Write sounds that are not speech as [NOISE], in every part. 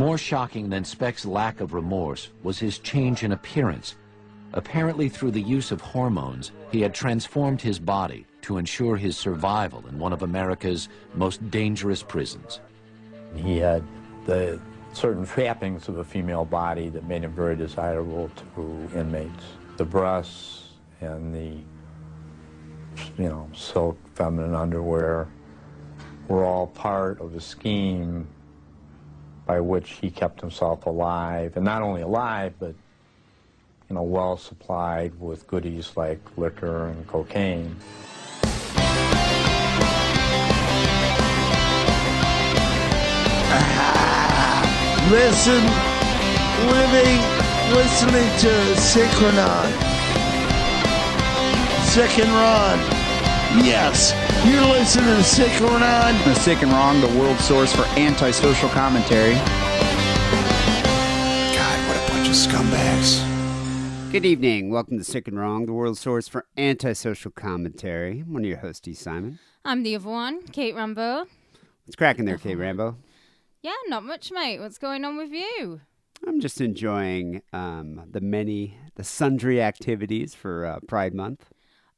More shocking than Speck's lack of remorse was his change in appearance. Apparently through the use of hormones, he had transformed his body to ensure his survival in one of America's most dangerous prisons. He had the certain trappings of a female body that made him very desirable to inmates. The breasts and the, you know, silk feminine underwear were all part of a scheme by which he kept himself alive, and not only alive, but you know, well supplied with goodies like liquor and cocaine. [LAUGHS] Listen, living, listening to Sick and Wrong. Sick and Wrong. Yes, you're listening to Sick and Wrong. The Sick and Wrong, the world source for antisocial commentary. God, what a bunch of scumbags. Good evening. Welcome to Sick and Wrong, the world source for antisocial commentary. I'm one of your hosts, E. Simon. I'm the other one, Kate Rambo. What's cracking there, Kate Rambo? Yeah, not much, mate. What's going on with you? I'm just enjoying um, the many, the sundry activities for uh, Pride Month.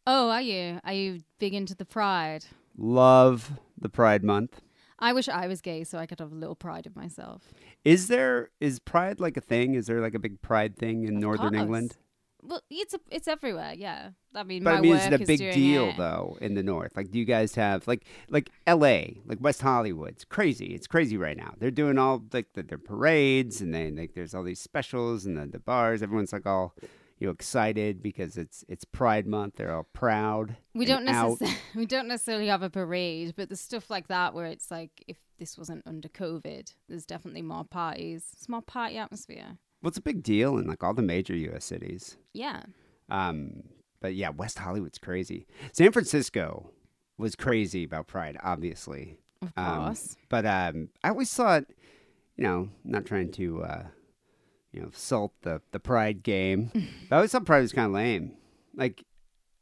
Oh, are you? Are you big into the pride? Love the Pride Month. I wish I was gay so I could have a little pride of myself. Is there is Pride like a thing? Is there like a big Pride thing in Of Northern course. England? Well, it's a, it's everywhere. Yeah, I mean, But my I mean, work is it a is big doing deal it. though in the North? Like, do you guys have like like L.A. like West Hollywood? It's crazy. It's crazy right now. They're doing all like the, their parades and then like there's all these specials and the, the bars. Everyone's like all you know excited because it's it's Pride Month. They're all proud. We don't necessarily [LAUGHS] we don't necessarily have a parade, but there's stuff like that where it's like if this wasn't under COVID, there's definitely more parties. It's more party atmosphere. Well, it's a big deal in like all the major U.S. cities. Yeah. Um, but yeah, West Hollywood's crazy. San Francisco was crazy about Pride, obviously. Of Um, course. but um, I always thought, you know, not trying to, uh, you know, salt the the Pride game. [LAUGHS] I always thought Pride was kind of lame. Like,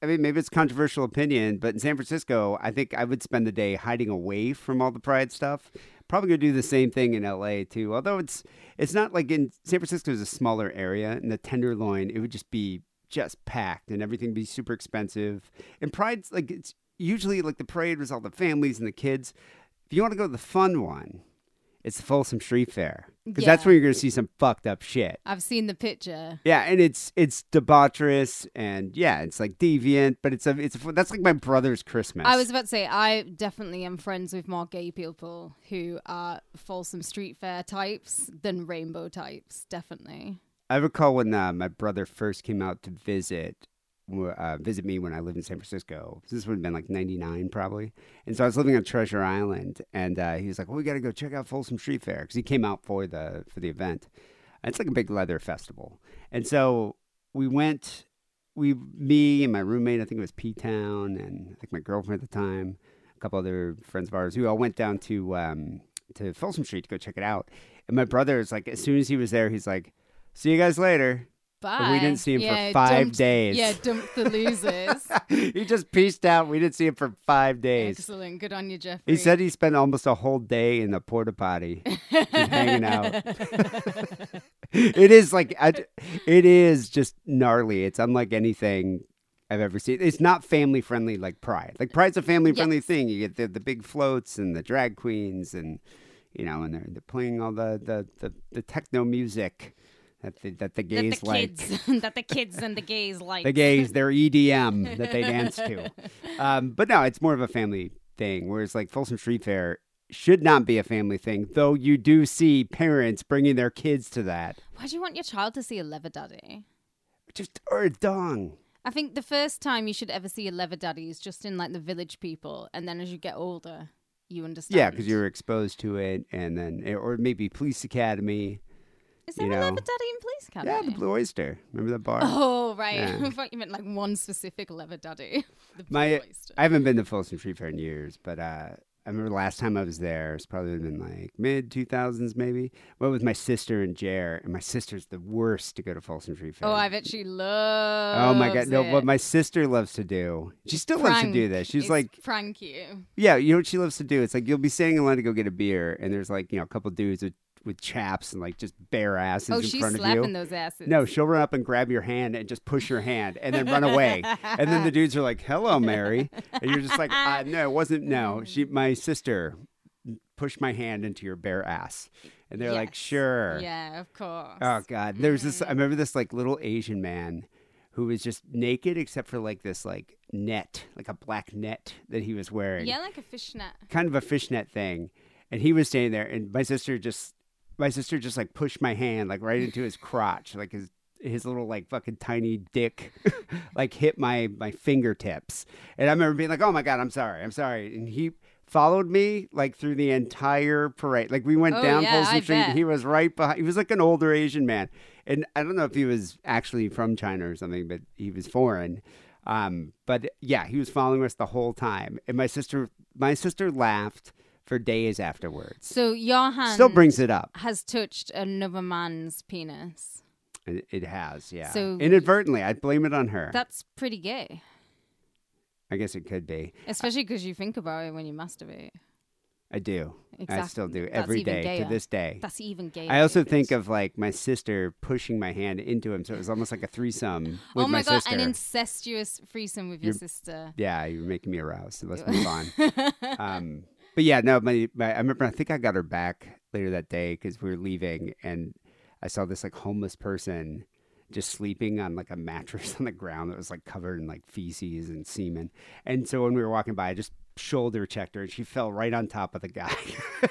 I mean, maybe it's a controversial opinion, but in San Francisco, I think I would spend the day hiding away from all the Pride stuff. Probably gonna do the same thing in LA too. Although it's it's not like in San Francisco is a smaller area, and the Tenderloin it would just be just packed, and everything would be super expensive. And Pride's like it's usually like the parade was all the families and the kids. If you want to go to the fun one, it's the Folsom Street Fair because that's Yeah. where you're going to see some fucked up shit. I've seen the picture. Yeah, and it's it's debaucherous and yeah, it's like deviant, but it's a it's a, that's like my brother's Christmas. I was about to say, I definitely am friends with more gay people who are Folsom Street Fair types than rainbow types. Definitely. I recall when uh, my brother first came out to visit uh, visit me when I lived in San Francisco. This would have been like '99 probably, and so I was living on Treasure Island, and uh, he was like, "Well, we got to go check out Folsom Street Fair," because he came out for the for the event. And it's like a big leather festival, and so we went. We, me and my roommate, I think it was P Town, and I think my girlfriend at the time, a couple other friends of ours, we all went down to um, to Folsom Street to go check it out. And my brother is like, as soon as he was there, he's like, "See you guys later." Bye. We didn't see him Yeah, for five dumped- days. Yeah, dump the losers. [LAUGHS] he just pieced out. We didn't see him for five days. Excellent. Good on you, Jeffrey. He said he spent almost a whole day in the porta potty, just hanging out. [LAUGHS] it is like I, it is just gnarly. It's unlike anything I've ever seen. It's not family friendly like Pride. Like Pride's a family friendly Yes. thing. You get the, the big floats and the drag queens and you know, and they're they're playing all the the, the, the techno music that the, that the that gays the like. kids, [LAUGHS] that the kids and the gays like. [LAUGHS] the gays, their EDM that they dance to. [LAUGHS] Um, but no, it's more of a family thing. Whereas like Folsom Street Fair should not be a family thing, though you do see parents bringing their kids to that. Why do you want your child to see a leather daddy? Just or a dong. I think the first time you should ever see a leather daddy is just in like the village people, and then as you get older, you understand. Yeah, because you're exposed to it, and then or maybe Police Academy. Is there you a know. leather daddy in Police Academy? Yeah, the Blue Oyster. Remember that bar? Oh right, Yeah. [LAUGHS] I thought you meant like one specific leather daddy. [LAUGHS] The My, Blue Oyster. I haven't been to Folsom Street Fair in years, but uh, I remember the last time I was there. It's probably been like mid two thousands, maybe. Went with my sister and Jer, and my sister's the worst to go to Folsom Street Fair. Oh, I bet she loves. Oh my god! No, it. what my sister loves to do. She still loves to do this. She's It's like, prank you. yeah, you know what she loves to do? It's like you'll be standing in line to go get a beer, and there's like you know a couple dudes with with chaps and like just bare asses Oh, in she's front of slapping you. those asses. No, she'll run up and grab your hand and just push your hand and then run away. and then the dudes are like, "Hello, Mary," and you're just like, uh, "No, it wasn't. No, she, my sister, pushed my hand into your bare ass." And they're like, "Sure." Yeah, of course. Oh God, there was this. I remember this like little Asian man who was just naked except for like this like net, like a black net that he was wearing yeah, like a fishnet. kind of a fishnet thing, and he was standing there, and my sister just, my sister just like pushed my hand like right into his crotch, like his his little like fucking tiny dick, [LAUGHS] like hit my my fingertips, and I remember being like, oh my god, I'm sorry, I'm sorry, and he followed me like through the entire parade, like we went Oh, down yeah, Folsom I Street, bet. he was right behind, he was like an older Asian man, and I don't know if he was actually from China or something, but he was foreign. Um, but yeah, he was following us the whole time, and my sister, my sister laughed for days afterwards. So your hand Still brings it up. has touched another man's penis. It, it has, yeah. So- inadvertently, I'd blame it on her. That's pretty gay, I guess it could be. especially because you think about it when you masturbate. I do. I Exactly. still do That's every even day to this day. That's even gay. I also think of like my sister pushing my hand into him, so it was almost like a threesome [GASPS] with oh my, god, sister. an incestuous threesome with your You're- sister. Yeah, you're making me aroused. So let's move on. [LAUGHS] um, but yeah, no, my, my I remember. I think I got her back later that day because we were leaving, and I saw this like homeless person just sleeping on like a mattress [LAUGHS] on the ground that was like covered in like feces and semen. And so when we were walking by, I just shoulder checked her, and she fell right on top of the guy.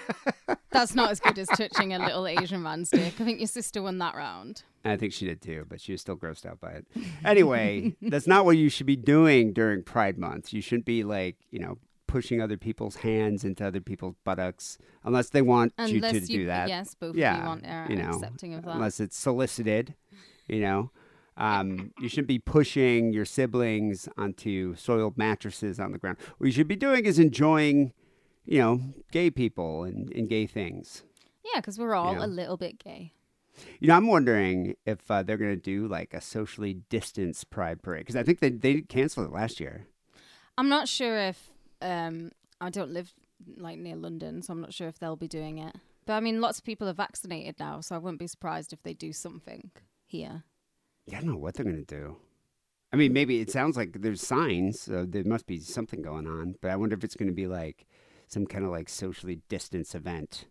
[LAUGHS] That's not as good as touching a little Asian man's dick. I think your sister won that round. I think she did too, but she was still grossed out by it. Anyway, [LAUGHS] that's not what you should be doing during Pride Month. You shouldn't be like, you know, pushing other people's hands into other people's buttocks unless they want you to you, do that. yes, both yeah, you want are you know, accepting of that. unless it's solicited, you know. Um, you shouldn't be pushing your siblings onto soiled mattresses on the ground. What you should be doing is enjoying, you know, gay people and, and gay things. yeah, because we're all Yeah. a little bit gay. You know, I'm wondering if uh, they're going to do like a socially distanced pride parade because I think they they canceled it last year. I'm not sure if um, I don't live like near London, so I'm not sure if they'll be doing it. But I mean, lots of people are vaccinated now, so I wouldn't be surprised if they do something here. Yeah, I don't know what they're going to do. I mean, maybe it sounds like there's signs, so there must be something going on. But I wonder if it's going to be like some kind of like socially distanced event.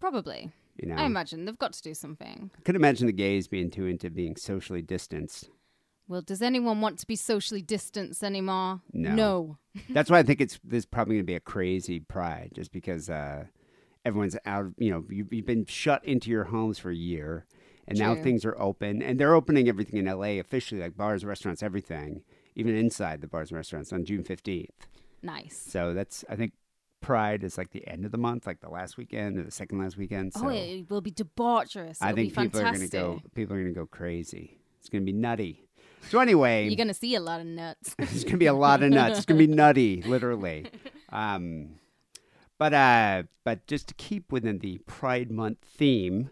Probably. You know, I imagine they've got to do something. I could imagine the gays being too into being socially distanced. Well, does anyone want to be socially distanced anymore? No. No. [LAUGHS] That's why I think it's there's probably going to be a crazy pride, just because uh, everyone's out. You know, you, you've been shut into your homes for a year, and now things are open, and they're opening everything in LA officially, like bars, restaurants, everything, even inside the bars and restaurants on June fifteenth. Nice. So that's I think Pride is like the end of the month, like the last weekend or the second last weekend. So oh, it will be debaucherous. I It'll think be people are going to go. People are going to go crazy. It's going to be nutty. So anyway, You're going to see a lot of nuts. [LAUGHS] It's gonna be a lot of nuts. It's gonna be nutty, literally. [LAUGHS] Um, but uh, but just to keep within the Pride Month theme,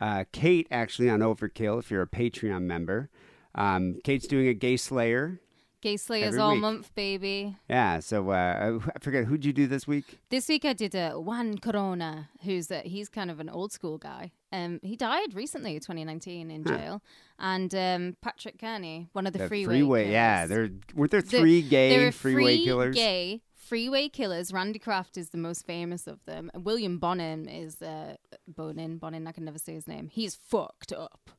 uh, Kate actually on Overkill, if you're a Patreon member, um, Kate's doing a Gay Slayer. Gay Slayers Every all week. month, baby. Yeah. So uh, I forget who'd you do this week? This week I did a Juan Corona, who's a, he's kind of an old school guy. Um, he died recently, 2019, in jail. And um, Patrick Kearney, one of the, The freeway. Yeah, killers. there weren't there The- three gay there freeway three killers. Gay freeway killers. Randy Kraft is the most famous of them. William Bonin is uh, Bonin. Bonin. I can never say his name. He's fucked up.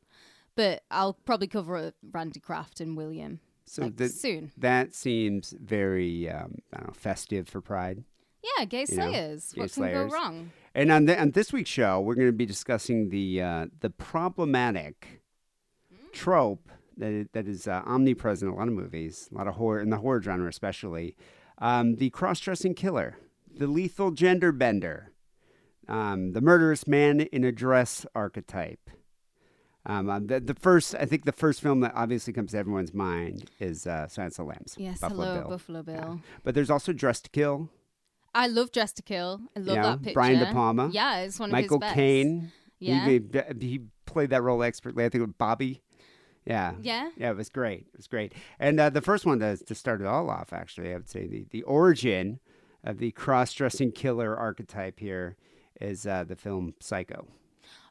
But I'll probably cover uh, Randy Kraft and William So like, that soon. that seems very um, I don't know festive for Pride. Yeah, gay you know, slayers. gay what can go wrong? And on, the, on this week's show, we're going to be discussing the uh, the problematic trope that that is uh, omnipresent in a lot of movies, a lot of horror in the horror genre, especially um, the cross-dressing killer, the lethal gender bender, um, the murderous man in a dress archetype. Um, uh, the, the first, I think, the first film that obviously comes to everyone's mind is uh, Silence of the Lambs. Yes, Buffalo hello, Bill. Buffalo Bill. Yeah. But there's also Dressed to Kill. I love Dressed to Kill. I love know, that picture. Brian De Palma. Yeah, it's one Michael of his best. Caine. Yeah. He, he played that role expertly. I think with Bobby. Yeah. Yeah. Yeah, it was great. It was great. And uh, the first one to, to start it all off, actually, I would say the, the origin of the cross dressing killer archetype here is uh, the film Psycho,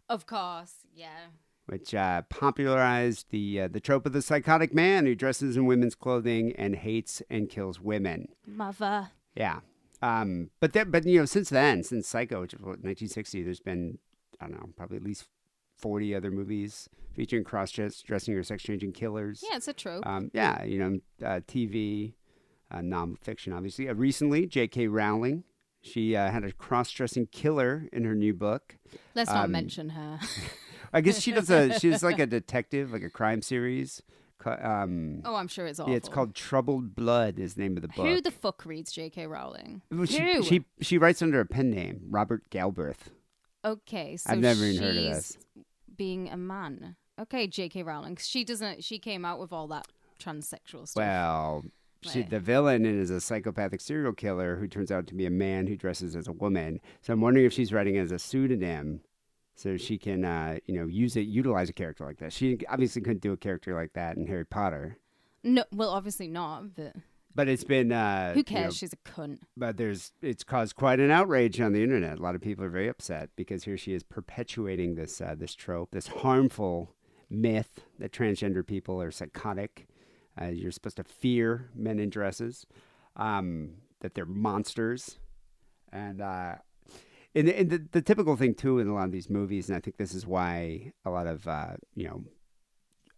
Of course, yeah. Which uh, popularized the uh, the trope of the psychotic man who dresses in women's clothing and hates and kills women. Mother. Yeah. Um, but then, but you know, since then, since Psycho, which was what, 1960, there's been I don't know, probably at least 40 other movies featuring cross dressing or sex changing killers. Yeah, it's a trope. Um, yeah, you know, uh, TV, uh, nonfiction, obviously. Uh, recently, J.K. Rowling, she uh, had a cross-dressing killer in her new book. Let's not um, mention her. [LAUGHS] I guess she does a [LAUGHS] she does like a detective, like a crime series. Um, oh, I'm sure it's awful. yeah, it's called Troubled Blood. Is the name of the book. Who the fuck reads J.K. Rowling? Well, she, Who? she she writes under a pen name, Robert Galbraith. Okay, so I've never even heard of she's this. Being a man. Okay, J.K. Rowling. She doesn't. She came out with all that transsexual stuff. Well, she, the villain is a psychopathic serial killer who turns out to be a man who dresses as a woman. So I'm wondering if she's writing as a pseudonym, so she can, uh, you know, use it, utilize a character like that. She obviously couldn't do a character like that in Harry Potter, no, well, obviously not. But but it's been uh, who you cares? know, She's a cunt. but there's it's caused quite an outrage on the internet. A lot of people are very upset because here she is perpetuating this uh, this trope, this harmful myth that transgender people are psychotic. Uh, you're supposed to fear men in dresses, um, that they're monsters, and uh, and, the, and the, the typical thing too in a lot of these movies, and I think this is why a lot of uh, you know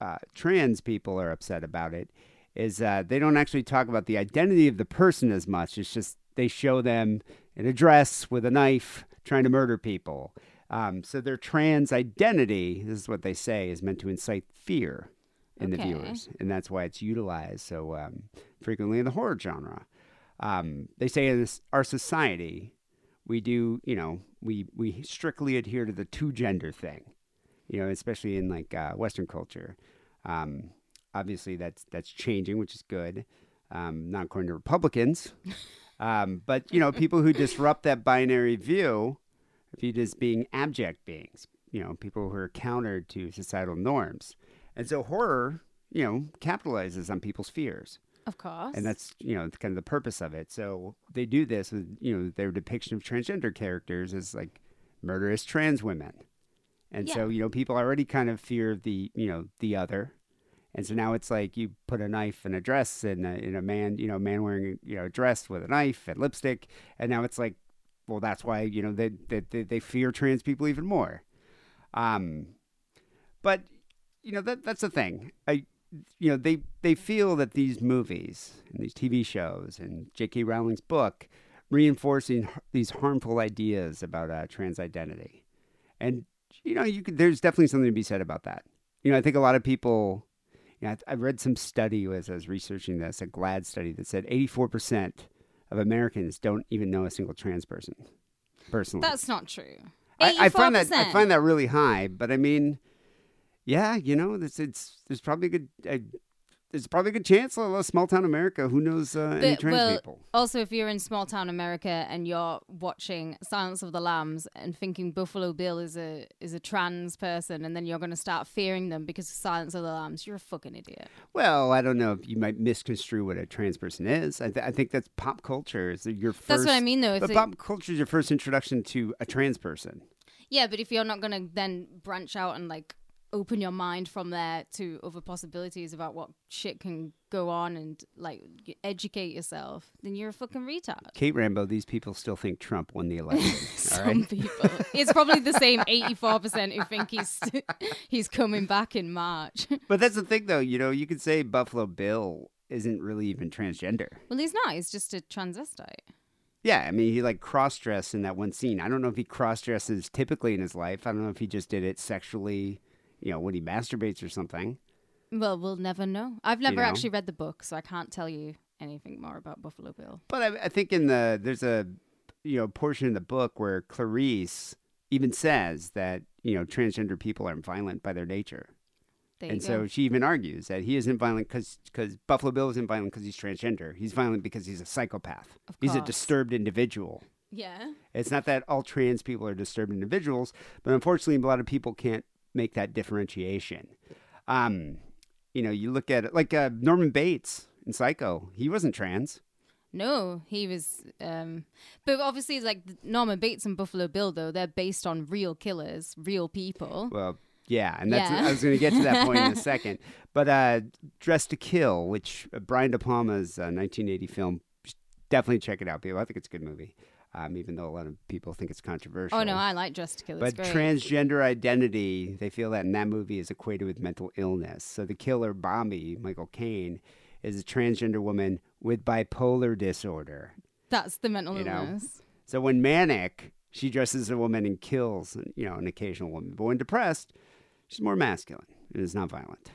uh, trans people are upset about it is uh, they don't actually talk about the identity of the person as much. It's just they show them in a dress with a knife trying to murder people. Um, so their trans identity, this is what they say, is meant to incite fear in the viewers, and that's why it's utilized so um, frequently in the horror genre. Um, they say in this, our society, we do, you know, we we strictly adhere to the two gender thing you know, especially in like uh, Western culture. Um, obviously, that's that's changing, which is good. Um, not according to Republicans, um, but you know, people who disrupt that binary view, viewed as being abject beings. You know, people who are counter to societal norms, and so horror, you know, capitalizes on people's fears Of course. and that's you know kind of the purpose of it. So they do this with you know their depiction of transgender characters as like murderous trans women, and so you know people already kind of fear the you know the other, and so now it's like you put a knife and a dress and a, in a man you know man wearing you know a dress with a knife and lipstick, and now it's like well that's why you know they they they, they fear trans people even more, um, but you know that that's the thing. I you know they they feel that these movies and these TV shows and J.K. Rowling's book reinforcing these harmful ideas about uh, trans identity, and you know you could, there's definitely something to be said about that. You know, I think a lot of people. You know, I, I read some study as I was researching this, a GLAAD study that said 84% of Americans don't even know a single trans person personally. That's not true. I, I find that I find that really high, but I mean, yeah, you know, it's it's there's probably a good uh, there's probably a good chance a small town America. Who knows uh, any But, trans well, people? also, if you're in small town America and you're watching Silence of the Lambs and thinking Buffalo Bill is a is a trans person, and then you're going to start fearing them because of Silence of the Lambs, you're a fucking idiot. Well, I don't know if you might misconstrue what a trans person is. I, th- I think that's pop culture. Is your first? That's what I mean, though. But it- pop culture is your first introduction to a trans person. Yeah, but if you're not going to then branch out and like open your mind from there to other possibilities about what shit can go on and like educate yourself, then you're a fucking retard. Kate Rambo, these people still think Trump won the election. [LAUGHS] Some right. people. It's probably the same 84% who think he's [LAUGHS] he's coming back in March. [LAUGHS] But that's the thing, though. You know, you could say Buffalo Bill isn't really even transgender. well, he's not. He's just a transvestite. Yeah, I mean, he like cross dressed in that one scene. I don't know if he cross dresses typically in his life. I don't know if he just did it sexually, you know, when he masturbates or something. Well, we'll never know. I've never know? actually read the book, so I can't tell you anything more about Buffalo Bill. But I, I think in the there's a you know portion in the book where Clarice even says that you know transgender people are violent by their nature, There and so she even argues that he isn't violent because Buffalo Bill isn't violent because he's transgender. He's violent because he's a psychopath. Of He's a disturbed individual. Yeah. It's not that all trans people are disturbed individuals, but unfortunately, a lot of people can't make that differentiation. Um, you know, you look at it like uh, Norman Bates in Psycho. He wasn't trans. No, he was. Um, but obviously, like Norman Bates and Buffalo Bill, though they're based on real killers, real people. Well, yeah, and that's Yeah. I was going to get to that point in a [LAUGHS] second. But uh, Dressed to Kill, which uh, Brian De Palma's uh, 1980 film, definitely check it out, people. I think it's a good movie, um, even though a lot of people think it's controversial. Oh no, I like Dressed to Kill. But great. transgender identity, they feel that in that movie is equated with mental illness. So the killer, Bobbi, Michael Caine, is a transgender woman with bipolar disorder. That's the mental You know. illness. So when manic, she dresses as a woman and kills, you know, an occasional woman. But when depressed, she's more masculine and is not violent,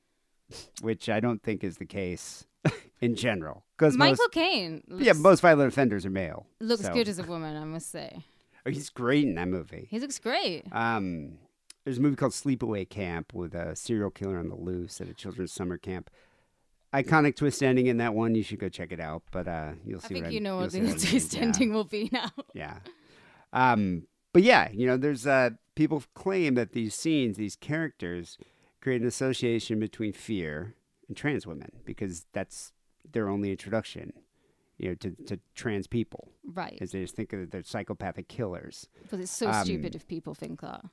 [LAUGHS] which I don't think is the case [LAUGHS] in general. Because Michael Caine. Yeah, most violent offenders are male. looks so- good as a woman, I must say. Oh, he's great in that movie. He looks great. Um, there's a movie called Sleepaway Camp with a serial killer on the loose at a children's summer camp. Iconic twist ending in that one. You should go check it out. But uh, you'll see. I think what you I'm- know what the I twist Yeah. ending will be now. [LAUGHS] Yeah. Um, but yeah, you know, there's uh, people claim that these scenes, these characters, create an association between fear and trans women because that's their only introduction, you know, to, to trans people. Right. Because they just think that they're psychopathic killers. But it's so um, stupid if people think that.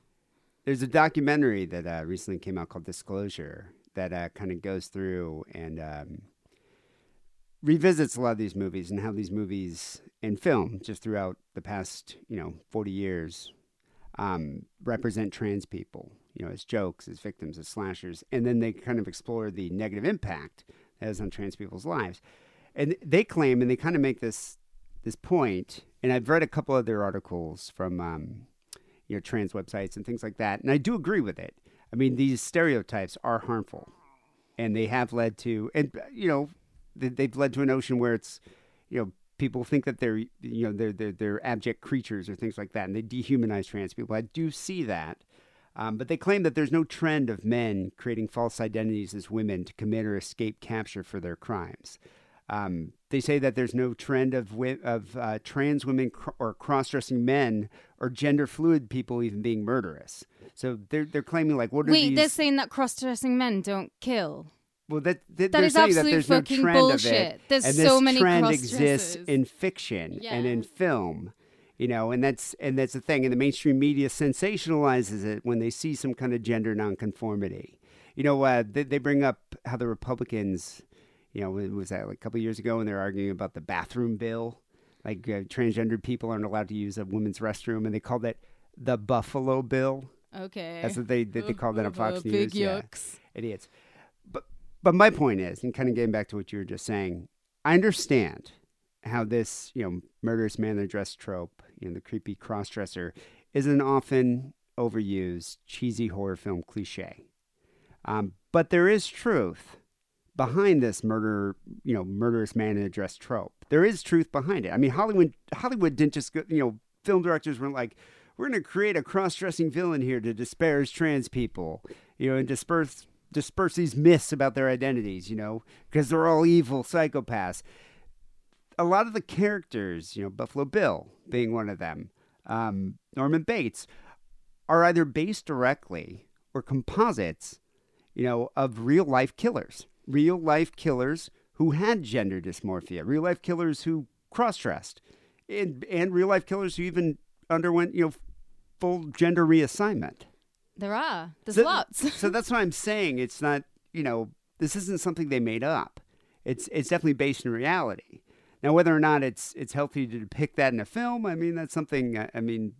There's a documentary that uh, recently came out called Disclosure that uh, kind of goes through and um, revisits a lot of these movies and how these movies in film, just throughout the past, you know, 40 years, um, represent trans people, you know, as jokes, as victims, as slashers. And then they kind of explore the negative impact that has on trans people's lives. And they claim, and they kind of make this this point, and I've read a couple other articles from um, you know trans websites and things like that, and I do agree with it. I mean, these stereotypes are harmful, and they have led to, and you know, they- they've led to a notion where it's, you know, people think that they're, you know, they're they're, they're abject creatures or things like that, and they dehumanize trans people. I do see that. Um, but they claim that there's no trend of men creating false identities as women to commit or escape capture for their crimes. Um, they say that there's no trend of wi- of uh, trans women cr- or cross-dressing men or gender fluid people even being murderous. So they're they're claiming like what are Wait, these? they're saying that cross-dressing men don't kill. well, that, that, That that absolute there's no fucking trend of bullshit. it, There's and so this many trend exists in fiction and in film. You know, and that's and that's the thing. And the mainstream media sensationalizes it when they see some kind of gender nonconformity. You know, uh, they, they bring up how the Republicans, you know, was that like a couple years ago when they're arguing about the bathroom bill, like uh, transgendered people aren't allowed to use a women's restroom, and they called it the Buffalo Bill. Okay. That's what they they, they called that on Fox Uh, News. Yeah idiots. But but my point is, and kind of getting back to what you were just saying, I understand how this you know murderous man in a dress trope, you know the creepy cross dresser, is an often overused cheesy horror film cliche. Um, but there is truth behind this murder, you know, murderous man in a dress trope. There is truth behind it. I mean, Hollywood Hollywood didn't just go, you know, film directors weren't like, we're going to create a cross-dressing villain here to disparage trans people, you know, and disperse disperse these myths about their identities, you know, because they're all evil psychopaths. A lot of the characters, you know, Buffalo Bill being one of them, um, Norman Bates, are either based directly or composites, you know, of real life killers, real life killers who had gender dysmorphia, real life killers who cross dressed, and, and real life killers who even underwent, you know, full gender reassignment. There are. There's So- lots. [LAUGHS] so that's why I'm saying it's not, you know, this isn't something they made up. It's it's definitely based in reality. Now, whether or not it's it's healthy to depict that in a film, I mean, that's something. uh, I mean,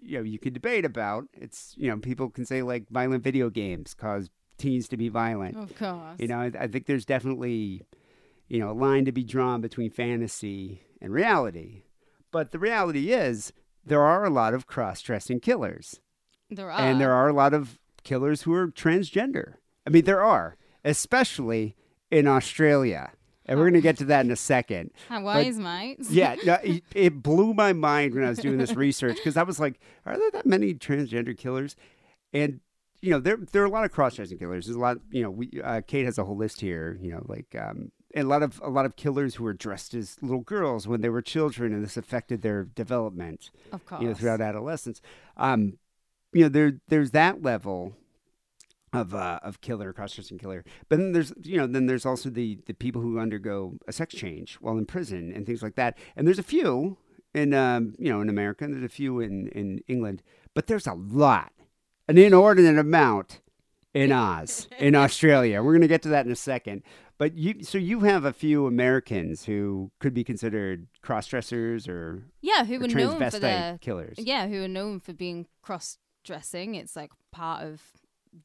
you know, you could debate about. It's you know, people can say like violent video games cause teens to be violent. of course. You know, I, I think there's definitely, you know, a line to be drawn between fantasy and reality. But the reality is, there are a lot of cross-dressing killers there are. and there are a lot of killers who are transgender. I mean, there are, especially in Australia. And we're going to get to that in a second. How wise, mate. Yeah, [LAUGHS] no, it, it blew my mind when I was doing this research because I was like, are there that many transgender killers? And you know, there there are a lot of cross-dressing killers. There's a lot, you know, we uh, Kate has a whole list here. You know, like um, and a lot of a lot of killers who were dressed as little girls when they were children, and this affected their development Of course. you know, throughout adolescence. Um, you know, there there's that level, of uh, of killer cross-dressing killer. But then there's you know then there's also the the people who undergo a sex change while in prison and things like that. And there's a few in um, you know in America and there's a few in in England, but there's a lot, an inordinate amount in Oz [LAUGHS] in Australia. We're gonna get to that in a second. But you so you have a few Americans who could be considered cross-dressers or Yeah, who or were known for their killers. Yeah, who are known for being cross dressing. It's like part of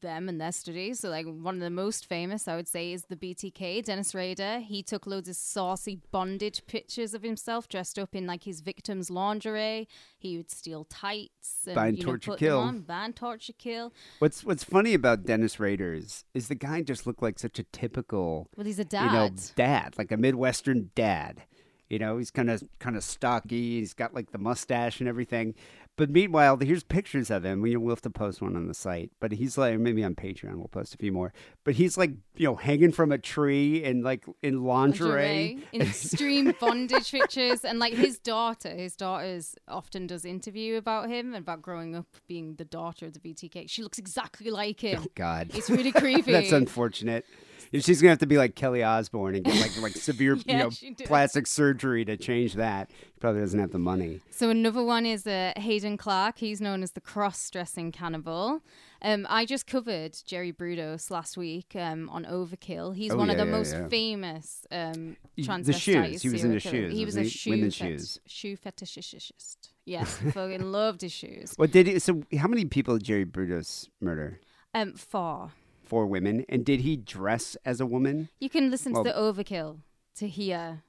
them and their studies. So, like, one of the most famous, I would say, is the BTK, Dennis Rader. He took loads of saucy bondage pictures of himself dressed up in like his victim's lingerie. He would steal tights and Bind, you know, torture, put kill. Them on, bind, torture, kill. What's What's funny about Dennis Rader's is the guy just looked like such a typical, Well, he's a dad. you know, dad, like a Midwestern dad. You know, he's kind of kind of stocky. He's got like the mustache and everything. But meanwhile, here's pictures of him. We, we'll have to post one on the site. But he's like, maybe on Patreon, we'll post a few more. But he's like, you know, hanging from a tree and like in lingerie. in [LAUGHS] extreme bondage pictures and like his daughter his daughter often does interview about him and about growing up being the daughter of the btk she looks exactly like him Oh God, it's really [LAUGHS] creepy that's unfortunate. She's gonna have to be like Kelly Osbourne and get like like severe, [LAUGHS] Yeah, you know, plastic surgery to change that. She probably doesn't have the money. so another one is uh, Hadden Clark he's known as the cross-dressing cannibal um, i just covered jerry brudos last week um, on overkill he's Oh, one of the yeah, most yeah. famous um, The transvestite shoes. He was into killer. shoes, he was a shoe Women's fet- shoes. shoe fetishist yes [LAUGHS] fucking loved his shoes What did he? So, how many people did Jerry Brudos murder? um, four Four women. And did he dress as a woman? You can listen Well- to the Overkill to hear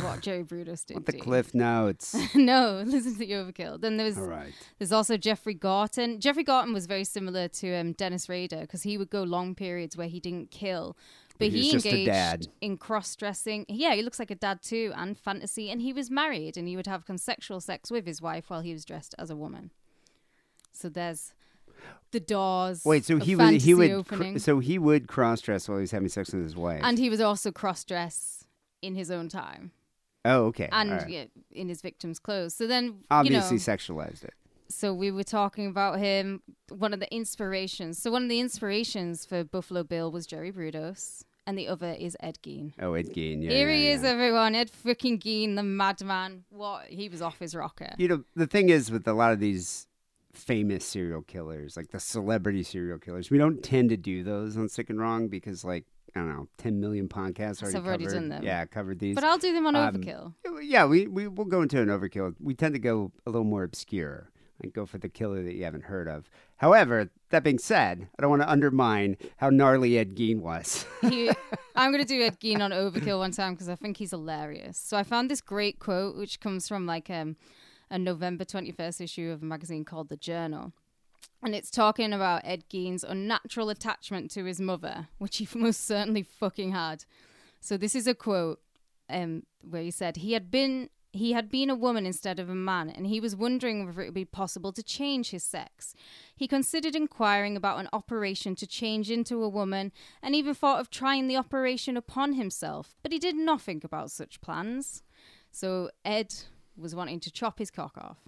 what [LAUGHS] Jerry Brudos did. What the you. Cliff Notes? [LAUGHS] no, listen to the Overkill. Then there was All right. there's also Jeffrey Gorton. Jeffrey Gorton was very similar to um, Dennis Rader because he would go long periods where he didn't kill. But He he engaged in cross dressing. Yeah, he looks like a dad too, and fantasy. And he was married, and he would have consensual sex with his wife while he was dressed as a woman. So there's the doors. Wait, so he would he would cr- so he would cross dress while he was having sex with his wife. and he was also cross dress in his own time. oh, okay. and right. yeah, in his victim's clothes. So then, Obviously you know, sexualized it. so we were talking about him. One of the inspirations. So one of the inspirations for Buffalo Bill was Jerry Brudos, and the other is Ed Gein. Oh, Ed Gein. Yeah, Here yeah, he yeah. is, everyone. Ed freaking Gein, the madman. What? He was off his rocker. You know, the thing is with a lot of these famous serial killers, like the celebrity serial killers, we don't tend to do those on Sick and Wrong because, like, I don't know, 10 million podcasts already I've already covered. done them. Yeah, covered these. But I'll do them on Um, Overkill. Yeah, we, we we'll go into an overkill. We tend to go a little more obscure and go for the killer that you haven't heard of. However, that being said, I don't want to undermine how gnarly Ed Gein was. He, [LAUGHS] I'm going to do Ed Gein on Overkill one time because I think he's hilarious. So I found this great quote, which comes from like um, a November 21st issue of a magazine called The Journal. And it's talking about Ed Gein's unnatural attachment to his mother, which he [LAUGHS] most certainly fucking had. So this is a quote um, where he said he had been he had been a woman instead of a man, and he was wondering whether it would be possible to change his sex. He considered inquiring about an operation to change into a woman, and even thought of trying the operation upon himself, but he did nothing about such plans. So Ed was wanting to chop his cock off.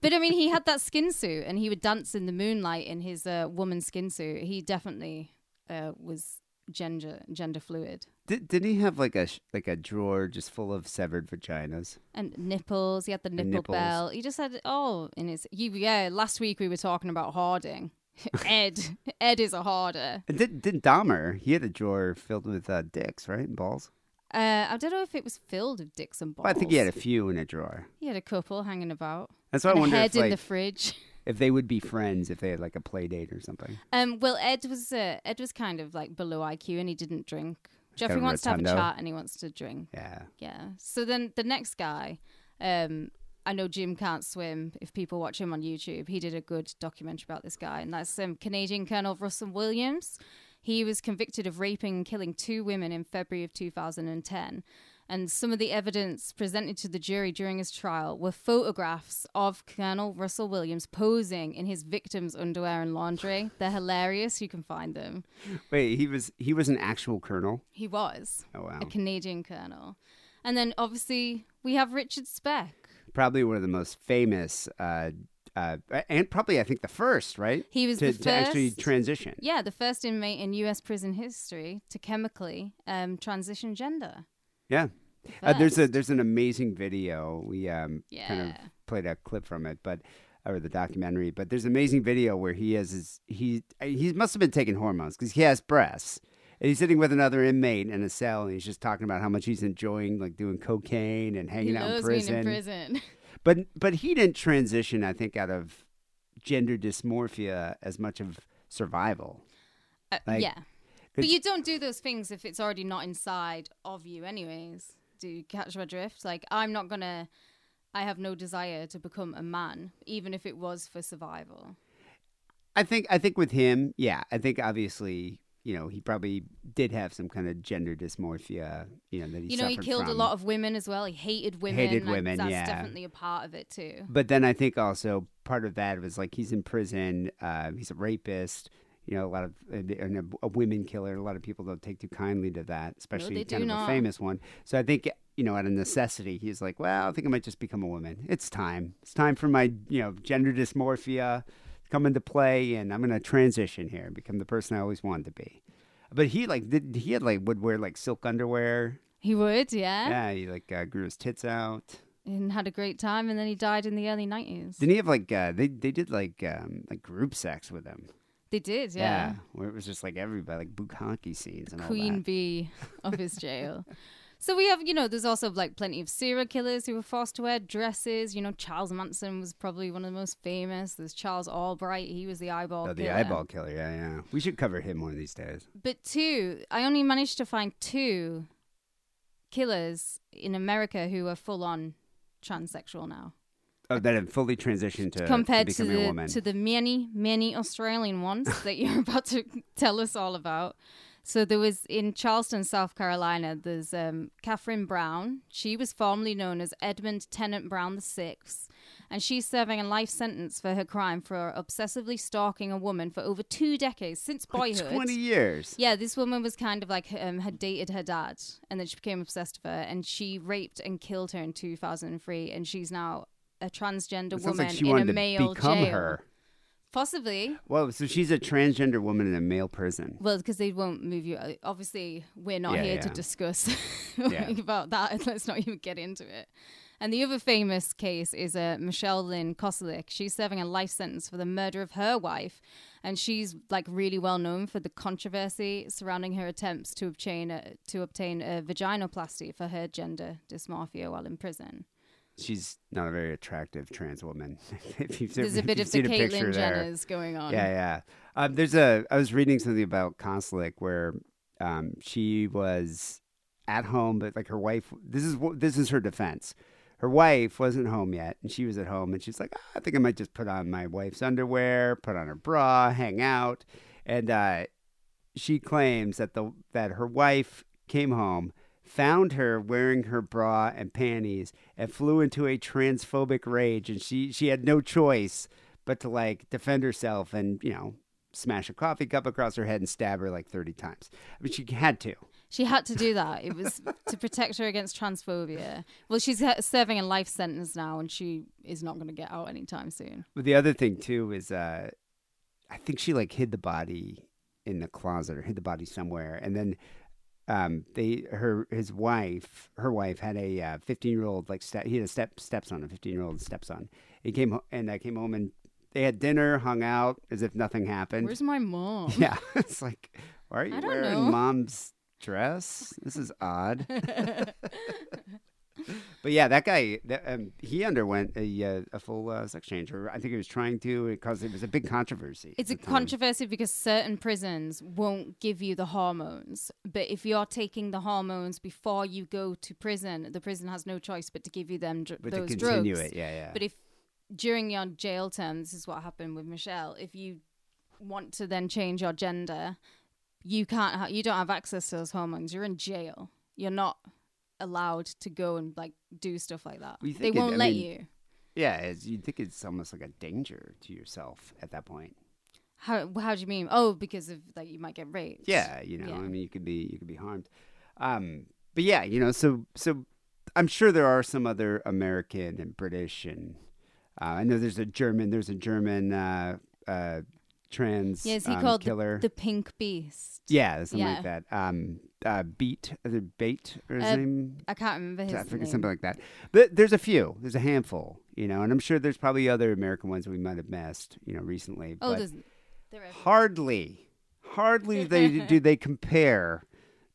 But I mean, he had that skin suit, and he would dance in the moonlight in his uh, woman skin suit. He definitely uh, was gender gender fluid. Did, didn't he have like a sh- like a drawer just full of severed vaginas? and nipples. He had the nipple nipples. belt. He just had it all in his. You, yeah, last week we were talking about hoarding. [LAUGHS] Ed, Ed is a hoarder. And did did Dahmer? He had a drawer filled with uh, dicks, right, and balls. Uh, I don't know if it was filled with dicks and balls. I think he had a few in a drawer. He had a couple hanging about. That's why I a wonder head if in like the fridge. [LAUGHS] if they would be friends if they had like a play date or something. Um, well, Ed was uh, Ed was kind of like below IQ, and he didn't drink. Jeffrey of wants to have a chat, and he wants to drink. Yeah. Yeah. So then the next guy, um, I know Jim can't swim. If people watch him on YouTube, he did a good documentary about this guy, and that's um, Canadian Colonel Russell Williams. He was convicted of raping and killing two women in February of 2010. And some of the evidence presented to the jury during his trial were photographs of Colonel Russell Williams posing in his victims' underwear and laundry. They're hilarious. You can find them. Wait, he was he was an actual colonel. He was Oh wow. a Canadian colonel. And then obviously we have Richard Speck. Probably one of the most famous uh, uh, and probably I think the first, right? He was to, the to actually transition. Yeah, the first inmate in U.S. prison history to chemically um, transition gender. Yeah. Uh, there's a there's an amazing video. We um, kind of played a clip from it, but or the documentary. But there's an amazing video where he has his he he must have been taking hormones because he has breasts. And he's sitting with another inmate in a cell, and he's just talking about how much he's enjoying like doing cocaine and hanging He out in prison. in prison. [LAUGHS] But but he didn't transition, I think, out of gender dysmorphia as much of survival. Uh, Like, yeah. But you don't do those things if it's already not inside of you, anyways. Do you catch my drift? Like, I'm not gonna. I have no desire to become a man, even if it was for survival. I think I think with him, yeah, I think obviously, you know, he probably did have some kind of gender dysmorphia, you know, that he you know, he killed from. a lot of women as well. He hated women. Hated like, women, That's yeah. definitely a part of it too. But then I think also part of that was like he's in prison. Uh, he's a rapist. You know, a lot of and a, a women killer. A lot of people don't take too kindly to that, especially they kind of a famous one. So I think you know, out of necessity, he's like, well, I think I might just become a woman. It's time. It's time for my you know gender dysmorphia come into play, and I'm gonna transition here and become the person I always wanted to be. But he like did he had like would wear like silk underwear. He would, yeah, Yeah, he like uh, grew his tits out. and had a great time. And then he died in the early nineties. Didn't he have like uh, they they did like um, like group sex with him? They did, yeah. where it was just like everybody like bukkake scenes and all Queen bee [LAUGHS] of his jail. So we have, you know, there's also like plenty of serial killers who were forced to wear dresses. You know, Charles Manson was probably one of the most famous. There's Charles Albright. He was the eyeball Oh, the killer. eyeball killer. Yeah, yeah. We should cover him one of these days. But two, I only managed to find two killers in America who are full on transsexual now. Oh, that have fully transitioned to, compared to to, the to the many many Australian ones that you're [LAUGHS] about to tell us all about. So there was in Charleston, South Carolina. There's um, Catherine Brown. She was formerly known as Edmund Tennant Brown the Sixth, and she's serving a life sentence for her crime for obsessively stalking a woman for over two decades since boyhood. Twenty years. Yeah, this woman was kind of like um, had dated her dad, and then she became obsessed with her, and she raped and killed her in 2003, and she's now a transgender woman like in a male become jail. her. Possibly. Well, so she's a transgender woman in a male prison. Well, because they won't move you. uh, Obviously, we're not Yeah, here to discuss [LAUGHS] Yeah. about that. Let's not even get into it. And the other famous case is uh, Michelle Lynn Kosilek. She's serving a life sentence for the murder of her wife, and she's like really well known for the controversy surrounding her attempts to obtain a, to obtain a vaginoplasty for her gender dysmorphia while in prison. She's not a very attractive trans woman. [LAUGHS] if you've, There's if a bit of the seen a picture Caitlyn. Jenner's going on. Yeah, yeah. Um, there's a. I was reading something about Kosilek where um, she was at home, but like her wife. This is this is her defense. Her wife wasn't home yet, and she was at home, and she's like, "Ah, I think I might just put on my wife's underwear, put on her bra, hang out, and uh, she claims that the that her wife came home. Found her wearing her bra and panties and flew into a transphobic rage, and she she had no choice but to like defend herself and you know smash a coffee cup across her head and stab her like 30 times i mean she had to She had to do that. It was to protect her against transphobia. Well, she's serving a life sentence now, and she is not going to get out anytime soon. but the other thing too is uh i think she like hid the body in the closet or hid the body somewhere and then um they her his wife her wife had a 15 year old like step he had a step stepson a 15 year old stepson he came ho- and i came home and they had dinner hung out as if nothing happened Where's my mom? [LAUGHS] Yeah, [LAUGHS] it's like, why are you wearing know. mom's dress? This is odd. [LAUGHS] [LAUGHS] but yeah, that guy, that, um, he underwent a uh, a full uh, sex change, or I think he was trying to, because it was a big controversy. It's a time. controversy because certain prisons won't give you the hormones. But if you're taking the hormones before you go to prison, the prison has no choice but to give you them dr- But those to continue drugs. it, yeah, yeah. But if during your jail term, this is what happened with Michelle. If you want to then change your gender, you can't. Ha- you don't have access to those hormones. You're in jail. You're not allowed to go and like do stuff like that. Well, They won't I let mean- you. yeah, it's, you'd think it's almost like a danger to yourself at that point. How how do you mean? Oh, because of like you might get raped. Yeah, you know, Yeah. I mean, you could be you could be harmed. Um, but yeah, you know, so so I'm sure there are some other American and British and Uh, I know there's a German. There's a German uh, uh, trans Yeah, is he um, called killer. the Pink Beast? yeah, something Yeah. like that. Um, uh, Beat, it Bait or his Uh, name? I can't remember his I forget name. something like that. But there's a few. There's a handful, you know, and I'm sure there's probably other American ones we might have missed, you know, recently. Oh, but hardly, hardly [LAUGHS] they do they compare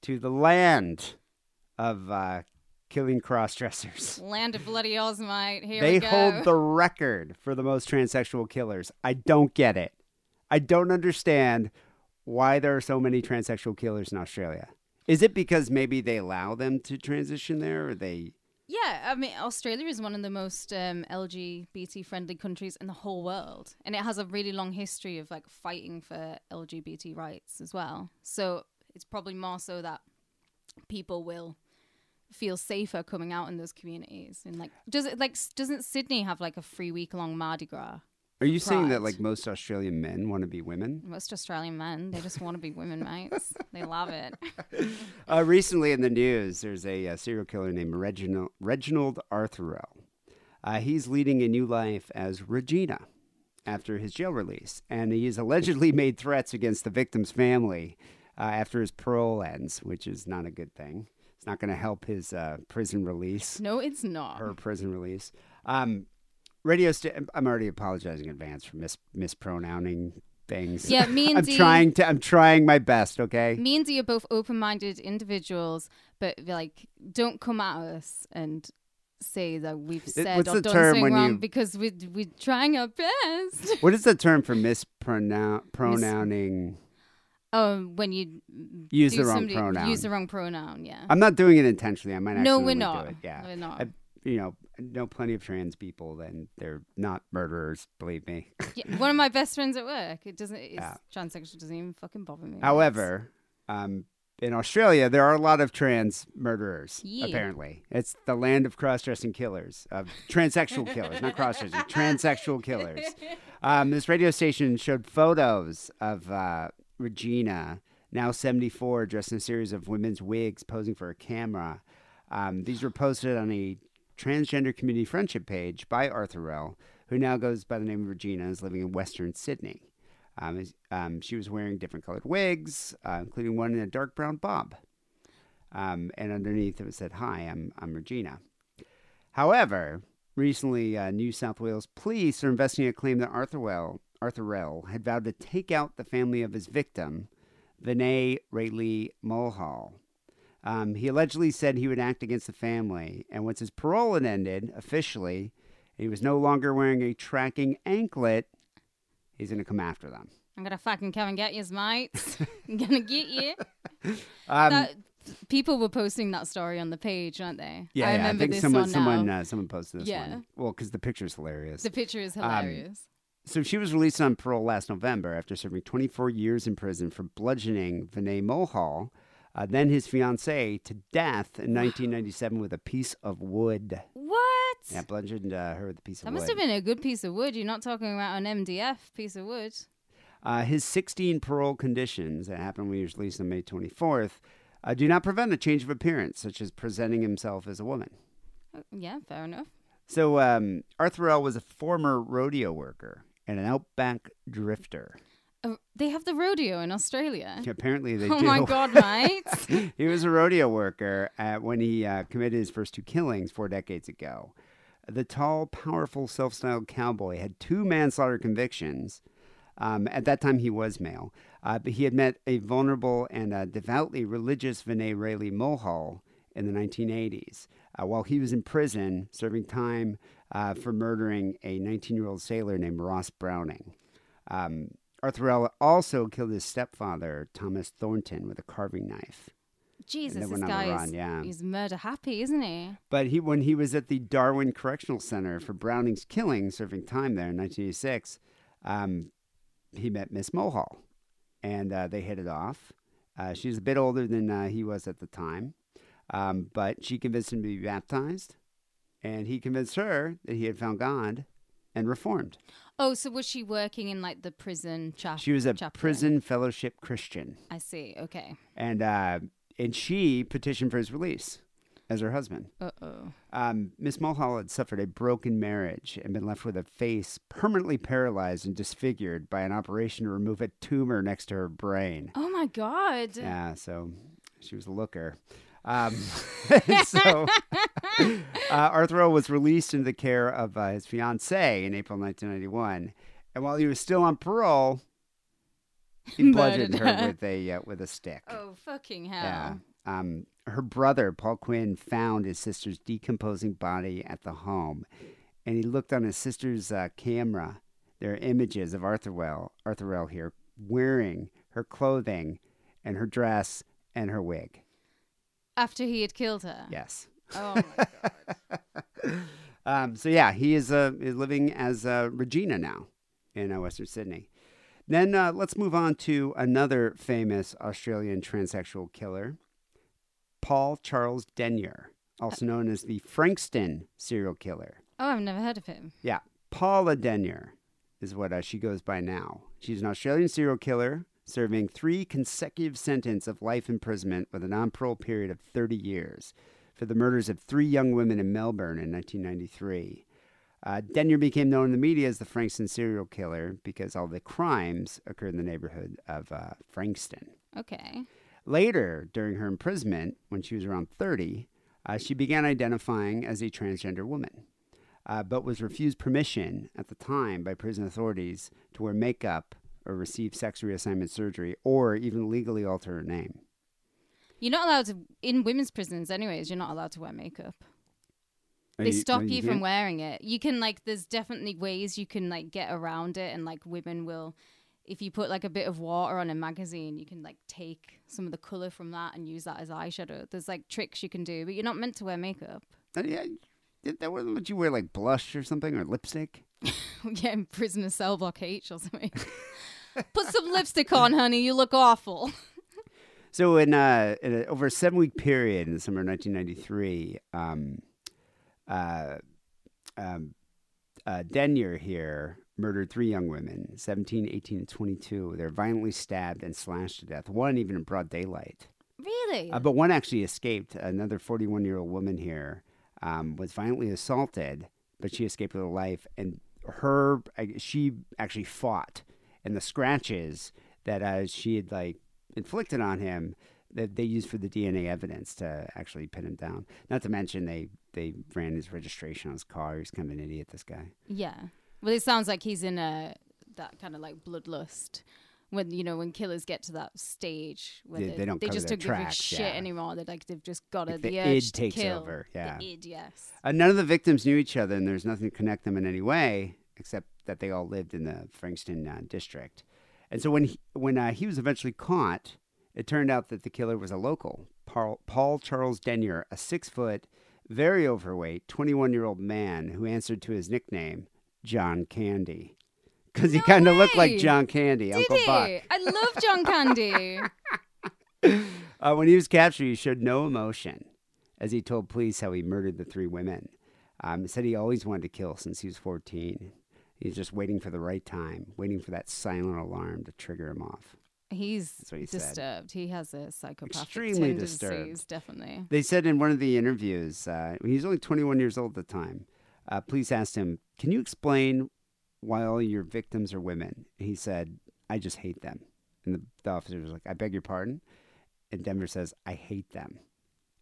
to the land of uh, killing cross dressers. Land of Bloody Oz, mate. Here They we go. hold the record for the most transsexual killers. I don't get it. I don't understand why there are so many transsexual killers in Australia. Is it because maybe they allow them to transition there, or they? Yeah, I mean, Australia is one of the most um, LGBT friendly countries in the whole world, and it has a really long history of like fighting for LGBT rights as well. So it's probably more so that people will feel safer coming out in those communities. And like, does it like doesn't Sydney have like a three week long Mardi Gras? Are you saying that like most Australian men want to be women? Most Australian men, they just want to be women, mates. They love it. [LAUGHS] Uh, recently in the news, there's a, uh serial killer named Reginald, Reginald Arthurell. Uh, he's leading a new life as Regina after his jail release, and he has allegedly [LAUGHS] made threats against the victim's family uh, after his parole ends, which is not a good thing. It's not going to help his uh, prison release, No, it's not. her prison release. Um, radio. St- I'm already apologizing in advance for mis- mispronouncing things. Yeah, me and I'm trying to. I'm trying my best. Okay. me and Dee are both open-minded individuals, but like, don't come at us and say that we've said what's or done something wrong you- because we we're trying our best. [LAUGHS] What is the term for mispronoun pronouncing? um, when you Use the wrong pronoun. Use the wrong pronoun. Yeah. I'm not doing it intentionally. I might no, we're do not. it. Yeah, We're not. I, you know, know plenty of trans people, and they're not murderers. Believe me. Yeah, one of my [LAUGHS] best friends at work. It doesn't. It's Yeah. transsexual. Doesn't even fucking bother me. However, um, in Australia, there are a lot of trans murderers. Yeah. Apparently, it's the land of cross-dressing killers, of transsexual killers, not cross-dressing, [LAUGHS] transsexual killers. Um, this radio station showed photos of uh, Regina, now 74, dressed in a series of women's wigs, posing for a camera. Um, these were posted on a transgender community friendship page by Arthurell, who now goes by the name of Regina and is living in Western Sydney. Um, um, she was wearing different colored wigs, uh, including one in a dark brown bob. Um, and underneath it said, Hi, I'm, I'm Regina. However, recently, uh, New South Wales police are investigating a claim that Arthur, well, Arthurell had vowed to take out the family of his victim, Vinay Rayleigh Mulhall. Um, he allegedly said he would act against the family, and once his parole had ended officially, he was no longer wearing a tracking anklet. He's going to come after them. I'm gonna fucking come and get you, mate. [LAUGHS] I'm gonna get you. Um, that, people were posting that story on the page, aren't they? yeah, I yeah, remember I think this someone, one someone, now. uh, someone posted this Yeah. one. Well, because the picture's hilarious. the picture is um, hilarious. So she was released on parole last November after serving 24 years in prison for bludgeoning Vinay Mohal, uh, then his fiancee, to death in 1997 with a piece of wood. what? Yeah, bludgeoned uh, her with a piece of wood. That wood. must have been a good piece of wood. You're not talking about an MDF piece of wood. Uh, his 16 parole conditions that happened when he was released on May 24th uh, do not prevent a change of appearance, such as presenting himself as a woman. Uh, Yeah, fair enough. So um, Arthurell was a former rodeo worker and an outback drifter. They have the rodeo in Australia. Apparently, they oh do. my god, mate! [LAUGHS] he was a rodeo worker uh, when he uh, committed his first two killings four decades ago. The tall, powerful, self styled cowboy had two manslaughter convictions. Um, at that time, he was male, uh, but he had met a vulnerable and uh, devoutly religious Vinay Rayleigh Mohal in the 1980s uh, while he was in prison serving time uh, for murdering a 19 year old sailor named Ross Browning. Um, Arthurell also killed his stepfather, Thomas Thornton, with a carving knife. Jesus, this went on the guy is yeah. he's murder happy, isn't he? But he, when he was at the Darwin Correctional Center for Browning's killing, serving time there in 1986, um, he met Miss Mohall, and uh, they hit it off. Uh, she was a bit older than uh, he was at the time, um, but she convinced him to be baptized, and he convinced her that he had found God and reformed. Oh, so was she working in like the prison chapel? She was a chapter? prison fellowship Christian, I see. Okay. and uh, and she petitioned for his release as her husband. Uh oh. Um, Miss Mulhall had suffered a broken marriage and been left with a face permanently paralyzed and disfigured by an operation to remove a tumor next to her brain. Oh my god. Yeah, so she was a looker. Um, [LAUGHS] [LAUGHS] so uh, Arthur was released into the care of uh, his fiancee in April 1991, and while he was still on parole, he [LAUGHS] bludgeoned her her. with a uh, with a stick. Oh fucking hell. Yeah. Um, her brother, Paul Quinn, found his sister's decomposing body at the home, and he looked on his sister's uh, camera. There are images of Arthurell, Arthur Well here, wearing her clothing and her dress and her wig. After he had killed her. Yes. Oh my [LAUGHS] god. Um, so yeah, he is uh, is living as uh, Regina now in uh, Western Sydney. Then uh, let's move on to another famous Australian transsexual killer, Paul Charles Denyer, also known as the Frankston serial killer. Oh, I've never heard of him. Yeah, Paula Denyer is what uh, she goes by now. She's an Australian serial killer serving three consecutive sentences of life imprisonment with a non-parole period of 30 years for the murders of three young women in Melbourne in 1993. Uh, Denyer became known in the media as the Frankston serial killer because all the crimes occurred in the neighborhood of uh, Frankston. Okay. Later, during her imprisonment, when she was around 30, uh, she began identifying as a transgender woman, uh, but was refused permission at the time by prison authorities to wear makeup or receive sex reassignment surgery or even legally alter her name. You're not allowed to in women's prisons anyways, you're not allowed to wear makeup. Are They you- stop no, you, from wearing it. You can like there's definitely ways you can like get around it and like women will if you put like a bit of water on a magazine, you can like take some of the color from that and use that as eyeshadow. There's like tricks you can do, but you're not meant to wear makeup. Uh, yeah, that wasn't what you wear, like blush or something, or lipstick. [LAUGHS] yeah, in prisoner cell block H or something. [LAUGHS] Put some lipstick on, honey. You look awful. [LAUGHS] So, in, uh, in a, over a seven week period in the summer of 1993, um, uh, um, uh, Denyer here murdered three young women, 17, 18, and 22. They're violently stabbed and slashed to death, one even in broad daylight. Really? Uh, but one actually escaped. Another 41 year old woman here um, was violently assaulted, but she escaped with her life. And her, she actually fought. And the scratches that uh, she had like inflicted on him, that they used for the DNA evidence to actually pin him down. Not to mention they they ran his registration on his car. He's kind of an idiot. This guy. Yeah. Well, it sounds like he's in a that kind of like bloodlust. When you know when killers get to that stage where They- they, don't they just don't give a shit yeah. anymore. They're like they've just got Like the, the urge id takes kill. over, yeah. The id, yes. Uh, none of the victims knew each other, and there's nothing to connect them in any way except that they all lived in the Frankston uh, district. And so when he, when uh, he was eventually caught, it turned out that the killer was a local, Paul, Paul Charles Denyer, a six foot, very overweight, 21 year old man who answered to his nickname, John Candy. Because he No kind of looked like! John Candy, Did Uncle he? Buck. I love John Candy. [LAUGHS] Uh, when he was captured, he showed no emotion as he told police how he murdered the three women. Um, he said he always wanted to kill since he was 14. He was just waiting for the right time, waiting for that silent alarm to trigger him off. He's he said. disturbed. He has a psychopathic Extremely tendencies, disturbed. definitely. They said in one of the interviews, uh, he was only 21 years old at the time. Uh, police asked him, Can you explain why all your victims are women? He said, I just hate them. And the, the officer was like, I beg your pardon? And Denyer says, I hate them.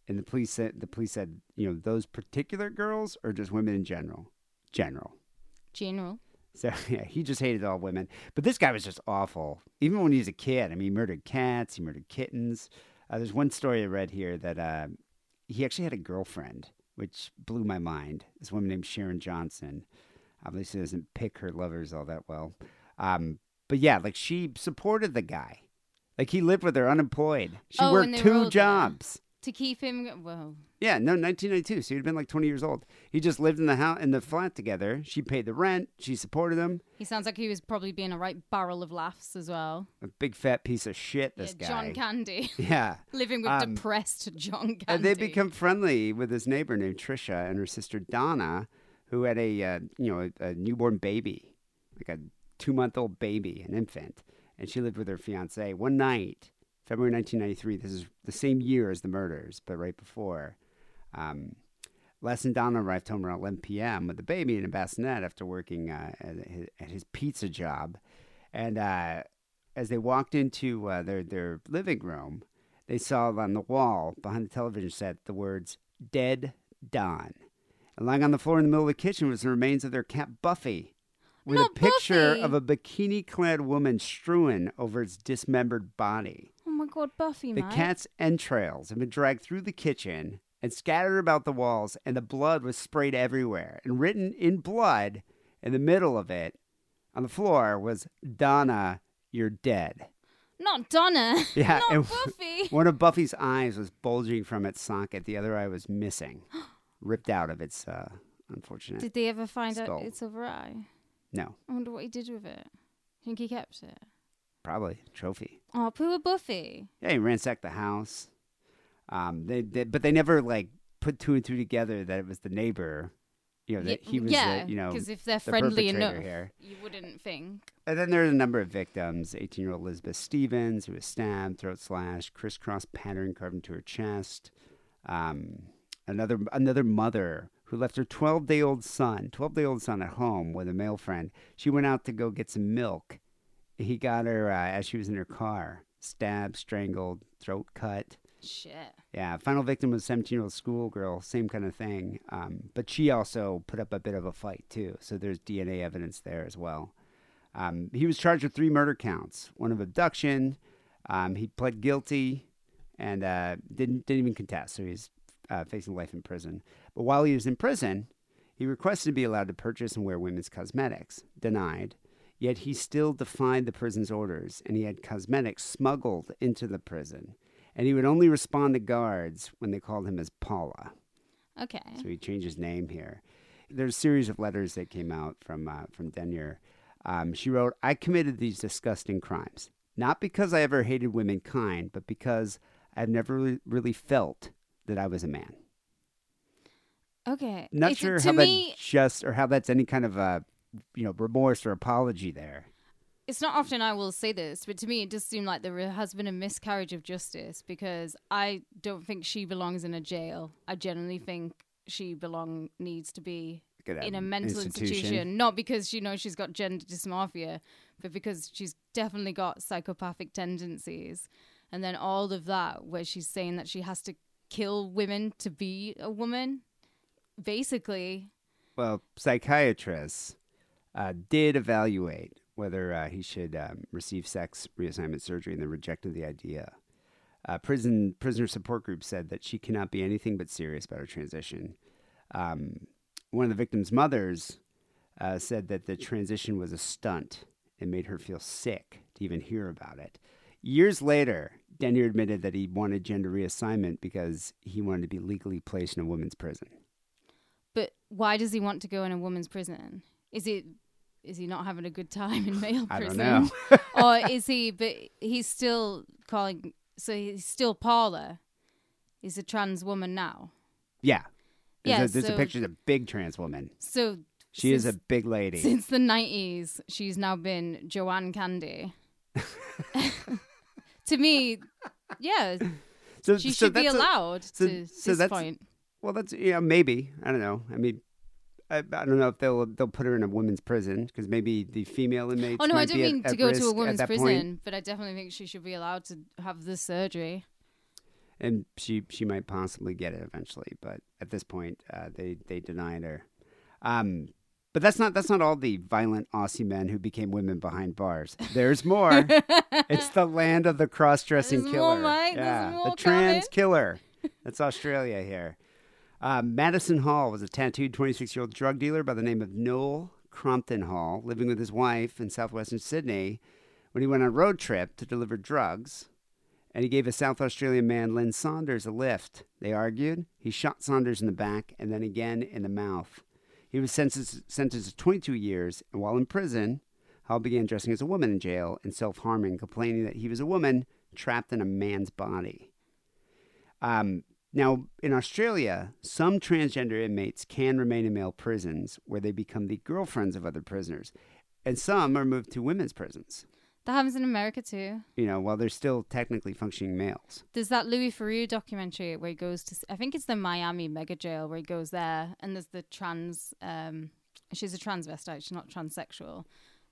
And the police said, the police said, you know, those particular girls or just women in general? General. General. So [LAUGHS] yeah, he just hated all women. But this guy was just awful. Even when he was a kid, I mean, he murdered cats, he murdered kittens. Uh, there's one story I read here that uh, he actually had a girlfriend, which blew my mind. This woman named Sharon Johnson. Obviously, doesn't pick her lovers all that well. Um, but yeah, like she supported the guy. Like he lived with her unemployed. She Oh, worked when they were two jobs. To keep him, well, Yeah, no, 1992. So he'd been like 20 years old. He just lived in the house in the flat together. She paid the rent. She supported him. he sounds like he was probably being a right barrel of laughs as well. A big fat piece of shit. This yeah, guy. John Candy. [LAUGHS] Yeah. [LAUGHS] Living with Um, depressed John Candy. And they become friendly with his neighbor named Trisha and her sister Donna, who had a uh, you know a, a newborn baby, like a two month old baby, an infant, and she lived with her fiance. One night, February 1993. This is the same year as the murders, but right before. Um, Les and Donna arrived home around 11 p.m. with the baby in a bassinet after working uh, at, his, at his pizza job. And uh, as they walked into uh, their, their living room, they saw on the wall behind the television set the words Dead Don. And lying on the floor in the middle of the kitchen was the remains of their cat Buffy, with Not a picture Buffy. of a bikini clad woman strewn over its dismembered body. Oh my god, Buffy, The mate. cat's entrails had been dragged through the kitchen and scattered about the walls, and the blood was sprayed everywhere. And written in blood in the middle of it on the floor was Donna, you're dead. Not Donna. [LAUGHS] Yeah, Not and Buffy. One of Buffy's eyes was bulging from its socket, the other eye was missing, [GASPS] ripped out of its uh, unfortunate. Did they ever find Skull. out its other eye? no, I wonder what he did with it. Think he kept it? Probably trophy. Oh, poor Buffy. Yeah, he ransacked the house. Um, they, they but they never like put two and two together that it was the neighbor. You know that he was yeah, the, you know because if they're the friendly enough, here. you wouldn't think. And then there's a number of victims. 18 year old Elizabeth Stevens, who was stabbed, throat slashed, crisscross pattern carved into her chest. Um, another another mother who left her 12 day old son, 12 day old son at home with a male friend. She went out to go get some milk. He got her uh, as she was in her car, stabbed, strangled, throat cut. Shit. Yeah, final victim was 17 year old schoolgirl, same kind of thing. Um, but she also put up a bit of a fight, too. So there's DNA evidence there as well. Um, he was charged with three murder counts one of abduction. Um, he pled guilty and uh, didn't, didn't even contest. So he's uh, facing life in prison. But while he was in prison, he requested to be allowed to purchase and wear women's cosmetics. Denied. Yet he still defied the prison's orders, and he had cosmetics smuggled into the prison. And he would only respond to guards when they called him as Paula. Okay. So he changed his name here. There's a series of letters that came out from uh, from Denyer. Um, she wrote, "I committed these disgusting crimes not because I ever hated womankind, but because I've never really, really felt that I was a man." Okay. Not It's- sure how me, that just or how that's any kind of uh, you know remorse or apology there. it's not often I will say this, but to me, it does seem like there has been a miscarriage of justice because I don't think she belongs in a jail. I generally think she belong needs to be in a mental institution. not because you know she's got gender dysmorphia, but because she's definitely got psychopathic tendencies, and then all of that where she's saying that she has to kill women to be a woman. Basically, Well, psychiatrists uh, did evaluate whether uh, he should um, receive sex reassignment surgery, and then rejected the idea. Uh, prison prisoner support group said that she cannot be anything but serious about her transition. Um, one of the victim's mothers uh, said that the transition was a stunt and made her feel sick to even hear about it. Years later, Denyer admitted that he wanted gender reassignment because he wanted to be legally placed in a women's prison. but why does he want to go in a woman's prison? Is it is he not having a good time in male I don't prison? know. [LAUGHS] or [LAUGHS] is he? But he's still calling. So he's still Paula. He's a trans woman now. Yeah. There's, Yeah, a, there's so- a picture of a big trans woman. So She is a big lady. Since the nineties, she's now been Joanne Candy. [LAUGHS] to me, yeah, so, she so should be allowed so- to so this point. well, that's yeah, maybe. I don't know. I mean, I, I don't know if they'll they'll put her in a women's prison because maybe the female inmates. Oh no, I don't at- mean at to go to a women's prison, point, but I definitely think she should be allowed to have the surgery. and she she might possibly get it eventually. But at this point, uh, they they denied her. Um, but that's not that's not all the violent Aussie men who became women behind bars. There's more. [LAUGHS] it's the land of the cross-dressing There's more, killer. There's Yeah, more the trans coming. killer. That's Australia here. Um, Madison Hall was a tattooed 26-year-old drug dealer by the name of Noel Crompton Hall, living with his wife in southwestern Sydney when he went on a road trip to deliver drugs. And he gave a South Australian man, Lynn Saunders, a lift. They argued. He shot Saunders in the back and then again in the mouth. He was sentenced, sentenced to 22 years, and while in prison, Hall began dressing as a woman in jail and self harming, complaining that he was a woman trapped in a man's body. Um, now, in Australia, some transgender inmates can remain in male prisons where they become the girlfriends of other prisoners, and some are moved to women's prisons. That happens in America too. You know, while they're still technically functioning males. There's that Louis Theroux documentary where he goes to, I think it's the Miami mega jail where he goes there, and there's the trans, um, she's a transvestite, she's not transsexual,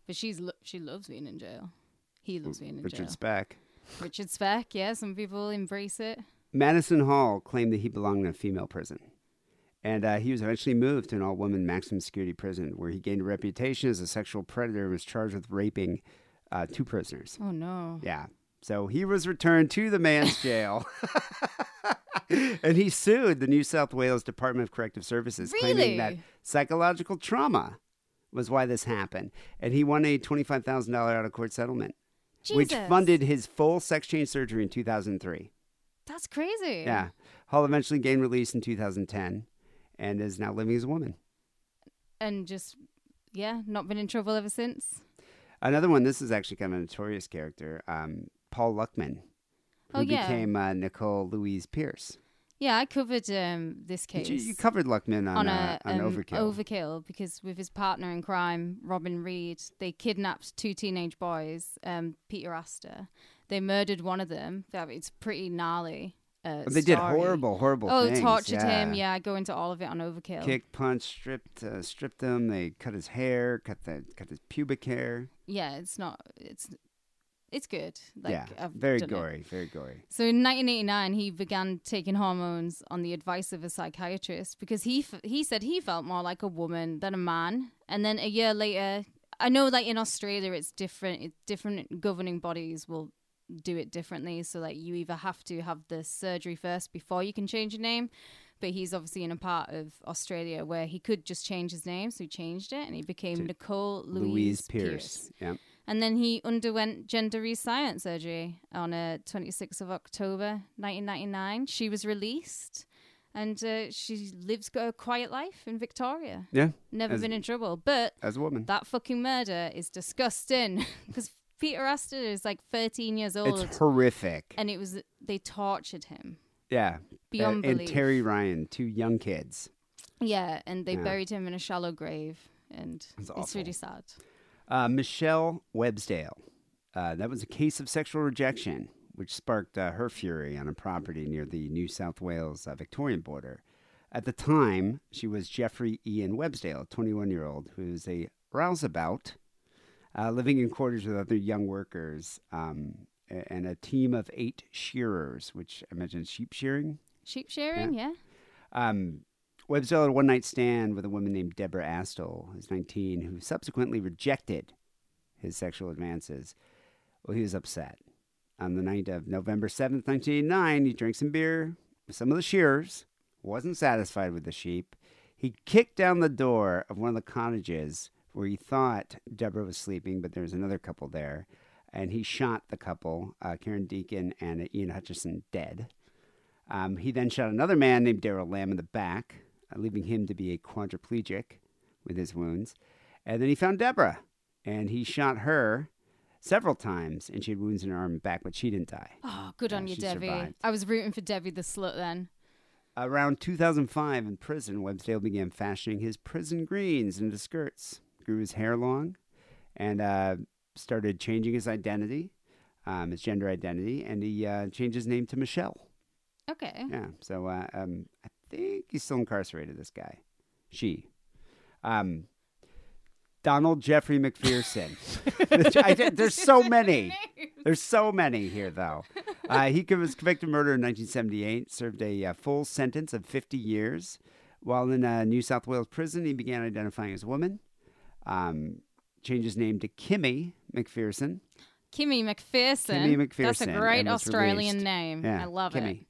but she's lo- she loves being in jail. He loves being in Richard jail. Richard Speck. Richard Speck, yeah, some people embrace it. Madison Hall claimed that he belonged in a female prison. And uh, he was eventually moved to an all woman maximum security prison where he gained a reputation as a sexual predator and was charged with raping uh, two prisoners. Oh no. Yeah. So he was returned to the man's [LAUGHS] jail. [LAUGHS] and he sued the New South Wales Department of Corrective Services, claiming that psychological trauma was why this happened. And he won a $25,000 out of court settlement, which funded his full sex change surgery in 2003. That's crazy. Yeah. Hall eventually gained release in 2010 and is now living as a woman. And just yeah, not been in trouble ever since. Another one, this is actually kind of a notorious character, um, Paul Luckman, who Oh, yeah. became uh, Nicole Louise Pierce. Yeah, I covered um, this case. You, you covered Luckman on, on uh, a on um, Overkill. Overkill because with his partner in crime, Robin Reed, they kidnapped two teenage boys, um, Peter Astor. They murdered one of them. It's pretty gnarly. Uh, But they did story. horrible, horrible Oh, things. tortured yeah. him. Yeah, go into all of it on Overkill. Kicked, punched, stripped, uh, stripped him. They cut his hair, cut the cut his pubic hair. Yeah, it's not. It's it's good. Like, yeah, I've very done it. gory, very gory. So in 1989, he began taking hormones on the advice of a psychiatrist because he f- he said he felt more like a woman than a man. And then a year later, I know like in Australia it's different. It's different governing bodies will do it differently. So like you either have to have the surgery first before you can change your name. But he's obviously in a part of Australia where he could just change his name, so he changed it and he became To Nicole Louise, Louise Pierce. Pierce. Yeah. And then he underwent gender reassignment surgery on uh, 26th of October 1999. She was released and uh, she lives a quiet life in Victoria. Yeah. Never been in trouble. But As a woman. that fucking murder is disgusting [LAUGHS] because Peter Astor is like 13 years old. It's horrific. and it was, they tortured him. yeah. Beyond Uh, and belief. Terry Ryan, two young kids. Yeah, and they Yeah. buried him in a shallow grave. And That's it's awful. really sad. Uh, Michelle Websdale. Uh, that was a case of sexual rejection, which sparked uh, her fury on a property near the New South Wales uh, Victorian border. At the time, she was Jeffrey Ian Websdale, a 21 year old who was a rouseabout, uh, living in quarters with other young workers um, and a team of eight shearers, which I mentioned sheep shearing. Sheep shearing, yeah. Um, Websdale had a one night stand with a woman named Deborah Astell, who's 19, who subsequently rejected his sexual advances. Well, he was upset. On the night of November 7th, 1989, he drank some beer with some of the shearers, wasn't satisfied with the sheep. He kicked down the door of one of the cottages where he thought Deborah was sleeping, but there was another couple there. And he shot the couple, uh, Karen Deacon and Ian Hutchison, dead. Um, he then shot another man named Daryl Lamb in the back, uh, leaving him to be a quadriplegic with his wounds. And then he found Deborah, and he shot her several times, and she had wounds in her arm and back, but she didn't die. Oh, good Yeah, on you, Debbie. survived. I was rooting for Debbie the slut then. Around 2005 in prison, Websdale began fashioning his prison greens into skirts, grew his hair long, and uh, started changing his identity, um, his gender identity, and he uh, changed his name to Michelle. Okay. Yeah. So uh, um, I think he's still incarcerated. This guy, she, um, Donald Jeffrey McPherson. [LAUGHS] I there's so many. There's so many here, though. [LAUGHS] Uh, he was convicted of murder in 1978. Served a uh, full sentence of 50 years. While in a New South Wales prison, he began identifying as a woman. Um, changed his name to Kimmy McPherson. Kimmy McPherson. Kimmy McPherson. That's a great Australian released. name. Yeah, I love Kimmy. it.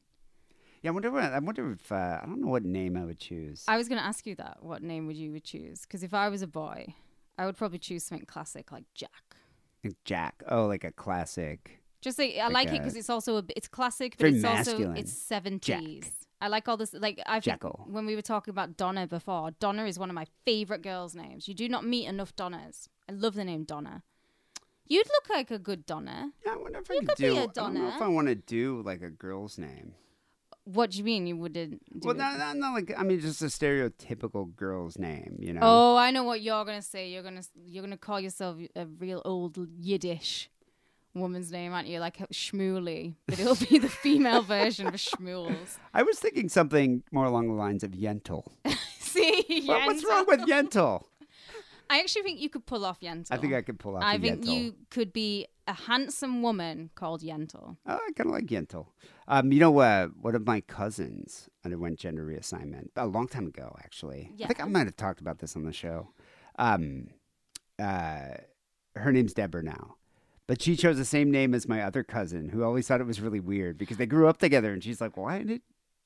Yeah, I wonder. What, I wonder if uh, I don't know what name I would choose. I was going to ask you that. What name would you would choose? Because if I was a boy, I would probably choose something classic like Jack. Like Jack. Oh, like a classic. Just like I Like like it because it's also a it's classic, but it's masculine. also it's seventies. I like all this. Like I think Jackal. when we were talking about Donna before, Donna is one of my favorite girls' names. You do not meet enough Donnas. I love the name Donna. You'd look like a good Donna. Yeah, I wonder if You I could could be do. a I don't know if I want to do like a girl's name. What do you mean you wouldn't? Do well, not, not, not like I mean, just a stereotypical girl's name. You know. Oh, I know what you're gonna say. You're gonna you're gonna call yourself a real old Yiddish. Woman's name, aren't you? Like Shmooly, but it'll be the female version of Shmools. [LAUGHS] I was thinking something more along the lines of Yentl. [LAUGHS] See, What- what's wrong with Yentl? I actually think you could pull off Yentl. I think I could pull off I think Yentl. you could be a handsome woman called Yentl. Oh, I kind of like Yentl. Um, you know, uh, one of my cousins underwent gender reassignment a long time ago, actually. I think I might have talked about this on the show. Um, uh, her name's Deborah now. But she chose the same name as my other cousin, who always thought it was really weird because they grew up together, and she's like, "Why did,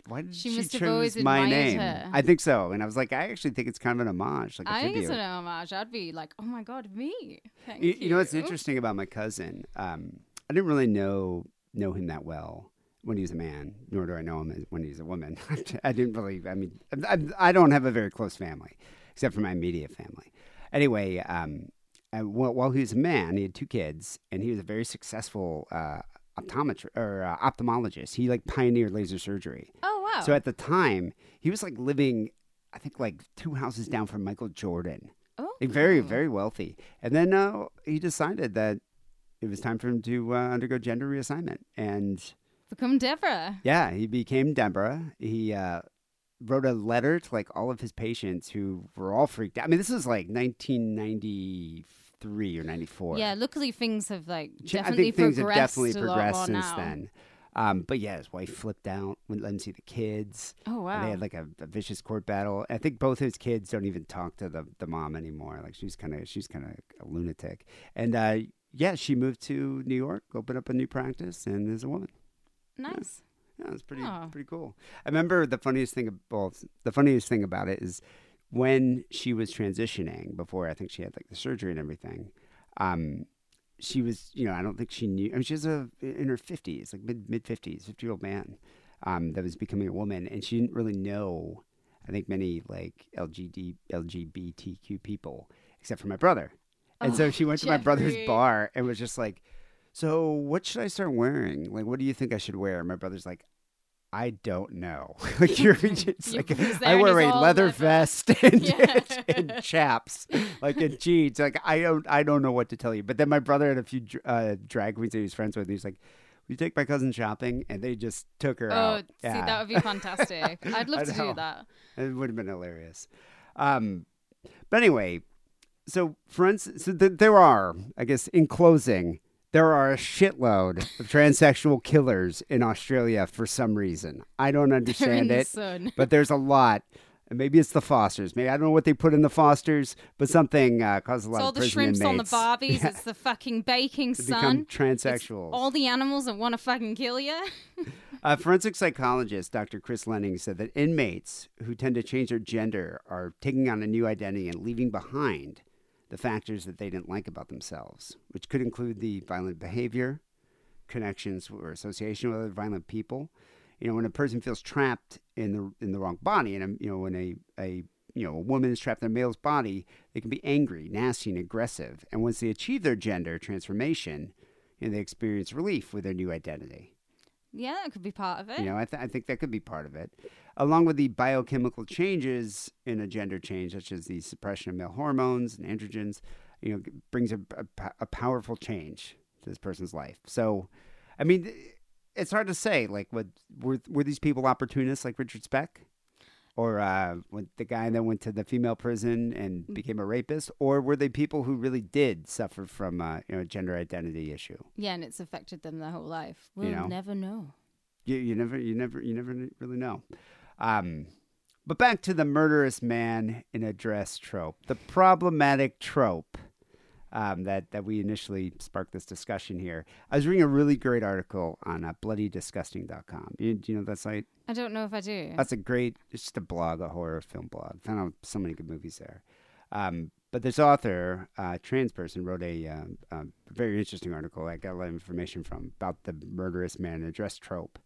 why did She she, choose my name?" her. I think so, and I was like, "I actually think it's kind of an homage, like a I think it's an homage. I'd be like, oh my god, me. Thank You, you. you know what's interesting about my cousin? Um, I didn't really know know him that well when he was a man, nor do I know him when he's a woman. [LAUGHS] I didn't really. I mean, I, I don't have a very close family, except for my immediate family. Anyway, um, I, while, while he was a man, he had two kids, and he was a very successful uh, optometrist or uh, ophthalmologist. He like pioneered laser surgery. Oh wow. So at the time, he was like living, I think, like two houses down from Michael Jordan. oh, Like very, very wealthy. And then uh, he decided that it was time for him to uh, undergo gender reassignment. And become Deborah. yeah, he became Deborah. He uh, wrote a letter to like all of his patients who were all freaked out. I mean, this was like 1993 or 94. Yeah, luckily things have like Ch- I definitely think things have progressed definitely a lot progressed more since now. then. Um, but yeah, his wife flipped out, wouldn't let him see the kids. Oh And wow. they had like a, a vicious court battle. I think both his kids don't even talk to the, the mom anymore. Like she's kind of she's kind of a lunatic. And uh, yeah, she moved to New York, opened up a new practice, and is a woman. nice. Yeah, it's pretty pretty cool. I remember the funniest thing about the funniest thing about it is when she was transitioning before I think she had like the surgery and everything. Um, she was, you know, I don't think she knew. I mean, she was a, in her fifties, like mid mid fifties, fifty year old man um, that was becoming a woman, and she didn't really know. I think many like LGD, LGBTQ people, except for my brother. And Oh, so she went to my brother's bar and was just like, "So what should I start wearing? Like, what do you think I should wear?" My brother's like, "I don't know. [LAUGHS] [LAUGHS] like you're just You- like I wear a leather leather. vest [LAUGHS] and, Yeah. and chaps, like in jeans. Like I don't, I don't know what to tell you. But then my brother had a few uh, drag queens that he was friends with. He's like, "We take my cousin shopping?" And they just took her Oh, out. see, that would be fantastic. I'd love to do that. It would have been hilarious. Um, but anyway, so friends, so th- there are, I guess, in closing, there are a shitload of transsexual killers in Australia for some reason. I don't [LAUGHS] understand it, sun. but there's a lot. And maybe it's the Fosters. Maybe I don't know what they put in the Fosters, but something uh, caused a lot It's all of the prison shrimps on the [LAUGHS] barbies. Yeah, It's the fucking baking to sun. become It's all the animals that want to fucking kill you. [LAUGHS] A forensic psychologist, Dr. Chris Lenning, said that inmates who tend to change their gender are taking on a new identity and leaving behind the factors that they didn't like about themselves, which could include the violent behavior, connections or association with other violent people. You know, when a person feels trapped in the in the wrong body, and um, you know, when a a you know a woman is trapped in a male's body, they can be angry, nasty, and aggressive. And once they achieve their gender transformation, you know, they experience relief with their new identity. Yeah, that could be part of it. You know, I, th- I think that could be part of it, along with the biochemical changes in a gender change, such as the suppression of male hormones and androgens. You know, brings a, a, a powerful change to this person's life. So, I mean, it's hard to say. Like, what were were these people opportunists like Richard Speck, or uh, the guy that went to the female prison and became a rapist, or were they people who really did suffer from uh, you know a gender identity issue? Yeah, and it's affected them their whole life. We'll know? never know. you, you never you never you never really know um but back to the murderous man in a dress trope the problematic trope um, that, that we initially sparked this discussion here. I was reading a really great article on uh, bloodydisgusting.com. You, do you know that site? I don't know if I do. That's a great, it's just a blog, a horror film blog. Found out so many good movies there. Um, but this author, uh, trans person, wrote a um, um, very interesting article. I got a lot of information from about the murderous man in a dress trope.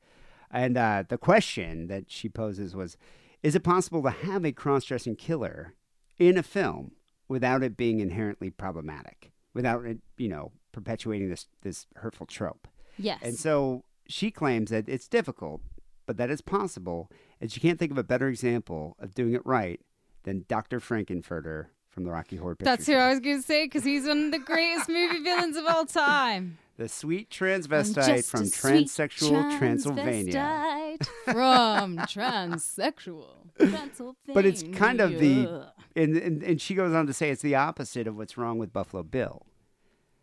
And uh, the question that she poses was Is it possible to have a cross dressing killer in a film without it being inherently problematic, without it, you know, perpetuating this, this hurtful trope? yes. And so she claims that it's difficult, but that it's possible, and she can't think of a better example of doing it right than Dr. Frank-N-Furter from the Rocky Horror Picture That's who I was going to say because he's one of the greatest movie villains of all time. The sweet transvestite from transsexual Transylvania. From transsexual Transylvania. But it's kind of the and, and and she goes on to say it's the opposite of what's wrong with Buffalo Bill.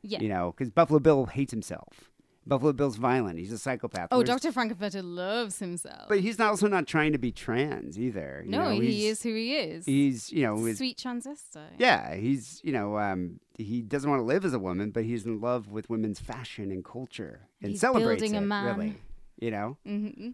yeah. You know, because Buffalo Bill hates himself. Buffalo Bill's violent. He's a psychopath. Oh, Whereas- Dr. Frank-N-Furter loves himself. But he's not also not trying to be trans either. you no, know, he is who he is. He's you know his- Sweet transvestite. yeah he's you know um, he doesn't want to live as a woman, but he's in love with women's fashion and culture and He's celebrates building a it, man. Really, you know. hmm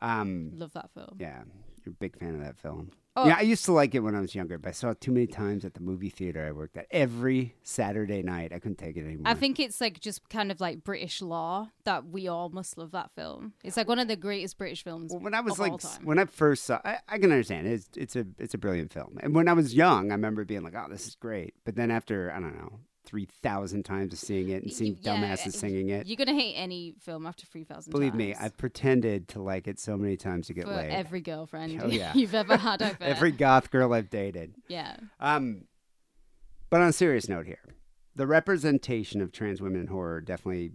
Um, Love that film. yeah, you're a big fan of that film. Oh. Yeah, I used to like it when I was younger, but I saw it too many times at the movie theater I worked at every Saturday night. I couldn't take it anymore. I think it's like just kind of like British law that we all must love that film. It's like one of the greatest British films. Well, when I was like, all s- time. when I first saw, I, I can understand it. It's, it's a it's a brilliant film. And when I was young, I remember being like, "Oh, this is great." But then after I don't know three thousand times of seeing it and seeing yeah, dumbasses singing it, You're gonna hate any film after three thousand. believe me, I've pretended to like it so many times to get for laid. every girlfriend [LAUGHS] Oh, [LAUGHS] yeah. you've ever had. [LAUGHS] I. Every goth girl I've dated. yeah. Um, but on a serious note here, the representation of trans women in horror definitely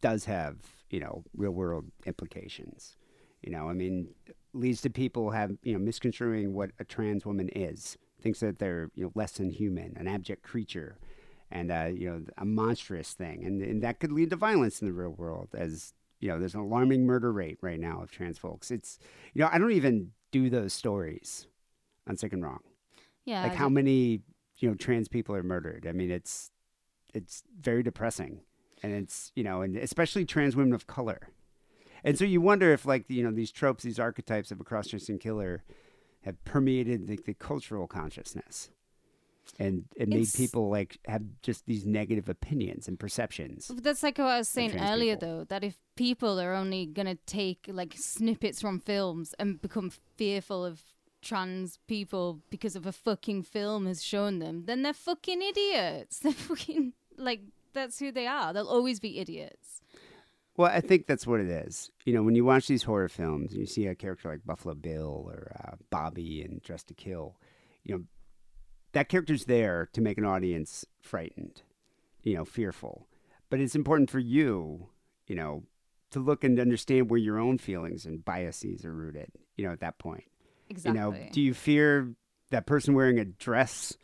does have, you know, real world implications. You know, I mean, leads to people have, you know, misconstruing what a trans woman is, thinks that they're, you know, less than human, an abject creature, and, uh, you know, a monstrous thing. And, and that could lead to violence in the real world as, you know, there's an alarming murder rate right now of trans folks. It's, you know, I don't even do those stories on Sick and Wrong Yeah. like how many you know trans people are murdered i mean it's it's very depressing and it's you know and especially trans women of color and so you wonder if like you know these tropes these archetypes of a cross-dressing killer have permeated the, the cultural consciousness and it made It's- people like have just these negative opinions and perceptions That's like what I was saying earlier, people. though, that if people are only gonna take like snippets from films and become fearful of trans people because of a fucking film has shown them, then they're fucking idiots. [LAUGHS] They're fucking like that's who they are. They'll always be idiots. Well, I think that's what it is. You know, when you watch these horror films, and you see a character like Buffalo Bill or uh, Bobbi in Dressed to Kill. You know, that character's there to make an audience frightened, you know, fearful. But it's important for you, you know, to look and understand where your own feelings and biases are rooted. You know, at that point, Exactly. you know, do you fear that person wearing a dress?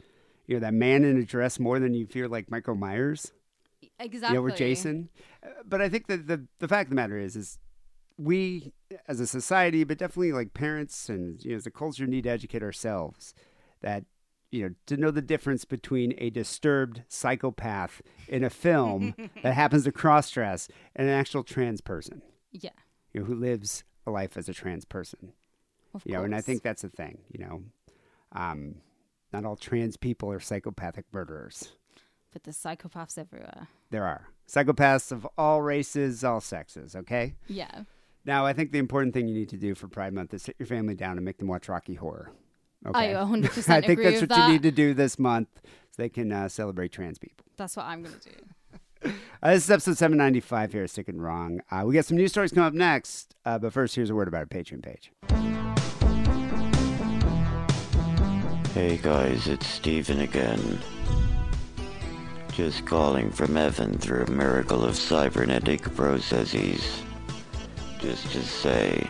You know, that man in a dress more than you fear like Michael Myers? exactly. you know, or Jason. Uh, But I think that the the fact of the matter is, is we as a society, but definitely like parents and you know, as a culture, need to educate ourselves that you know to know the difference between a disturbed psychopath in a film [LAUGHS] that happens to cross dress and an actual trans person, Yeah. you know, who lives a life as a trans person. Of You know, and I think that's the thing. You know, um, not all trans people are psychopathic murderers. But there's psychopaths everywhere. There are psychopaths of all races, all sexes. Okay. Yeah. Now, I think the important thing you need to do for Pride Month is sit your family down and make them watch Rocky Horror. Okay. I [LAUGHS] 100% I think that's what that. you need to do this month so they can uh, celebrate trans people. That's what I'm gonna do. [LAUGHS] Uh, this is episode 795 here at Sick and Wrong. Uh, we got some news stories coming up next, uh, but first, here's a word about our Patreon page. Hey guys, it's Steven again. Just calling from heaven through a miracle of cybernetic processes. Just to say,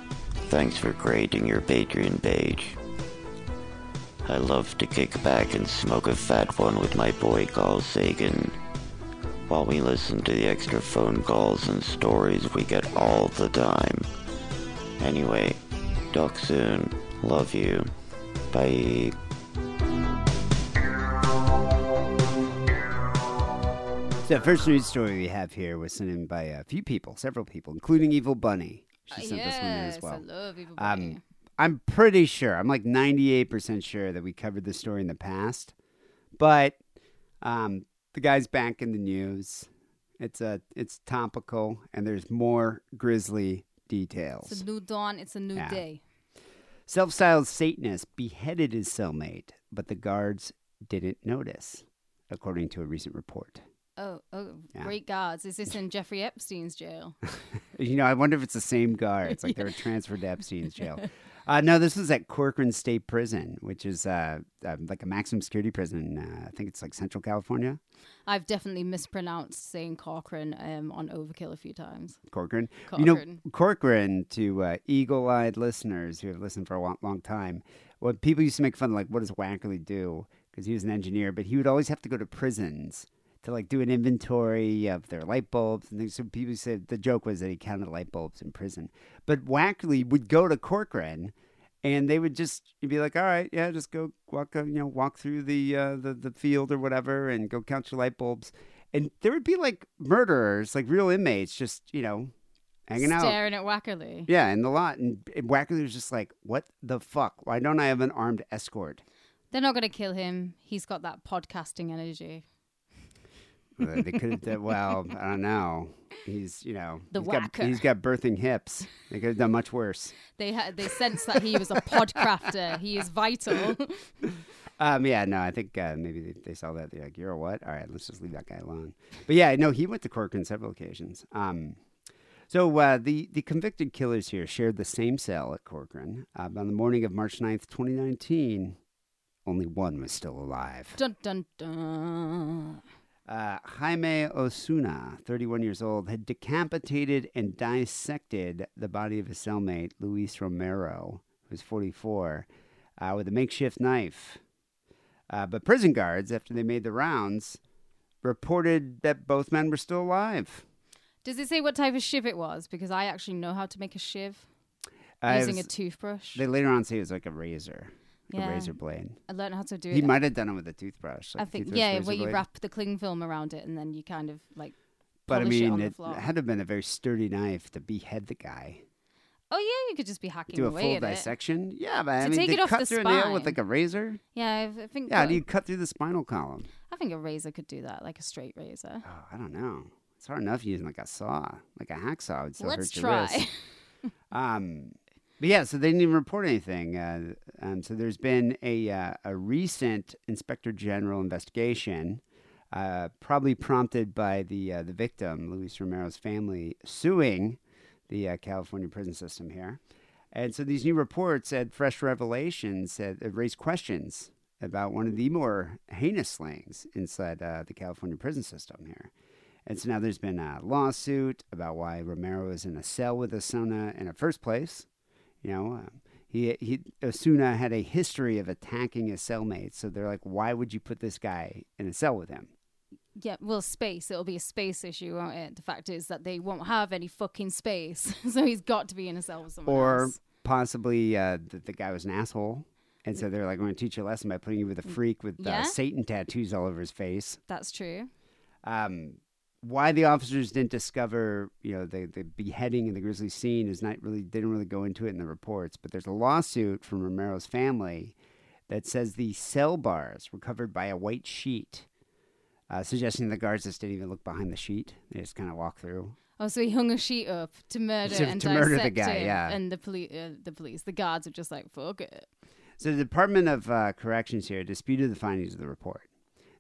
thanks for creating your Patreon page. I love to kick back and smoke a fat one with my boy Carl Sagan. While we listen to the extra phone calls and stories we get all the time. Anyway, talk soon. Love you. Bye. So, the first news story we have here was sent in by a few people, several people, including Evil Bunny. She Uh, sent this one in as well. I love Evil Bunny. Um, I'm pretty sure. I'm like 98% sure that we covered this story in the past, but um, the guy's back in the news. It's a it's topical, and there's more grisly details. it's a new dawn. It's a new Yeah. day. Self-styled Satanist beheaded his cellmate, but the guards didn't notice, according to a recent report. Oh, oh, Yeah. great guards! Is this in Jeffrey Epstein's jail? [LAUGHS] You know, I wonder if it's the same guards, [LAUGHS] like they were transferred to Epstein's jail. [LAUGHS] Uh, no, this was at Corcoran State Prison, which is uh, uh, like a maximum security prison. Uh, I think it's like Central California. I've definitely mispronounced saying Corcoran um, on Overkill a few times. Corcoran. You know, Corcoran. Corcoran, to uh, eagle eyed listeners who have listened for a long, long time, what people used to make fun of, like, what does Wackerly do? Because he was an engineer, but he would always have to go to prisons to, like, do an inventory of their light bulbs and things. So people said the joke was that he counted light bulbs in prison. But Wackerly would go to Corcoran. And they would just be like, all right, yeah, just go walk, uh, you know, walk through the, uh, the the field or whatever, and go count your light bulbs. And there would be like murderers, like real inmates, just you know, hanging out. Staring at Wackerly. Yeah, in the lot. And Wackerly was just like, what the fuck? Why don't I have an armed escort? They're not going to kill him. He's got that podcasting energy. They could have done, well, I don't know. He's, you know, The he's got, he's got birthing hips. They could have done much worse. They ha- they sense that he was a podcrafter. [LAUGHS] He is vital. Um, yeah, no, I think uh, maybe they, they saw that. They're like, you're a what? All right, let's just leave that guy alone. But yeah, no, he went to Corcoran several occasions. Um, so uh, the, the convicted killers here shared the same cell at Corcoran. Uh, on the morning of March 9th, 2019, only one was still alive. dun dun dun. Uh, Jaime Osuna, 31 years old, had decapitated and dissected the body of his cellmate, Luis Romero, who was 44, uh, with a makeshift knife. Uh, but prison guards, after they made the rounds, reported that both men were still alive. Does it say what type of shiv it was? Because I actually know how to make a shiv Uh, using a toothbrush. they later on say it was like a razor, like Yeah. a razor blade. I learned how to do He it. He might have done it with a toothbrush. like I think yeah, where you blade. wrap the cling film around it and then you kind of like. But I polish it mean, it had to have been a very sturdy knife to behead the guy. Oh yeah, you could just be hacking do a away full dissection. Yeah, but I mean, take it off cut the through a nail with like a razor. Yeah, I I think. Yeah, you cut through the spinal column? I think a razor could do that, like a straight razor. Oh, I don't know. It's hard enough using like a saw, like a hacksaw would still Let's hurt your try. wrist. [LAUGHS] Um, but yeah, so they didn't even report anything. Uh, um, so there's been a uh, a recent inspector general investigation, uh, probably prompted by the uh, the victim, Luis Romero's family, suing the uh, California prison system here. And so these new reports had fresh revelations that that raised questions about one of the more heinous slayings inside uh, the California prison system here. And so now there's been a lawsuit about why Romero was in a cell with Osuna in the first place. You know, uh, he, he Osuna had a history of attacking his cellmates. So they're like, why would you put this guy in a cell with him? Yeah, well, space. It'll be a space issue, won't it? The fact is that they won't have any fucking space, [LAUGHS] so he's got to be in a cell with someone or else. possibly uh, that the guy was an asshole. And so they're like, we're going to teach you a lesson by putting you with a freak with Yeah. uh, Satan tattoos all over his face. That's true. Um, why the officers didn't discover, you know, the, the beheading and the grisly scene is not really, didn't really go into it in the reports. But there's a lawsuit from Romero's family that says the cell bars were covered by a white sheet, uh, suggesting the guards just didn't even look behind the sheet. They just kind of walk through. Oh, so he hung a sheet up to murder [LAUGHS] and to murder the guy, him, yeah. And the police, uh, the police, the guards are just like, fuck it. So the Department of uh, Corrections here disputed the findings of the report.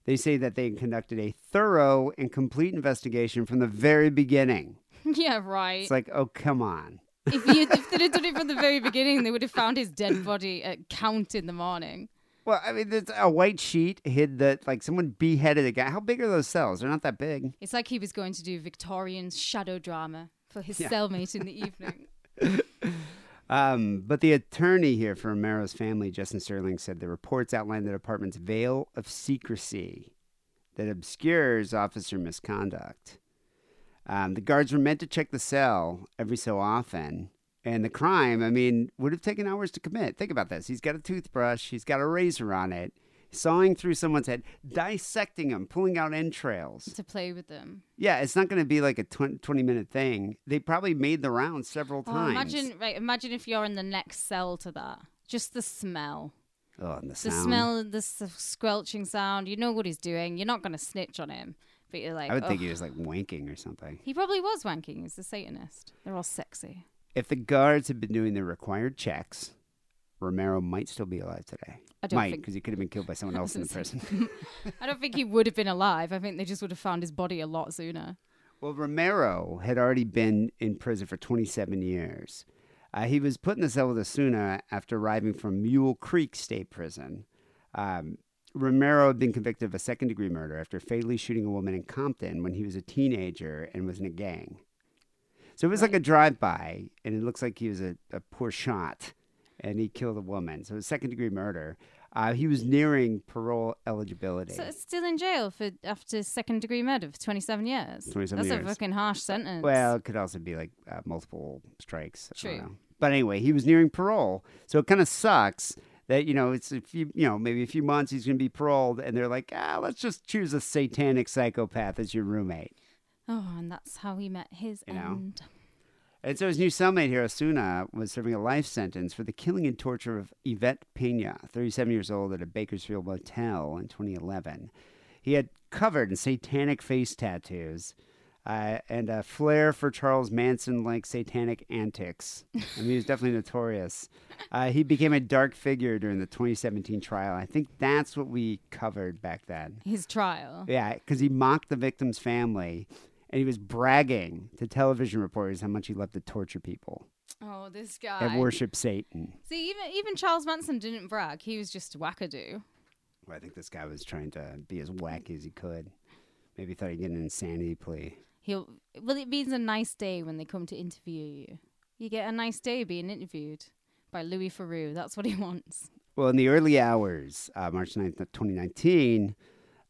They say that they conducted a thorough and complete investigation from the very beginning. [LAUGHS] yeah, right. It's like, oh, come on. if, you, if they'd have done it from the very [LAUGHS] beginning, they would have found his dead body at count in the morning. Well, I mean, there's a white sheet hid that, like, someone beheaded a guy. How big are those cells? They're not that big. It's like he was going to do Victorian shadow drama for his Yeah. cellmate in the evening. [LAUGHS] Um, but the attorney here for Romero's family, Justin Sterling, said the reports outline the department's veil of secrecy that obscures officer misconduct. Um, the guards were meant to check the cell every so often. And the crime, I mean, would have taken hours to commit. Think about this. He's got a toothbrush, he's got a razor on it, sawing through someone's head, dissecting him, pulling out entrails. to play with them. Yeah, it's not going to be like a 20, 20 minute thing. They probably made the rounds several Oh, times. imagine, right? Imagine if you're in the next cell to that. Just the smell, Oh, and the the smell, the squelching sound. You know what he's doing. You're not going to snitch on him, but you're like, I would think he was like wanking or something. he probably was wanking. He's a Satanist. They're all sexy. If the guards had been doing their required checks, Romero might still be alive today. I don't might, think- because he could have been killed by someone [LAUGHS] else in the prison. [LAUGHS] I don't think he would have been alive. I think they just would have found his body a lot sooner. well, Romero had already been in prison for 27 years. Uh, he was put in the cell with Osuna after arriving from Mule Creek State Prison. Um, Romero had been convicted of a second degree murder after fatally shooting a woman in Compton when he was a teenager and was in a gang. So it was like a drive by, and it looks like he was a, a poor shot and he killed a woman. So it was second degree murder. Uh, he was nearing parole eligibility. So it's still in jail for after second degree murder for 27 years. 27 That's years. a fucking harsh sentence. Well, it could also be like uh, multiple strikes. I don't True. know. But anyway, he was nearing parole, so it kind of sucks that you know it's a few, you know, maybe a few months he's going to be paroled, and they're like, ah, let's just choose a satanic psychopath as your roommate. oh, and that's how he met his You know? end. And so his new cellmate here, Osuna, was serving a life sentence for the killing and torture of Yvette Pena, 37 years old, at a Bakersfield motel in 2011. He had covered in satanic face tattoos uh, and a flair for Charles Manson-like satanic antics. I mean, he was definitely notorious. Uh, he became a dark figure during the 2017 trial. I think that's what we covered back then. His trial. Yeah, because he mocked the victim's family, and he was bragging to television reporters how much he loved to torture people Oh, this guy. and worship Satan. See, even even Charles Manson didn't brag. He was just wackadoo. Well, I think this guy was trying to be as wacky as he could. Maybe he thought he'd get an insanity plea. He'll well, it means a nice day when they come to interview you. You get a nice day being interviewed by Louis Theroux. That's what he [LAUGHS] wants. Well, in the early hours, uh, March 9th, 2019,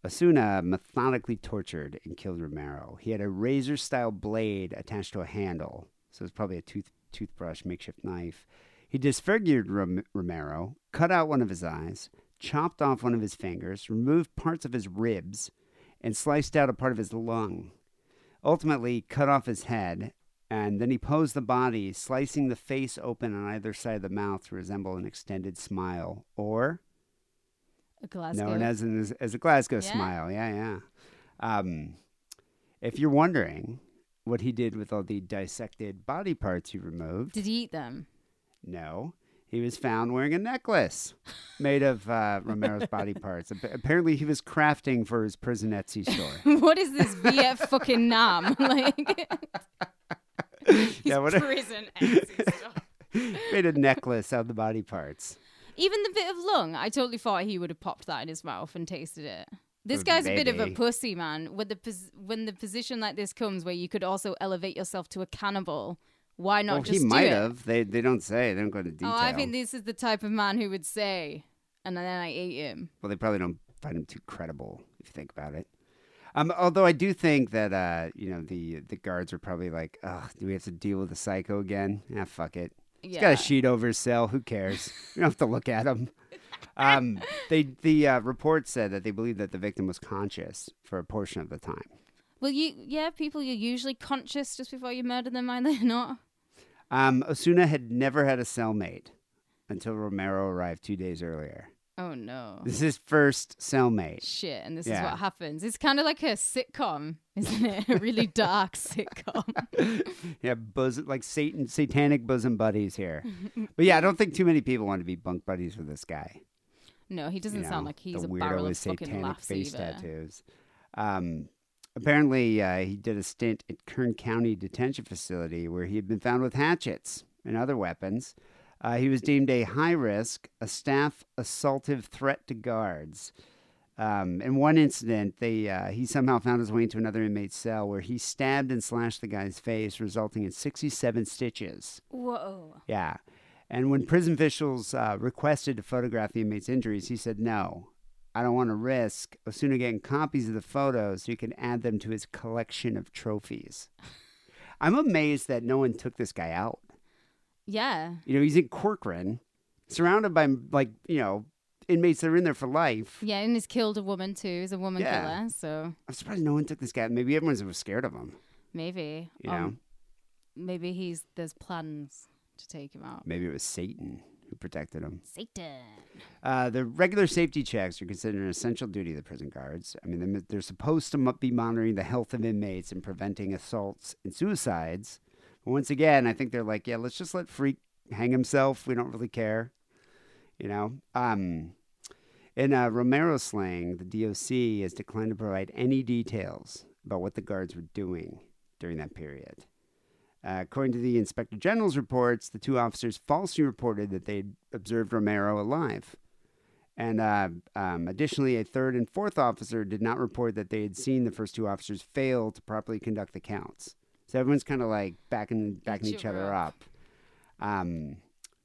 Osuna uh, methodically tortured and killed Romero. He had a razor style blade attached to a handle, so it's probably a tooth, toothbrush makeshift knife. He disfigured Rom- Romero, cut out one of his eyes, chopped off one of his fingers, removed parts of his ribs, and sliced out a part of his lung. Ultimately, cut off his head, and then he posed the body, slicing the face open on either side of the mouth to resemble an extended smile, or Glasgow. known as an, as a Glasgow Yeah. smile. Yeah, yeah. Um, if you're wondering what he did with all the dissected body parts he removed, Did he eat them? no. He was found wearing a necklace made of uh, [LAUGHS] Romero's body parts. Apparently, he was crafting for his prison Etsy store. [LAUGHS] what is this VF fucking Nam? [LAUGHS] like, yeah, what a- prison Etsy stuff. made a necklace out of the body parts. Even the bit of lung, I totally thought he would have popped that in his mouth and tasted it. This guy's a bit of a pussy, man. When the pos- when the position like this comes, where you could also elevate yourself to a cannibal, why not well, just he do might it? have. They they don't say. They don't go into detail. Oh, I think this is the type of man who would say, and then I ate him. well, they probably don't find him too credible if you think about it. Um, although I do think that uh, you know the the guards are probably like, "Ugh, do we have to deal with the psycho again? Ah, fuck it. He's got a sheet over his cell. Who cares? [LAUGHS] you don't have to look at him." Um, they the uh, report said that they believe that the victim was conscious for a portion of the time. Well, you yeah, people you're usually conscious just before you murder them, are they [LAUGHS] not? Um, Osuna had never had a cellmate until Romero arrived two days earlier. Oh no. This is first cellmate. Shit, and this Yeah. is what happens. It's kind of like a sitcom, isn't it? A really [LAUGHS] dark sitcom. [LAUGHS] yeah, bosom like Satan, satanic bosom buddies here. [LAUGHS] but yeah, I don't think too many people want to be bunk buddies with this guy. No, he doesn't you sound like he's a weirdo barrel of fucking satanic laughs face either. tattoos. Um, apparently, uh, he did a stint at Kern County Detention Facility where he had been found with hatchets and other weapons. Uh, he was deemed a high risk, a staff assaultive threat to guards. Um, in one incident, they uh, he somehow found his way into another inmate's cell where he stabbed and slashed the guy's face, resulting in 67 stitches. Whoa. Yeah. And when prison officials uh, requested to photograph the inmate's injuries, he said, no, I don't want to risk Osuna getting copies of the photos so he can add them to his collection of trophies. [LAUGHS] I'm amazed that no one took this guy out. Yeah. You know, he's in Corcoran, surrounded by, like, you know, inmates that are in there for life. Yeah, and he's killed a woman too. He's a woman Yeah. killer, so I'm surprised no one took this guy. Maybe everyone was scared of him. maybe. You um, know? Maybe he's there's plans to take him out. Maybe it was Satan who protected him. Satan. Uh, the regular safety checks are considered an essential duty of the prison guards. I mean, they're, they're supposed to be monitoring the health of inmates and preventing assaults and suicides. Once again, I think they're like, yeah, let's just let Freak hang himself. We don't really care. You know? Um, in uh, Romero slang, the DOC has declined to provide any details about what the guards were doing during that period. Uh, according to the Inspector General's reports, the two officers falsely reported that they'd observed Romero alive. And uh, um, additionally, a third and fourth officer did not report that they had seen the first two officers fail to properly conduct the counts. So everyone's kind of like backing backing Each each other up. up. Um,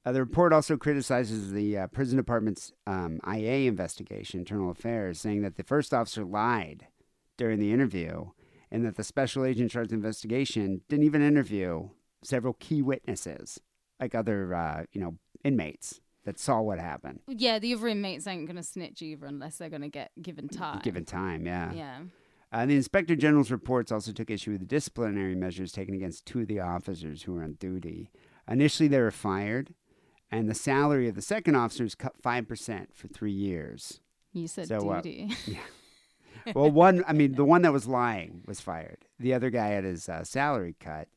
uh, the report also criticizes the uh, prison department's um, IA investigation, internal affairs, saying that the first officer lied during the interview, and that the special agent charged investigation didn't even interview several key witnesses, like other uh, you know inmates that saw what happened. Yeah, the other inmates ain't gonna snitch either unless they're gonna get given time. Given time, yeah. Yeah. Uh, the inspector general's reports also took issue with the disciplinary measures taken against two of the officers who were on duty. Initially, they were fired, and the salary of the second officer was cut five percent for three years. You said So, uh, duty. [LAUGHS] Well, one, I mean, the one that was lying was fired. The other guy had his uh, salary cut.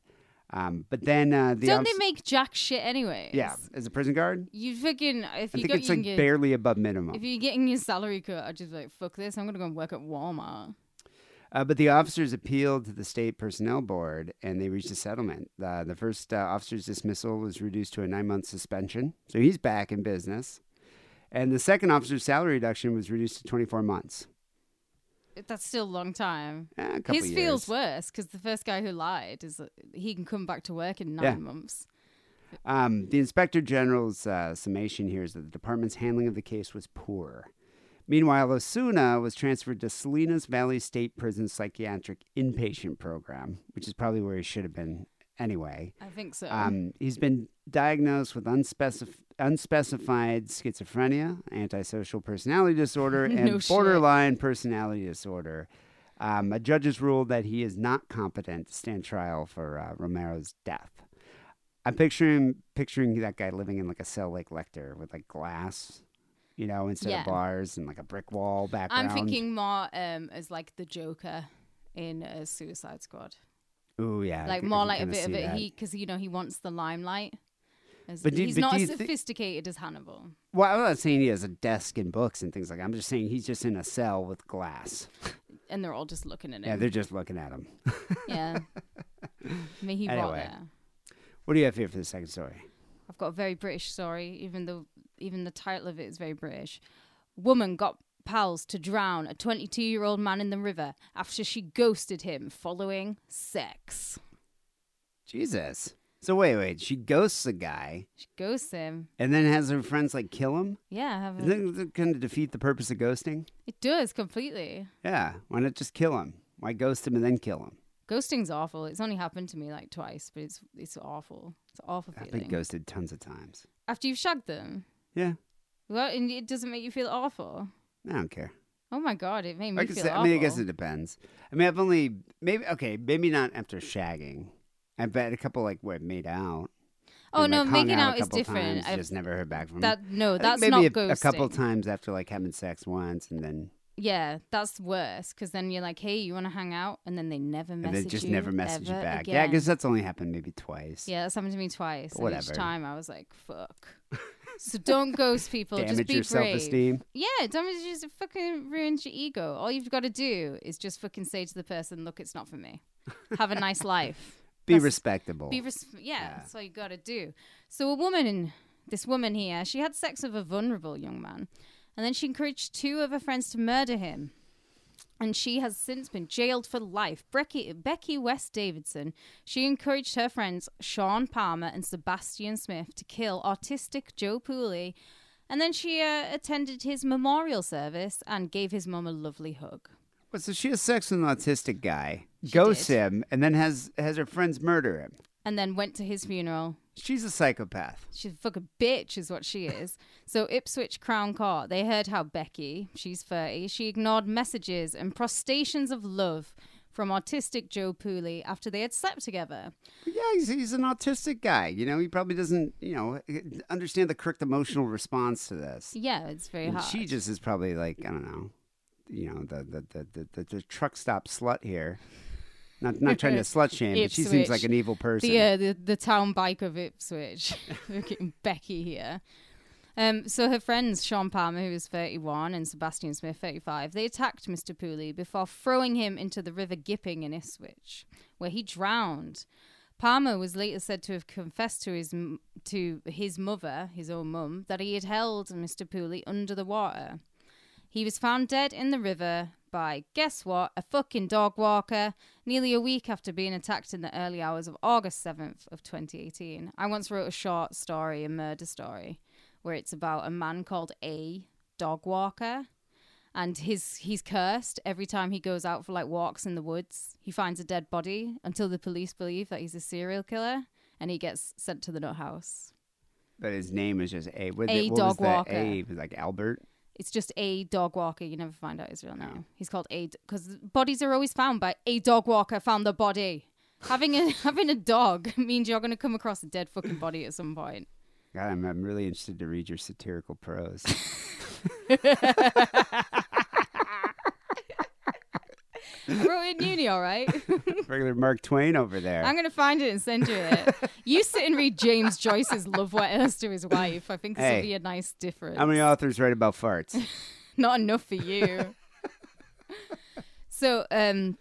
Um, but then uh, the Don't they make jack shit anyway? yeah, as a prison guard, You fucking if I you think got it's like barely above minimum. if you're getting your salary cut, I'd just be like fuck this. I'm gonna go and work at Walmart. Uh, but the officers appealed to the state personnel board and they reached a settlement. Uh, the first uh, officer's dismissal was reduced to a nine month suspension. So he's back in business. And the second officer's salary reduction was reduced to 24 months. That's still a long time. Eh, a couple His feels worse because the first guy who lied is uh, he can come back to work in nine Yeah. months. Um, the inspector general's uh, summation here is that the department's handling of the case was poor. Meanwhile, Osuna was transferred to Salinas Valley State Prison Psychiatric Inpatient Program, which is probably where he should have been anyway. I think so. Um, he's been diagnosed with unspecif- unspecified schizophrenia, antisocial personality disorder, [LAUGHS] and No shit. borderline personality disorder. Um, a judge has ruled that he is not competent to stand trial for uh, Romero's death. I'm picturing picturing that guy living in like a cell like Lecter with like glass, you know, instead Yeah. of bars and like a brick wall background. I'm thinking more um, as like the Joker in a Suicide Squad. Ooh, yeah. I like can- I more can like a kinda bit of see it. that. He because you know he wants the limelight. As, But do- he's but not do as thi- sophisticated as Hannibal. Well, I'm not saying he has a desk and books and things like that. I'm just saying he's just in a cell with glass. and they're all just looking at him. Yeah, they're just looking at him. yeah. [LAUGHS] I mean, he brought Anyway. What do you have here for the second story? I've got a very British story, even though even the title of it is very British. Woman got pals to drown a 22 year old man in the river after she ghosted him following sex. Jesus. So wait, wait. She ghosts a guy She ghosts him. and then has her friends like kill him. Yeah, have a, Isn't that going to defeat the purpose of ghosting? it does completely. Yeah. Why not just kill him? Why ghost him and then kill him? Ghosting's awful. It's only happened to me like twice, but it's it's awful. It's awful I've feeling. been ghosted tons of times. After you've shagged them, Yeah. well, and it doesn't make you feel awful. I don't care. Oh my god, it made me I, feel said, awful. I mean, I guess it depends. I mean, I've only maybe okay, maybe not after shagging. I bet a couple like what made out. oh and, no, like, hung making a out is couple different. Times, I've- just never heard back from that no, that's maybe not a, ghosting. a couple times after like having sex once, and then Yeah, that's worse because then you're like, "Hey, you want to hang out?" and then they never and message then just you never message you ever back. Again. Yeah, because that's only happened maybe twice. yeah, that's happened to me twice. And whatever. Each time I was like, "Fuck." So don't ghost people. Damage just be your brave. self-esteem. Yeah, damage just fucking ruins your ego. All you've got to do is just fucking say to the person, "Look, it's not for me. Have a nice life." [LAUGHS] Be That's- respectable. Be res- yeah, that's all you got to do. So a woman, this woman here, she had sex with a vulnerable young man, and then she encouraged two of her friends to murder him. And she has since been jailed for life. Becky, Becky West Davidson, she encouraged her friends Sean Palmer and Sebastian Smith to kill autistic Joe Pooley. And then she uh, attended his memorial service and gave his mum a lovely hug. But so she has sex with an autistic guy, She ghosts did. him, and then has has her friends murder him. And then went to his funeral She's a psychopath. She's a fucking bitch, is what she is. [LAUGHS] so Ipswich Crown Court, they heard how Becky, she's 30, she ignored messages and prostrations of love from autistic Joe Pooley after they had slept together. Yeah, he's, he's an autistic guy. You know, he probably doesn't, you know, understand the correct emotional response to this. Yeah, it's very And hard. she just is probably like, I don't know, you know, the the the, the, the, the truck stop slut here. Not not trying to [LAUGHS] slut shame, but she seems like an evil person. the, uh, the the town bike of Ipswich. [LAUGHS] Looking Becky here. Um, so her friends Sean Palmer, who was 31, and Sebastian Smith, 35, they attacked Mr. Pooley before throwing him into the River Gipping in Ipswich, where he drowned. Palmer was later said to have confessed to his to his mother, his own mum, that he had held Mr. Pooley under the water. He was found dead in the river by guess what? A fucking dog walker. Nearly a week after being attacked in the early hours of August seventh of 2018. I once wrote a short story, a murder story, where it's about a man called A Dog Walker and his he's cursed every time he goes out for like walks in the woods. He finds a dead body until the police believe that he's a serial killer, and he gets sent to the nut house. But his name is just A. What, A what dog walker. A was like Albert. It's just a dog walker. You never find out his real name. He's called a because bodies are always found by a dog walker found the body. Having a [LAUGHS] having a dog [LAUGHS] means you're going to come across a dead fucking body at some point. God, I'm, I'm really interested to read your satirical prose. [LAUGHS] [LAUGHS] It in uni, all right. [LAUGHS] Regular Mark Twain over there. I'm going to find it and send you it. [LAUGHS] You sit and read James Joyce's love letters to his wife. I think this Hey. will be a nice difference. How many authors write about farts? Not enough for you. so, um,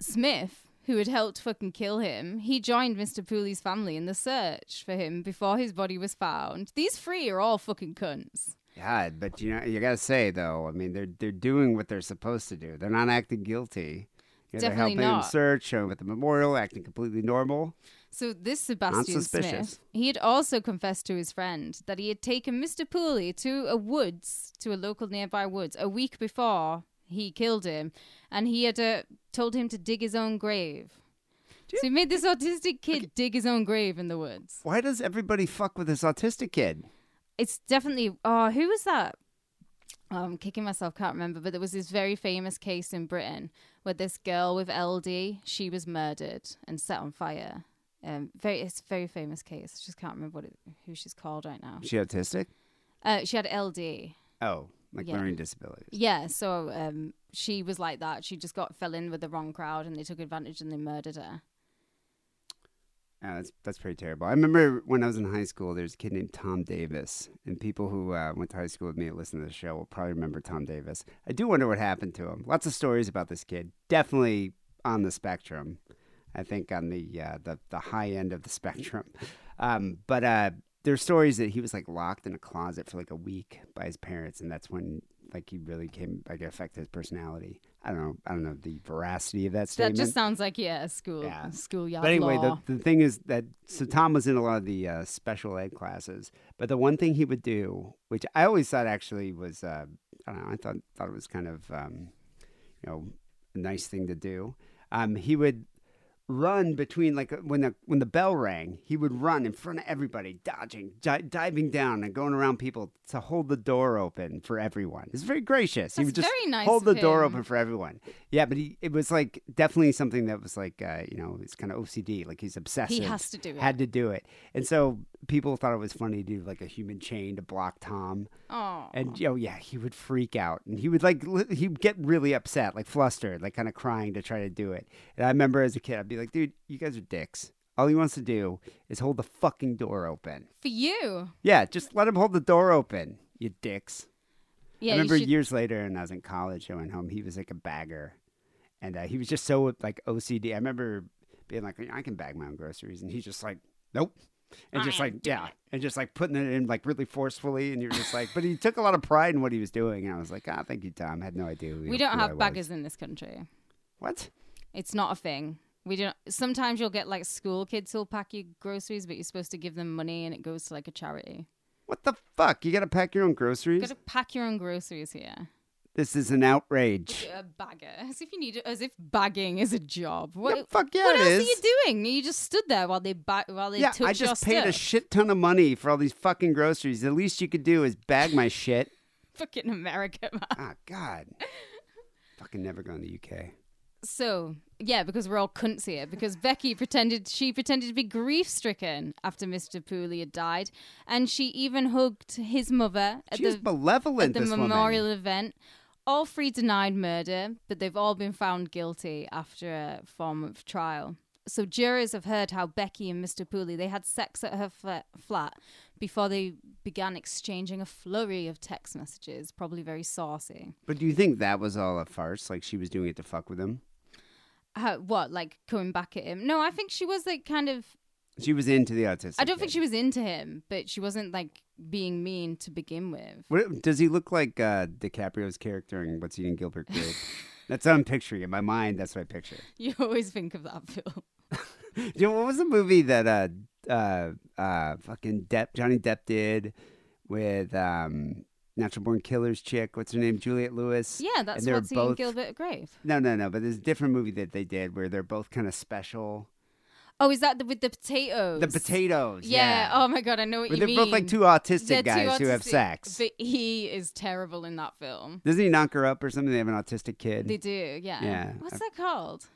Smith, who had helped fucking kill him, he joined Mr. Pooley's family in the search for him before his body was found. These three are all fucking cunts. God, but you know, you gotta say though, I mean, they're they're doing what they're supposed to do. They're not acting guilty. You know, they're helping him search, showing at the memorial, acting completely normal. So this Sebastian. Smith, he had also confessed to his friend that he had taken Mr. Pooley to a woods, to a local nearby woods, a week before he killed him, and he had uh, told him to dig his own grave. So he made this autistic kid dig his own grave in the woods. Why does everybody fuck with this autistic kid? It's definitely. Oh, who was that? Oh, I'm kicking myself, can't remember. But there was this very famous case in Britain where this girl with LD, she was murdered and set on fire. Um, very, it's a very famous case. I just can't remember what it, who she's called right now. She autistic? Uh, she had LD. Oh, like Yeah. learning disabilities. Yeah, so um, she was like that. She just got fell in with the wrong crowd, and they took advantage and they murdered her. Yeah, that's that's pretty terrible. I remember when I was in high school, there's a kid named Tom Davis, and people who uh, went to high school with me and listen to the show will probably remember Tom Davis. I do wonder what happened to him. Lots of stories about this kid. Definitely on the spectrum. I think on the uh, the the high end of the spectrum. Um, but uh, there's stories that he was like locked in a closet for like a week by his parents, and that's when like he really came like it affected his personality. I don't know. I don't know the veracity of that statement. That just sounds like yeah, school Yeah. schoolyard But anyway, law. the, the thing is that so Tom was in a lot of the uh, special ed classes, but the one thing he would do, which I always thought actually was, uh, I don't know, I thought thought it was kind of, um, you know, a nice thing to do. Um, he would run between like when the when the bell rang, he would run in front of everybody, dodging, di- diving down, and going around people to hold the door open for everyone. It's very gracious. he That's would just very nice hold the door him. open for everyone. Yeah, but he it was like definitely something that was like uh, you know it's kind of OCD. Like he's obsessive. has to do it. Had to do it, and so people thought it was funny to do like a human chain to block Tom. oh, And you know, yeah, he would freak out, and he would like li- he'd get really upset, like flustered, like kind of crying to try to do it. And I remember as a kid, I'd be like, "Dude, you guys are dicks. All he wants to do is hold the fucking door open. for you. Yeah, just let him hold the door open, you dicks." Yeah, I remember should- years later, and I was in college. I went home. He was like a bagger, and uh, he was just so like OCD. I remember being like, "I can bag my own groceries," and he's just like, "Nope," and I just like, yeah, it. and just like putting it in like really forcefully, and you're just like, but he took a lot of pride in what he was doing, and I was like, "Ah, thank you, Tom." I had no idea. Who, we don't have was. baggers in this country. What? It's not a thing. We don't. Sometimes you'll get like school kids who'll pack you groceries, but you're supposed to give them money, and it goes to like a charity. What the fuck? You got to pack your own groceries You groceries? got to pack your own groceries here. This is an outrage. A bagger, as if you need, as if bagging is a job. What? Yeah, fuck yeah, what it else is. are you doing? You just stood there while they ba- while they Yeah, took I just paid a shit ton of money for all these fucking groceries. The least you could do is bag my shit. [LAUGHS] Fucking America, man. Ah, God. Fucking never going to the UK. So yeah, because we're all cunts here. Because Becky pretended she pretended to be grief stricken after Mr. Pooley had died, and she even hugged his mother at She was the malevolent, at the this woman. memorial event. All three denied murder, but they've all been found guilty after a form of trial. So jurors have heard how Becky and Mr. Pooley they had sex at her fla- flat before they began exchanging a flurry of text messages, probably very saucy. But do you think that was all a farce? Like she was doing it to fuck with him? What, like coming back at him? No, I think she was like kind of. She was into the autistic. I don't think kid. she was into him, but she wasn't like being mean to begin with. What, does he look like uh, DiCaprio's character in What's Eating Gilbert Grape? [LAUGHS] that's what I'm picturing in my mind. That's what I picture. [LAUGHS] You always think of that film. [LAUGHS] You know, what was the movie that uh uh uh fucking Depp Johnny Depp did with um Natural Born Killers chick? What's her name? Juliette Lewis. Yeah, that's and they were what's eating. Gilbert Grave. No, no, no. But there's a different movie that they did where they're both kind of special. Oh, is that the, with the potatoes? The potatoes. Yeah. Oh my god, I know what Where you they're mean. both like two autistic They're two guys who have sex. But he is terrible in that film. Doesn't he knock her up or something? They have an autistic kid. They do, yeah. Yeah. What's that called?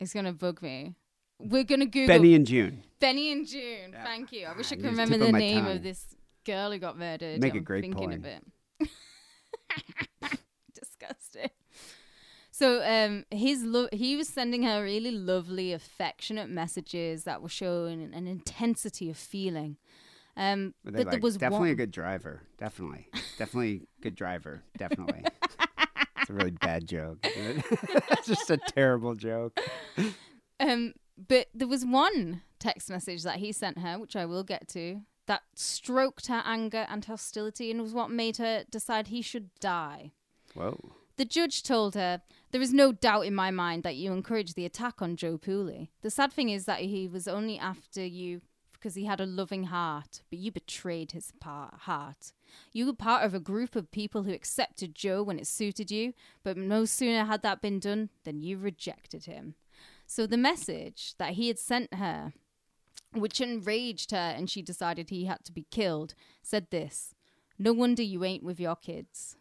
It's gonna bug me. We're gonna Google Benny and Joon. Benny and Joon. Thank you. I wish I Ah, could remember the name tongue. of this girl who got murdered. Make a I'm great thinking porn. of it. Disgusting. So um, his lo- he was sending her really lovely, affectionate messages that were showing an intensity of feeling. Um, But but they there was definitely one- a good driver. Definitely. definitely good driver. Definitely. it's a really bad joke. it's [LAUGHS] just a terrible joke. Um, but there was one text message that he sent her, which I will get to, that stroked her anger and hostility and was what made her decide he should die. Whoa. The judge told her, There is no doubt in my mind that you encouraged the attack on Joe Pooley. The sad thing is that he was only after you because he had a loving heart, but you betrayed his heart. You were part of a group of people who accepted Joe when it suited you, but no sooner had that been done than you rejected him. So the message that he had sent her, which enraged her and she decided he had to be killed, said this No wonder you ain't with your kids.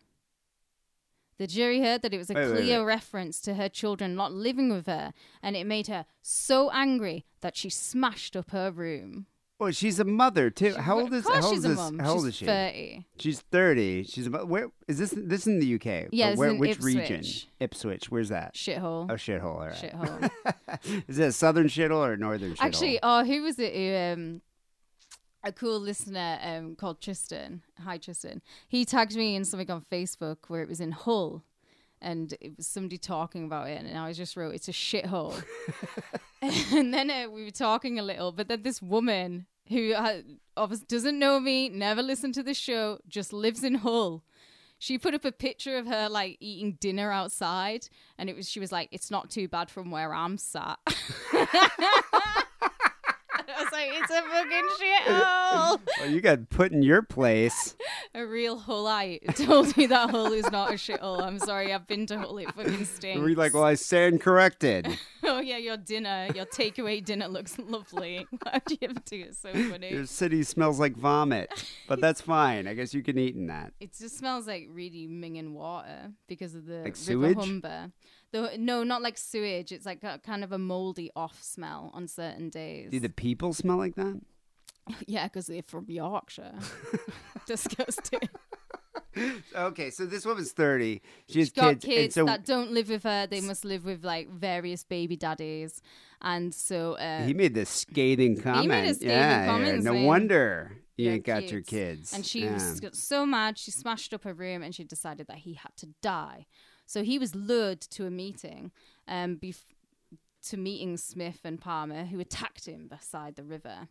The jury heard that it was a Wait, wait, clear wait. reference to her children not living with her, and it made her so angry that she smashed up her room. Well, she's a mother too. how old Of is course how old she's is a mum. How old She's is she? 30. She's thirty. She's about where is this? This in the UK. Yeah, where, in which region? Ipswich. Ipswich. Where's that? Shithole. Oh, shithole. All right. Shithole. [LAUGHS] is it a southern shithole or a northern shithole? Actually, oh, who was it? Who, um, a cool listener um, called Tristan. Hi, Tristan. He tagged me in something on Facebook where it was in Hull, and it was somebody talking about it, and I just wrote, "It's a shithole." [LAUGHS] [LAUGHS] and then uh, we were talking a little, but then this woman who uh, obviously doesn't know me, never listened to the show, just lives in Hull. She put up a picture of her like eating dinner outside, and it was she was like, "It's not too bad from where I'm sat." [LAUGHS] [LAUGHS] I was like, "It's a fucking shithole." [LAUGHS] well, you got put in your place. [LAUGHS] A real Hullite told me that Hull is not a shithole. I'm sorry, I've been to. It fucking stinks. Were you like, well, I stand corrected. oh yeah, your dinner, your takeaway dinner looks lovely. Why'd you have to? It's so funny. Your city smells like vomit, but that's fine. I guess you can eat in that. It just smells like really minging water because of the Like River sewage? Humber. The, no, not like sewage. It's like a, kind of a moldy off smell on certain days. Do the people smell like that? [LAUGHS] yeah, because they're from Yorkshire. [LAUGHS] Disgusting. Okay, so this woman's thirty. She has She's got kids, and so that don't live with her. They must live with like various baby daddies, and so uh, he made this scathing comment. scathing yeah, comment yeah. No saying, wonder you ain't got your kids." kids. And she yeah. was got so mad, she smashed up her room and she decided that he had to die. So he was lured to a meeting, um, bef- to meeting Smith and Palmer, who attacked him beside the river.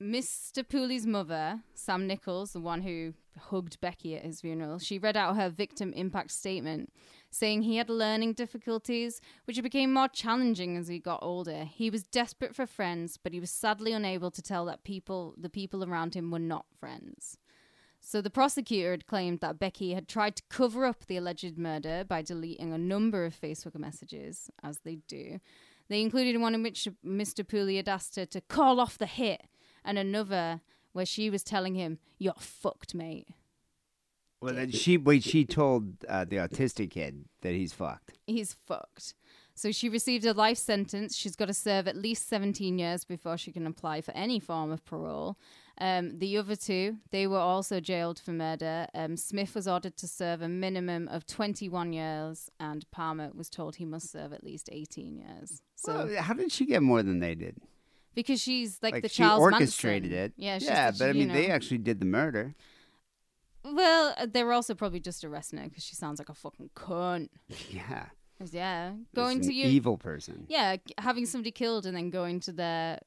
Mr. Pooley's mother, Sam Nichols, the one who hugged Becky at his funeral, she read out her victim impact statement, saying he had learning difficulties, which became more challenging as he got older. He was desperate for friends, but he was sadly unable to tell that people, the people around him, were not friends. So the prosecutor had claimed that Becky had tried to cover up the alleged murder by deleting a number of Facebook messages, as they do. They included one in which Mr. Pooley had asked her to call off the hit, and another where she was telling him, "You're fucked, mate." Well, then she wait. She told uh, the autistic kid that he's fucked. He's fucked. So she received a life sentence. She's got to serve at least 17 years before she can apply for any form of parole. Um, the other two, they were also jailed for murder. Um, Smith was ordered to serve a minimum of 21 years, and Palmer was told he must serve at least 18 years. So Well, how did she get more than they did? because she's like, Like the she Charles orchestrated Manson. it. Yeah, she's yeah, but I you mean, they actually did the murder. Well, uh, they were also probably just arresting her because she sounds like a fucking cunt. [LAUGHS] Yeah. Yeah, going an to your evil person. yeah, having somebody killed and then going to their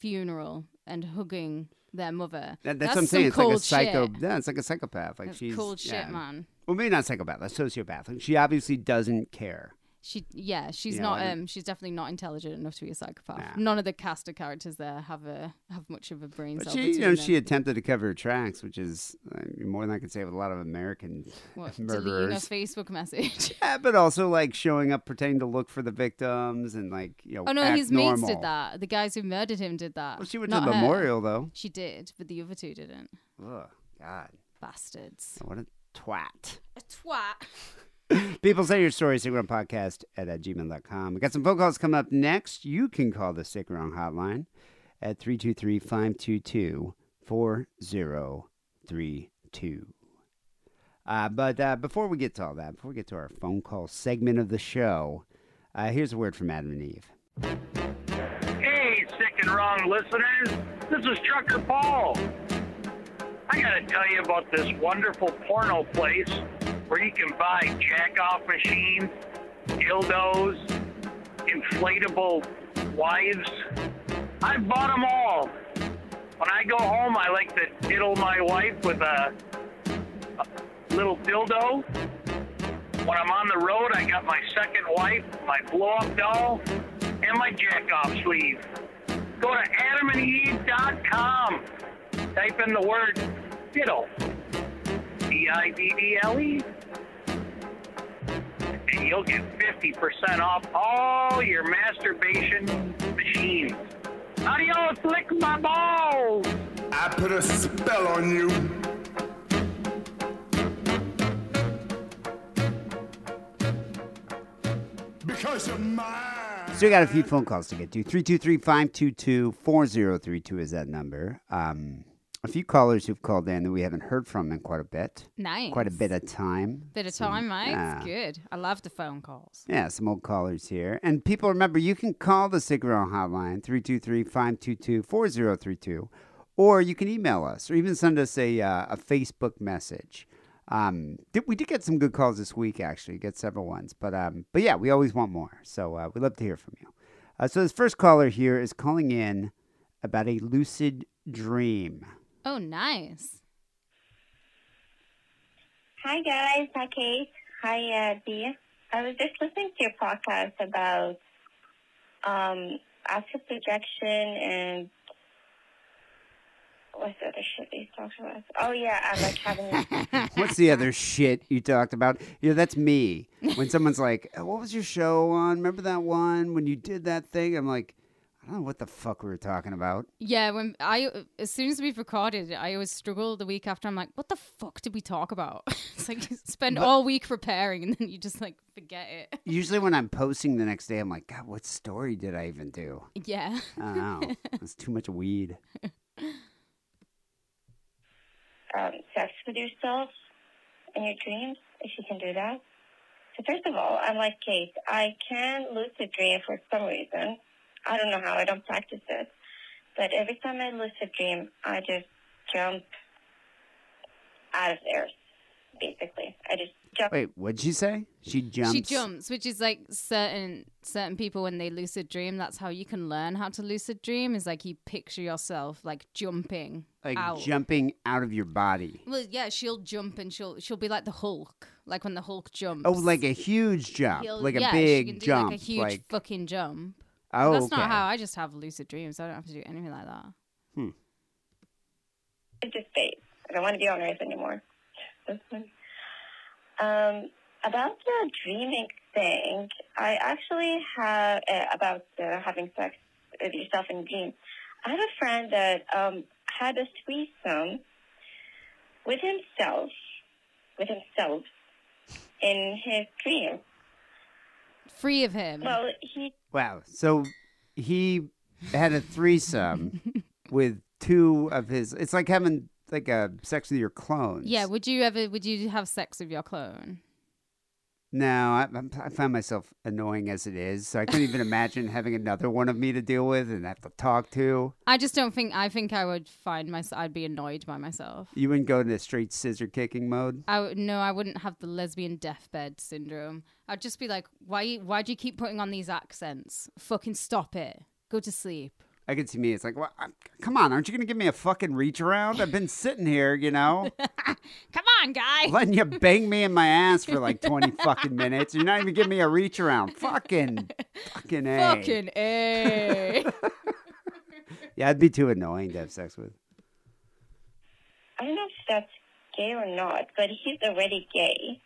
funeral and hugging their mother. That, that's, That's what I'm saying. It's like a psycho. shit. Yeah, it's like a psychopath. Like That's she's cold yeah. shit, man. Well, maybe not psychopath, a sociopath. Like she obviously doesn't care. She, yeah, she's You know, not. I- Um, she's definitely not intelligent enough to be a psychopath. Nah. None of the cast of characters there have a have much of a brain But cell. she, you between know, them. she attempted to cover her tracks, which is I mean, more than I could say with a lot of American [LAUGHS] what, deleting a murderers. Facebook message. [LAUGHS] Yeah, but also like showing up, pretending to look for the victims, and like you know. oh no, act his mates did that. The guys who murdered him did that. Well, she went Not to the her. memorial though. She did, but the other two didn't. Ugh, God, Bastards. what a twat. A twat. [LAUGHS] People say your story, Sick and Wrong podcast at uh, gmail.com. We got some phone calls coming up next. You can call the Sick and Wrong hotline at 323 522 4032. Uh, But uh, before we get to all that, before we get to our phone call segment of the show, uh, here's a word from Adam and Eve. Hey, sick and wrong listeners. This is Trucker Paul. I gotta tell you about this wonderful porno place where you can buy jack off machines, dildos, inflatable wives. I've bought them all. When I go home, I like to diddle my wife with a, a little dildo. When I'm on the road, I got my second wife, my blow up doll, and my jack off sleeve. Go to adamandeve.com. Type in the word diddle. D I D D L E. And you'll get 50% off all your masturbation machines. Adios, lick my balls! I put a spell on you. Because you're mine. Still got a few phone calls to get to. 323 522 4032 is that number. Um, a few callers who've called in that we haven't heard from in quite a bit. Nice. Quite a bit of time. Bit of Some- time, yeah. It's good. I love the phone calls. Yeah, some old callers here. And people remember you can call the Around hotline 323 522 4032 or you can email us or even send us a, uh, a Facebook message. Um, did, we did get some good calls this week, actually, get several ones. But um, but yeah, we always want more. So uh, we'd love to hear from you. Uh, so this first caller here is calling in about a lucid dream. Oh, nice. Hi guys, hi Kate, hi uh, Dee. I was just listening to your podcast about um, astral projection and what's the other shit that you talked about? Oh yeah, I like having. [LAUGHS] What's the other shit you talked about? Yeah, that's me. When someone's like, "Oh, "What was your show on? Remember that one when you did that thing?" I'm like, "I don't know what the fuck we were talking about." Yeah, when I as soon as we've recorded, I always struggle the week after. I'm like, what the fuck did we talk about? [LAUGHS] it's like you spend all week preparing and then you just like forget it. [LAUGHS] Usually, when I'm posting the next day, I'm like, "God, what story did I even do?" Yeah. I don't know. [LAUGHS] It's too much weed. um, sex with yourself in your dreams, if you can do that. So first of all, I'm like Kate. I can lucid dream for some reason. I don't know how. I don't practice it. But every time I lucid dream, I just jump out of there, basically. I just jump. Wait, what'd she say? She jumps. She jumps, which is like certain certain people when they lucid dream. That's how you can learn how to lucid dream. Is like you picture yourself like jumping like out. jumping out of your body. Well, yeah, she'll jump and she'll she'll be like the Hulk, like when the Hulk jumps. Oh, like a huge jump, He'll- like a yeah, she big can do jump, like a huge like fucking jump. Oh, That's okay. not how I just have lucid dreams. I don't have to do anything like that. Hmm. It's just space. I don't want to be on Earth anymore. um, about the dreaming thing, I actually have uh, about uh, having sex with yourself in dreams. I have a friend that um, had a threesome with himself, with himself, in his dream. Free of him. Well, he Wow. So he had a threesome [LAUGHS] with two of his. It's like having like a sex with your clones. yeah. Would you ever? Would you have sex with your clone? No, I, I'm- find myself annoying as it is, so I couldn't even imagine having another one of me to deal with and have to talk to. I just don't think. I think I would find myself. I'd be annoyed by myself. You wouldn't go into straight scissor kicking mode. I no, I wouldn't have the lesbian deathbed syndrome. I'd just be like, why? Why do you keep putting on these accents? Fucking stop it. Go to sleep. I could see me. It's like, well, I'm- come on, aren't you gonna give me a fucking reach around? I've been sitting here, you know, [LAUGHS] Come on, guy. letting you bang me in my ass for like twenty [LAUGHS] fucking minutes. You're not even giving me a reach around. Fucking, fucking a. Fucking a. [LAUGHS] Yeah, I'd be too annoying to have sex with. I don't know if that's gay or not, but he's already gay,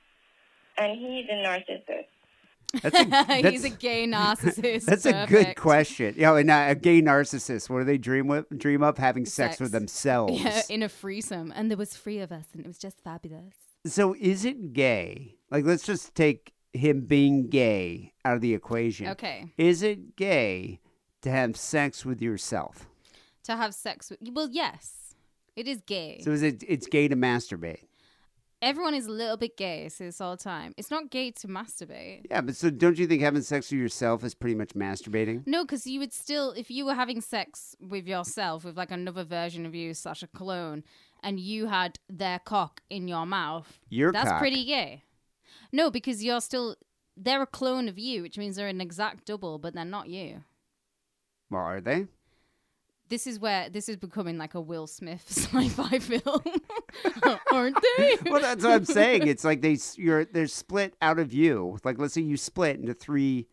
and he's a narcissist. That's a, [LAUGHS] He's a gay narcissist. [LAUGHS] That's a good Perfect. question. You know, and uh, a gay narcissist, what do they dream with? Dream of having sex, Sex. with themselves. Yeah, in a threesome, and there was three of us, and it was just fabulous. So is it gay? Like, let's just take him being gay out of the equation. Okay. Is it gay to have sex with yourself? To have sex with well, yes, it is gay. So is it? It's gay to masturbate. Everyone is a little bit gay, so this all the time. It's not gay to masturbate. Yeah, but so don't you think having sex with yourself is pretty much masturbating? No, because you would still, if you were having sex with yourself, with like another version of you, slash a clone, and you had their cock in your mouth, Your that's cock. pretty gay. No, because you're still, they're a clone of you, which means they're an exact double, but they're not you. Well, are they? This is where this is becoming like a Will Smith [LAUGHS] sci-fi film, [LAUGHS] aren't they? Well, that's what I'm saying. It's like they you're they're split out of you. Like let's say you split into three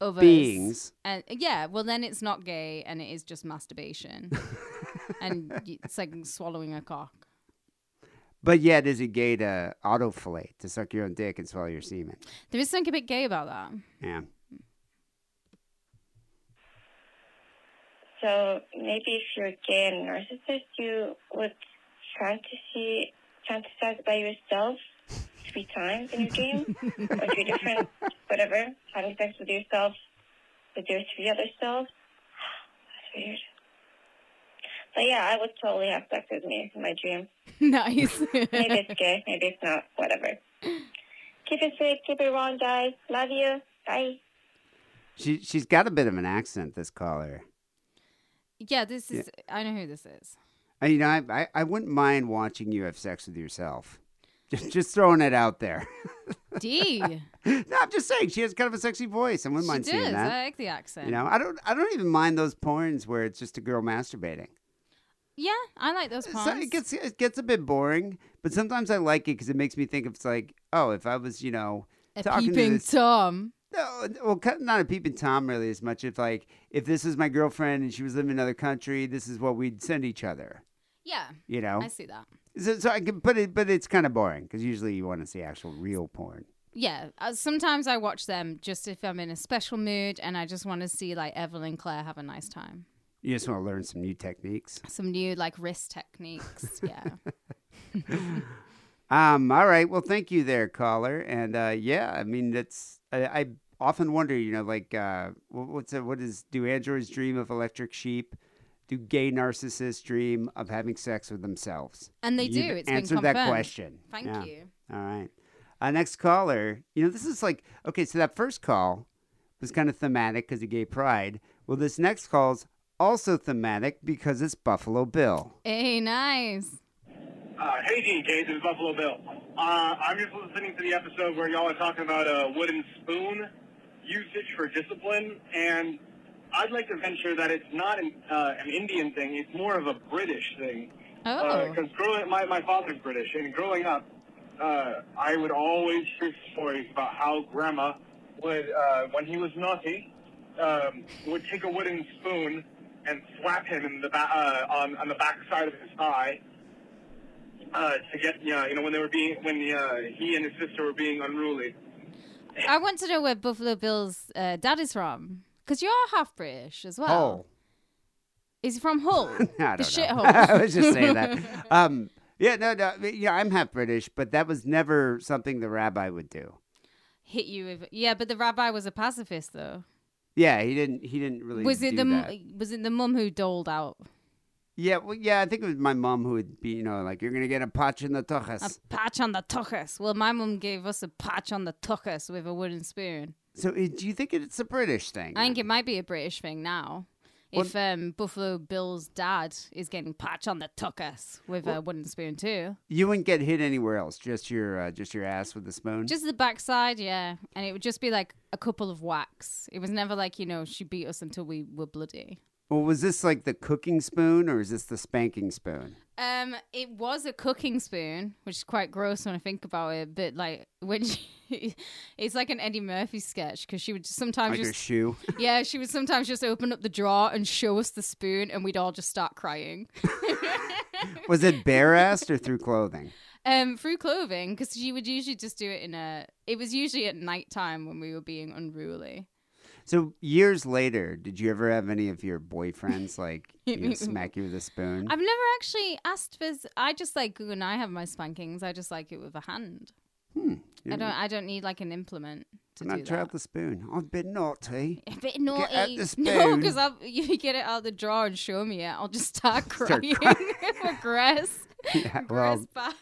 us. beings. And yeah, well then it's not gay and it is just masturbation. [LAUGHS] and it's like swallowing a cock. But yet, is it gay to autofellate, to suck your own dick and swallow your semen? There is something a bit gay about that. Yeah. So maybe if you're gay and narcissist, you would fantasy fantasize by yourself three times in your dream, or three different whatever, having sex with yourself with your three other selves. That's weird. But yeah, I would totally have sex with me in my dream. [LAUGHS] nice. Maybe it's gay, maybe it's not. Whatever. Keep it safe, keep it wrong, guys. Love you. Bye. She she's got a bit of an accent. This caller. Yeah, this is. I know who this is. I, you know, I, I I wouldn't mind watching you have sex with yourself. Just just throwing it out there. [LAUGHS] D. no, I'm just saying she has kind of a sexy voice. I wouldn't she mind does. seeing that. I like the accent. You know, I don't I don't even mind those porns where it's just a girl masturbating. Yeah, I like those So it gets it gets a bit boring, but sometimes I like it because it makes me think of it's like, oh, if I was, you know, a talking to peeping this- tom. No, well, not a peeping tom really as much. If like, if this was my girlfriend and she was living in another country, this is what we'd send each other. Yeah, You know, I see that. so, so I can put it, but it's kind of boring because usually you want to see actual real porn. Yeah, uh, sometimes I watch them just if I'm in a special mood and I just want to see like Evelyn Claire have a nice time. You just want to learn some new techniques. Some new like wrist techniques. [LAUGHS] Yeah. Um. All right. Well, thank you there, caller. And uh, yeah, I mean, that's I, I often wonder, you know, like uh, what's it, what is do androids dream of electric sheep? Do gay narcissists dream of having sex with themselves? And they You've do. It's been answered that question. Thank Yeah. you. All right. Uh, next caller. You know, this is like okay. So that first call was kind of thematic because of gay pride. Well, this next call's also thematic because it's Buffalo Bill. Hey, nice. Uh, hey, DK, this is Buffalo Bill. Uh, I'm just listening to the episode where y'all are talking about a wooden spoon usage for discipline, and I'd like to venture that it's not an, uh, an Indian thing, it's more of a British thing. Oh. Because growing, my, my father's British, and growing up, uh, I would always hear stories about how Grandma would, uh, when he was naughty, um, would take a wooden spoon and slap him in the ba- uh, on, on the back side of his thigh uh, to get yeah, you know when they were being when uh, he and his sister were being unruly. I want to know where Buffalo Bill's uh, dad is from. Because you're half British as well. Hull. Is he from Hull? [LAUGHS] I the don't know. shithole. [LAUGHS] I was just saying that. [LAUGHS] Um, yeah, no, no, yeah, I'm half British, but that was never something the rabbi would do. Hit you with yeah, but the rabbi was a pacifist though. Yeah, he didn't. He didn't really. was it do the that. was it the mum who doled out Yeah, well, yeah, I think it was my mom who would be, you know, like you're gonna get a patch in the A patch on the tuchus. Well, my mom gave us a patch on the tuchus with a wooden spoon. So, do you think it's a British thing? I think it might be a British thing now. If um, Buffalo Bill's dad is getting patch on the tuchus with a wooden spoon too. you wouldn't get hit anywhere else, just your uh, just your ass with a spoon. Just the backside, yeah. And it would just be like a couple of whacks. It was never like, you know, she beat us until we were bloody. Well, was this like the cooking spoon or is this the spanking spoon? Um, it was a cooking spoon, which is quite gross when I think about it. But like when she, [LAUGHS] it's like an Eddie Murphy sketch because she would sometimes Like just shoe? [LAUGHS] yeah, she would sometimes just open up the drawer and show us the spoon, and we'd all just start crying. [LAUGHS] Was it bare assed or through clothing? Um, through clothing because she would usually just do it in a. It was usually at nighttime when we were being unruly. So years later, did you ever have any of your boyfriends like [LAUGHS] you know, smack you with a spoon? I've never actually asked for. I just like when I have my spankings, I just like it with a hand. Hmm. I don't. I don't need like an implement to Can I do try out the spoon? I've been naughty. A bit [LAUGHS] Get out naughty. the [LAUGHS] No, spoon. because you get it out of the drawer and show me it. I'll just start Start crying. crying. Regress. Yeah, Regress well, back.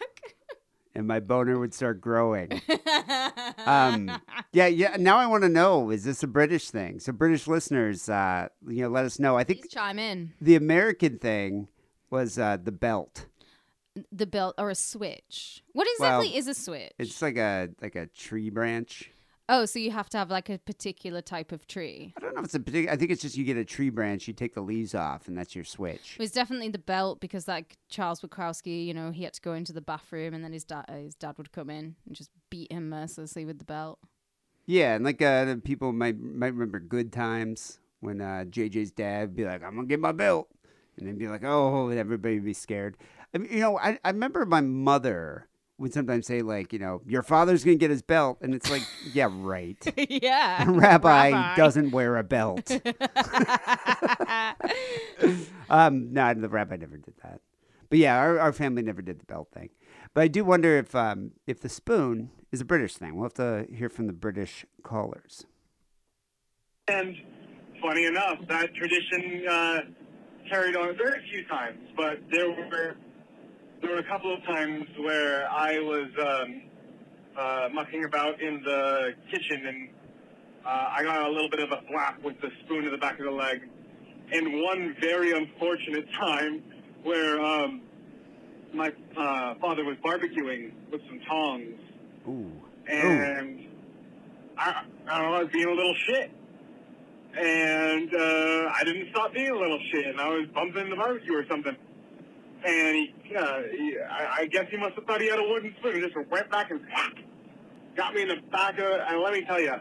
And my boner would start growing. [LAUGHS] um, yeah, yeah. Now I want to know: is this a British thing? So, British listeners, uh, you know, let us know. I think Please chime in. the American thing was uh, the belt. The belt or a switch. What Well, exactly is a switch? It's like a like a tree branch. Oh, so you have to have like a particular type of tree. I don't know if it's a particular. I think it's just you get a tree branch, you take the leaves off, and that's your switch. It was definitely the belt because like Charles Bukowski, you know, he had to go into the bathroom and then his dad his dad would come in and just beat him mercilessly with the belt. Yeah, and like uh, the people might might remember good times when uh, JJ's dad would be like, "I'm gonna get my belt," and they'd be like, "Oh," and everybody would be scared. I mean, you know, I I remember my mother would sometimes say like, you know, your father's gonna get his belt, and it's like, [LAUGHS] yeah, right. [LAUGHS] yeah. [LAUGHS] Rabbi, Rabbi. doesn't wear a belt. um, no, the rabbi never did that. But yeah, our, our family never did the belt thing. But I do wonder if um, if the spoon is a British thing. We'll have to hear from the British callers. And funny enough, that tradition uh, carried on very few times, but there were there were a couple of times where I was um, uh, mucking about in the kitchen and uh, I got a little bit of a flap with the spoon in the back of the leg. And one very unfortunate time where um, my uh, father was barbecuing with some tongs Ooh. and I, I don't know, I was being a little shit. And uh, I didn't stop being a little shit, and I was bumping the barbecue or something. And he, uh, he I, I guess he must have thought he had a wooden spoon. He just went back and whack, got me in the back of it. And let me tell you,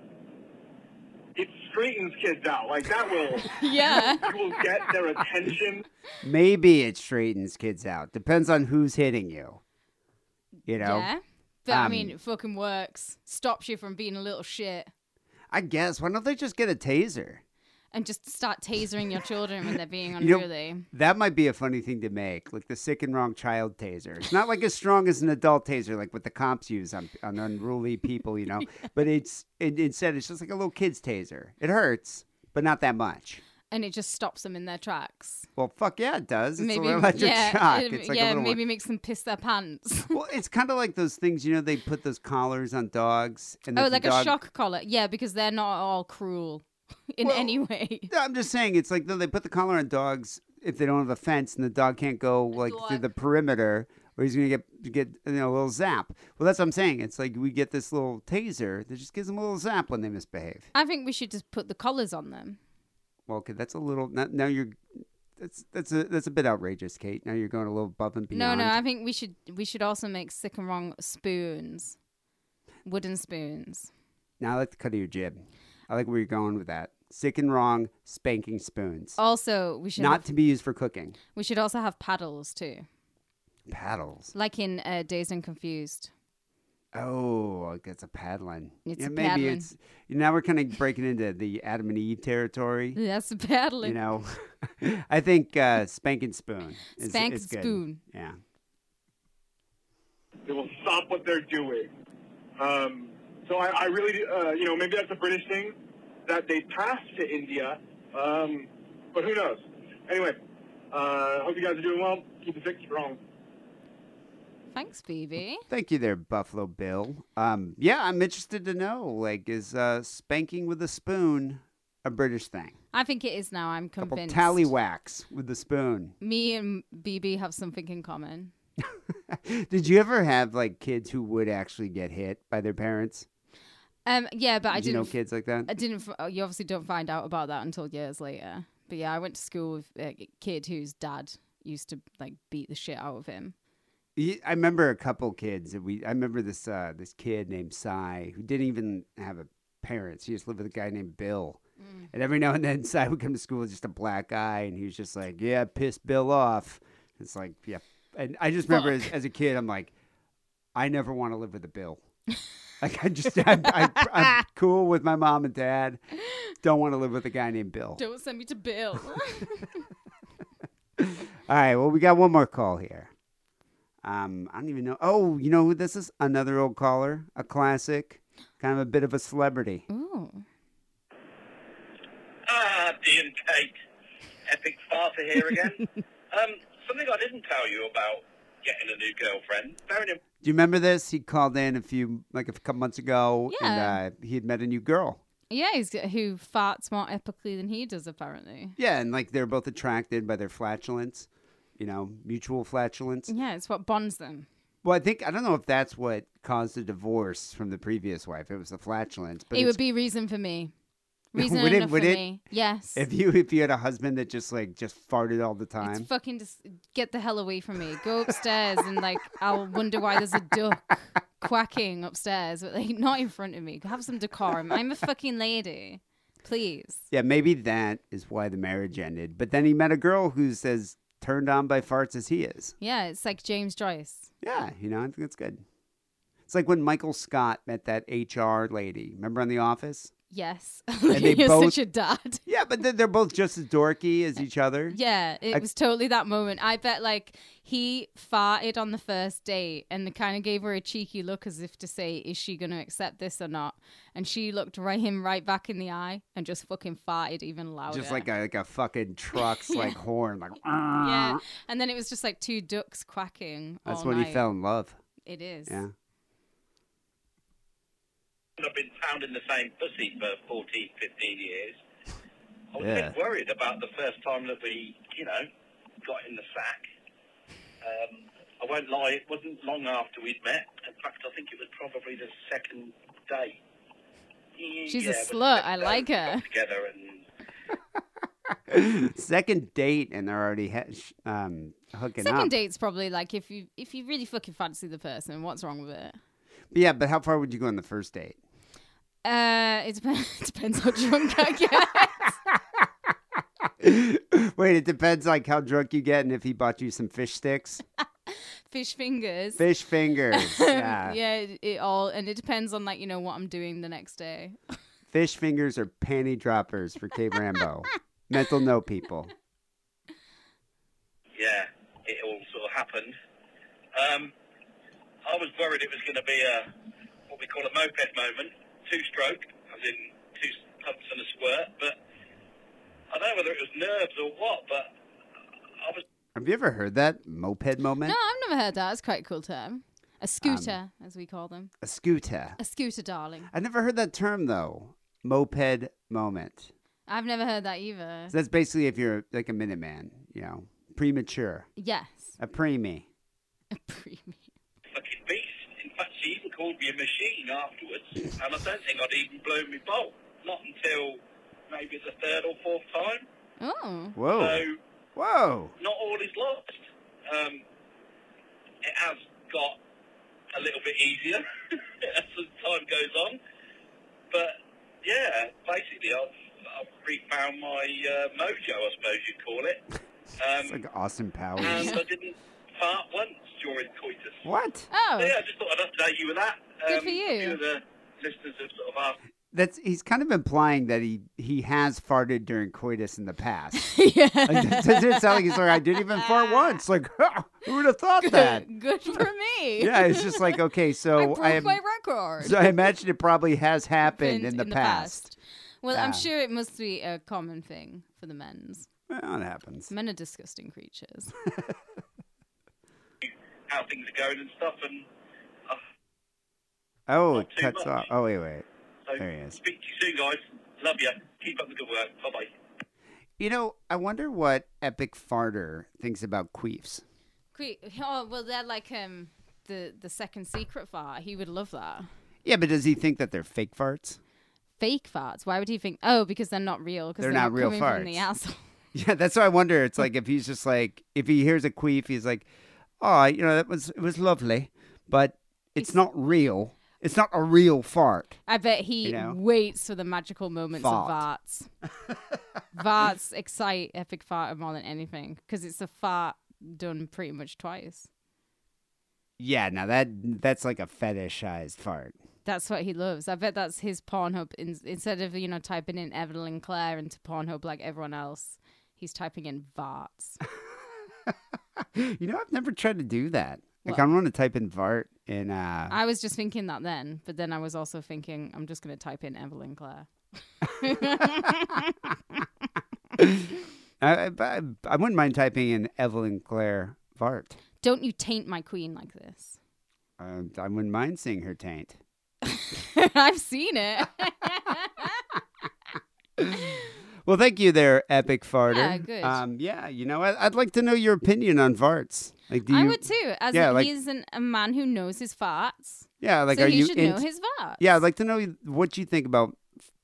it straightens kids out. Like that will, [LAUGHS] Yeah. you will get their attention. Maybe it straightens kids out. Depends on who's hitting you. You know? Yeah. But I Um, mean, it fucking works. Stops you from being a little shit. I guess. Why don't they just get a taser? And just start tasering your children when they're being [LAUGHS] You know, unruly. that might be a funny thing to make, like the sick and wrong child taser. It's not like as strong as an adult taser, like what the cops use on, on unruly people, you know. [LAUGHS] But it's it, instead it's just like a little kid's taser. It hurts, but not that much. and it just stops them in their tracks. Well, fuck yeah, it does. It's maybe an electric yeah, shock. it- It's like yeah, a little maybe makes them piss their pants. [LAUGHS] well, it's kind of like those things, you know. They put those collars on dogs, and oh, like a shock collar. Yeah, because they're not all cruel [LAUGHS] in Well, any way. I'm just saying, it's like they put the collar on dogs if they don't have a fence, and the dog can't go like through the perimeter, or he's gonna get get you know a little zap. Well, that's what I'm saying. It's like we get this little taser that just gives them a little zap when they misbehave. I think we should just put the collars on them. Well, okay, that's a little. Now, now you're. That's that's a that's a bit outrageous, Kate. Now you're going a little above and beyond. No, no, I think we should we should also make sick and wrong spoons, wooden spoons. Now I like the cut of your jib. I like where you're going with that. Sick and wrong spanking spoons. Also, we should Not have, to be used for cooking. we should also have paddles too, Paddles. like in uh, Dazed and Confused. Oh, like it's a paddling. It's yeah, a maybe paddling. it's now we're kind of breaking into the Adam and Eve territory. [LAUGHS] That's a paddling. You know, [LAUGHS] I think uh, spank and spoon. Is, Spank is good. spoon. Yeah. They will stop what they're doing. Um, so I, I really, uh, you know, maybe that's a British thing that they passed to India, um, but who knows? Anyway, Uh, hope you guys are doing well. Keep it sick strong. Thanks, Phoebe. Thank you there, Buffalo Bill. Um, yeah, I'm interested to know, like, is uh, spanking with a spoon a British thing? I think it is now. I'm Couple convinced. tallywhacks with the spoon. Me and BB have something in common. [LAUGHS] Did you ever have like kids who would actually get hit by their parents? Um, yeah, but I Did didn't. know kids like that? I didn't. f- oh, You obviously don't find out about that until years later. But yeah, I went to school with a kid whose dad used to like beat the shit out of him. Ye- I remember a couple kids that we. I remember this uh, this kid named Cy who didn't even have a parents. He just lived with a guy named Bill. And every now and then, [LAUGHS] Cy would come to school with just a black eye, and he was just like, "Yeah, piss Bill off." It's like, yeah. And I just remember as, as a kid, I'm like, I never want to live with a Bill. [LAUGHS] like I just, I'm, I, I'm cool with my mom and dad. Don't want to live with a guy named Bill. Don't send me to Bill. [LAUGHS] All right. Well, we got one more call here. Um, I don't even know. Oh, you know who this is? Another old caller, a classic, kind of a bit of a celebrity. Ooh. Ah, Dean Kate. Epic farter here again. [LAUGHS] um, something I didn't tell you about getting a new girlfriend. Bearing in Do you remember this? He called in a few, like a couple months ago, Yeah. and uh, he had met a new girl. yeah, he's who farts more epically than he does, apparently. Yeah, and like they're both attracted by their flatulence, you know, mutual flatulence. Yeah, it's what bonds them. Well, I think I don't know if that's what caused the divorce from the previous wife. It was the flatulence, but it would be reason for me. Reason Would it- enough would for it? me. Yes. if you if you had a husband that just like just farted all the It's time. fucking just get the hell away from me. Go upstairs and like I'll wonder why there's a duck [LAUGHS] quacking upstairs, but like not in front of me. Have some decorum. I'm a fucking lady. Please. Yeah, maybe that is why the marriage ended. But then he met a girl who's as turned on by farts as he is. Yeah, it's like James Joyce. Yeah, you know, I think it's good. It's like when Michael Scott met that HR lady. Remember on The Office? Yes. [LAUGHS] And they You're both- such a dad. Yeah, but they're, both just as dorky as each other. Yeah, it I- was totally that moment. I bet like he farted on the first date and kind of gave her a cheeky look as if to say, "Is she going to accept this or not?" And she looked right him right back in the eye and just fucking farted even louder. Just like a like a fucking truck's [LAUGHS] Yeah. like horn, like [LAUGHS] yeah, ah. and then it was just like two ducks quacking. That's when he fell in love. It is. Yeah. I've been pounding the same pussy for 14, 15 years. I was a bit worried about the first time that we, you know, got in the sack. Um, I won't lie, it wasn't long after we'd met. In fact, I think it was probably the second day. She's a Yeah, it was the slut. I like her. Together and [LAUGHS] Second date, and they're already ha- sh- um, hooking Second up. date's probably like if you if you really fucking fancy the person, what's wrong with it? But Yeah, but how far would you go on the first date? Uh, it depends. [LAUGHS] It depends how drunk I get. [LAUGHS] Wait, it depends like how drunk you get and if he bought you some fish sticks. [LAUGHS] Fish fingers. Fish fingers. Yeah. yeah, it, it all and it depends on like you know what I'm doing the next day. Fish fingers are panty droppers for Kate Rambo. Mental note, people. yeah, it all sort of happened. Um, I was worried it was going to be a what we call a moped moment, two-stroke, as in two pumps and a squirt. But I don't know whether it was nerves or what. But I was Have you ever heard that moped moment? No, I've never heard that. It's quite a cool term. A scooter, um, as we call them. A scooter. A scooter, darling. I never heard that term though. Moped moment. I've never heard that either. So that's basically if you're like a Minuteman, you know, premature, Yes. a preemie. A beast. In fact, she even called me a machine afterwards, and I don't think I'd even blown my bolt. Not until maybe the third or fourth time. Oh. Whoa. So Whoa. not all is lost. Um, it has got a little bit easier [LAUGHS] as time goes on. But yeah, basically I've, I've refound my uh, mojo, I suppose you'd call it. It's Um, like Austin Powers. and I didn't fart once during coitus. What? Oh. So, yeah, I just thought I'd update you with that. Good Um, for you. A few of the listeners have sort of asked That's he's kind of implying that he he has farted during coitus in the past. [LAUGHS] yeah. Like, doesn't it sound like he's like I didn't even [LAUGHS] fart once? Like [LAUGHS] who would have thought that? Good for me. Yeah, it's just like okay, I so broke I, am, my record. so I imagine it probably has happened in, the, past. Well, I'm sure it must be a common thing for the men's. Well, it happens. Men are disgusting creatures. How things are going and stuff. And uh, Oh, Not it too cuts much. off. Oh, wait, wait. so There he is. speak to you soon, guys. Love you. Keep up the good work. Bye bye. You know, I wonder what Epic Farter thinks about queefs. Cre- oh well, they're like um the the second secret fart. He would love that. Yeah, but does he think that they're fake farts? Fake farts. Why would he think? Oh, because they're not real. Because They're they're, not real coming from the farts. asshole. [LAUGHS] Yeah, that's what I wonder. It's like if he's just like if he hears a queef, he's like, "Oh, you know, that was it was lovely, but it's not real. It's not a real fart." I bet he You know? waits for the magical moments Fart. of farts. farts excite Epic Fart more than anything because it's a fart done pretty much twice. Yeah, now that that's like a fetishized fart. That's what he loves. I bet that's his Pornhub. In, instead of you know typing in Evelyn Claire into Pornhub like everyone else, he's typing in farts. [LAUGHS] You know, I've never tried to do that. Like What? I want to type in fart and uh I was just thinking that then, but then I was also thinking I'm just going to type in Evelyn Claire. [LAUGHS] I, I, I wouldn't mind typing in Evelyn Claire fart. Don't you taint my queen like this? Uh, I wouldn't mind seeing her taint. [LAUGHS] I've seen it. [LAUGHS] Well, thank you there, Epic Farter. Yeah, good. Um, yeah, you know, I, I'd like to know your opinion on farts. Like, do you? I would too. As yeah, a, like, he's an, a man who knows his farts. yeah, like, so are he you should know his farts. Yeah, I'd like to know what you think about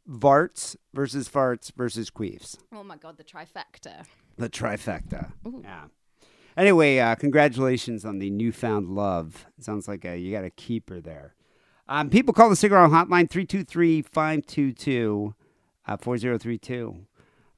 varts versus farts versus queefs. Oh my god, the trifecta. The trifecta. Ooh. Yeah. Anyway, uh, congratulations on the newfound love. Sounds like uh, you got a keeper there. Um, people call the Sick and Wrong hotline 323 522 4032.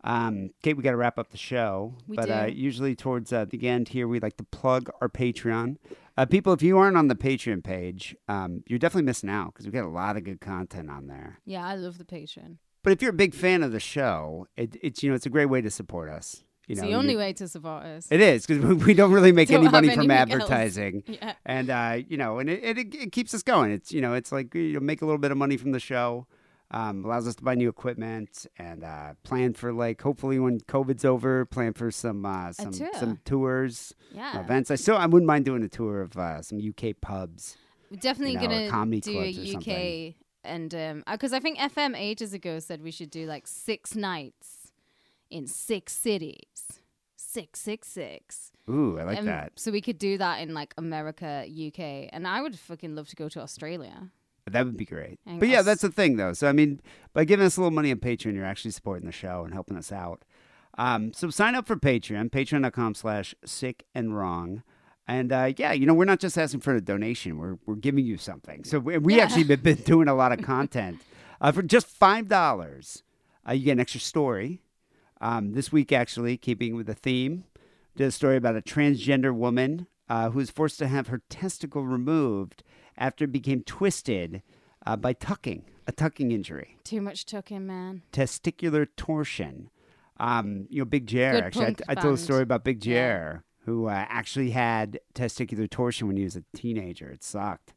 Um, Kate, we got to wrap up the show. We but Uh, usually towards uh, the end here, we like to plug our Patreon. Uh, people, if you aren't on the Patreon page, um, you're definitely missing out because we got a lot of good content on there. Yeah, I love the Patreon. But if you're a big fan of the show, it, it's you know it's a great way to support us. You it's know, the only you- way to support us. it is because we don't really make Don't any money from advertising, [LAUGHS] Yeah. and uh, you know, and it, it it keeps us going. It's you know, it's like you know, make a little bit of money from the show, um, allows us to buy new equipment and uh, plan for like hopefully when COVID's over, plan for some uh, some tour. some tours, Yeah. events. I still I wouldn't mind doing a tour of uh, some UK pubs. We're definitely you know, gonna do a something. UK and um because I think FM ages ago said we should do like six nights in six cities. Six six six. Ooh, I like Um, that. So we could do that in like America, UK, and I would fucking love to go to Australia. That would be great. And But yeah, that's the thing, though. So, I mean, by giving us a little money on Patreon, you're actually supporting the show and helping us out. Um, so sign up for Patreon, patreon.com slash sick and wrong. And uh, yeah, you know, we're not just asking for a donation, we're, we're giving you something. So we, we Yeah. actually been, been [LAUGHS] doing a lot of content. Uh, for just $5, uh, you get an extra story. Um, this week, actually, keeping with the theme, did a story about a transgender woman uh, who was forced to have her testicle removed after it became twisted uh, by tucking, a tucking injury, Too much tucking, man. testicular torsion. Um, you know, Big Jer. Good Actually, I, I told a story about Big Jer, who uh, actually had testicular torsion when he was a teenager. It sucked.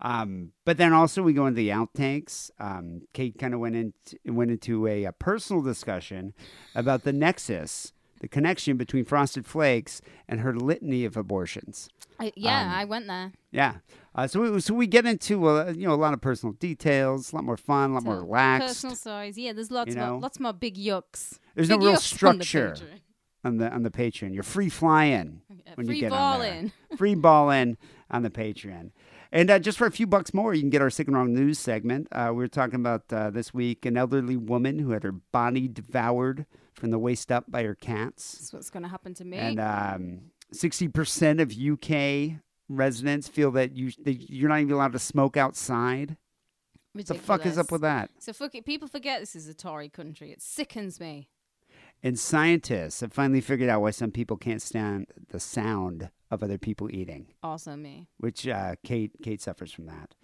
Um, but then also we go into the outtakes. Um, Kate kind of went into went into a, a personal discussion about the nexus, the connection between Frosted Flakes and her litany of abortions. I, yeah, Um, I went there. Yeah. Uh, so we, so we get into uh, you know a lot of personal details, a lot more fun, a lot more So, relaxed. Personal stories. Yeah, there's lots you more, lots more big yucks. There's Big no real yucks on the structure on the on the Patreon. You're free flying when free you get on there. balling. free balling on the Patreon. And uh, just for a few bucks more, you can get our sick and wrong news segment. Uh, we were talking about uh, this week an elderly woman who had her body devoured from the waist up by her cats. That's what's going to happen to me. And um, sixty percent of UK residents feel that you that you're not even allowed to smoke outside. What the fuck is up with that? So fuck it. People forget this is a Tory country. It sickens me. And scientists have finally figured out why some people can't stand the sound of other people eating, Also me. which uh, Kate Kate suffers from that.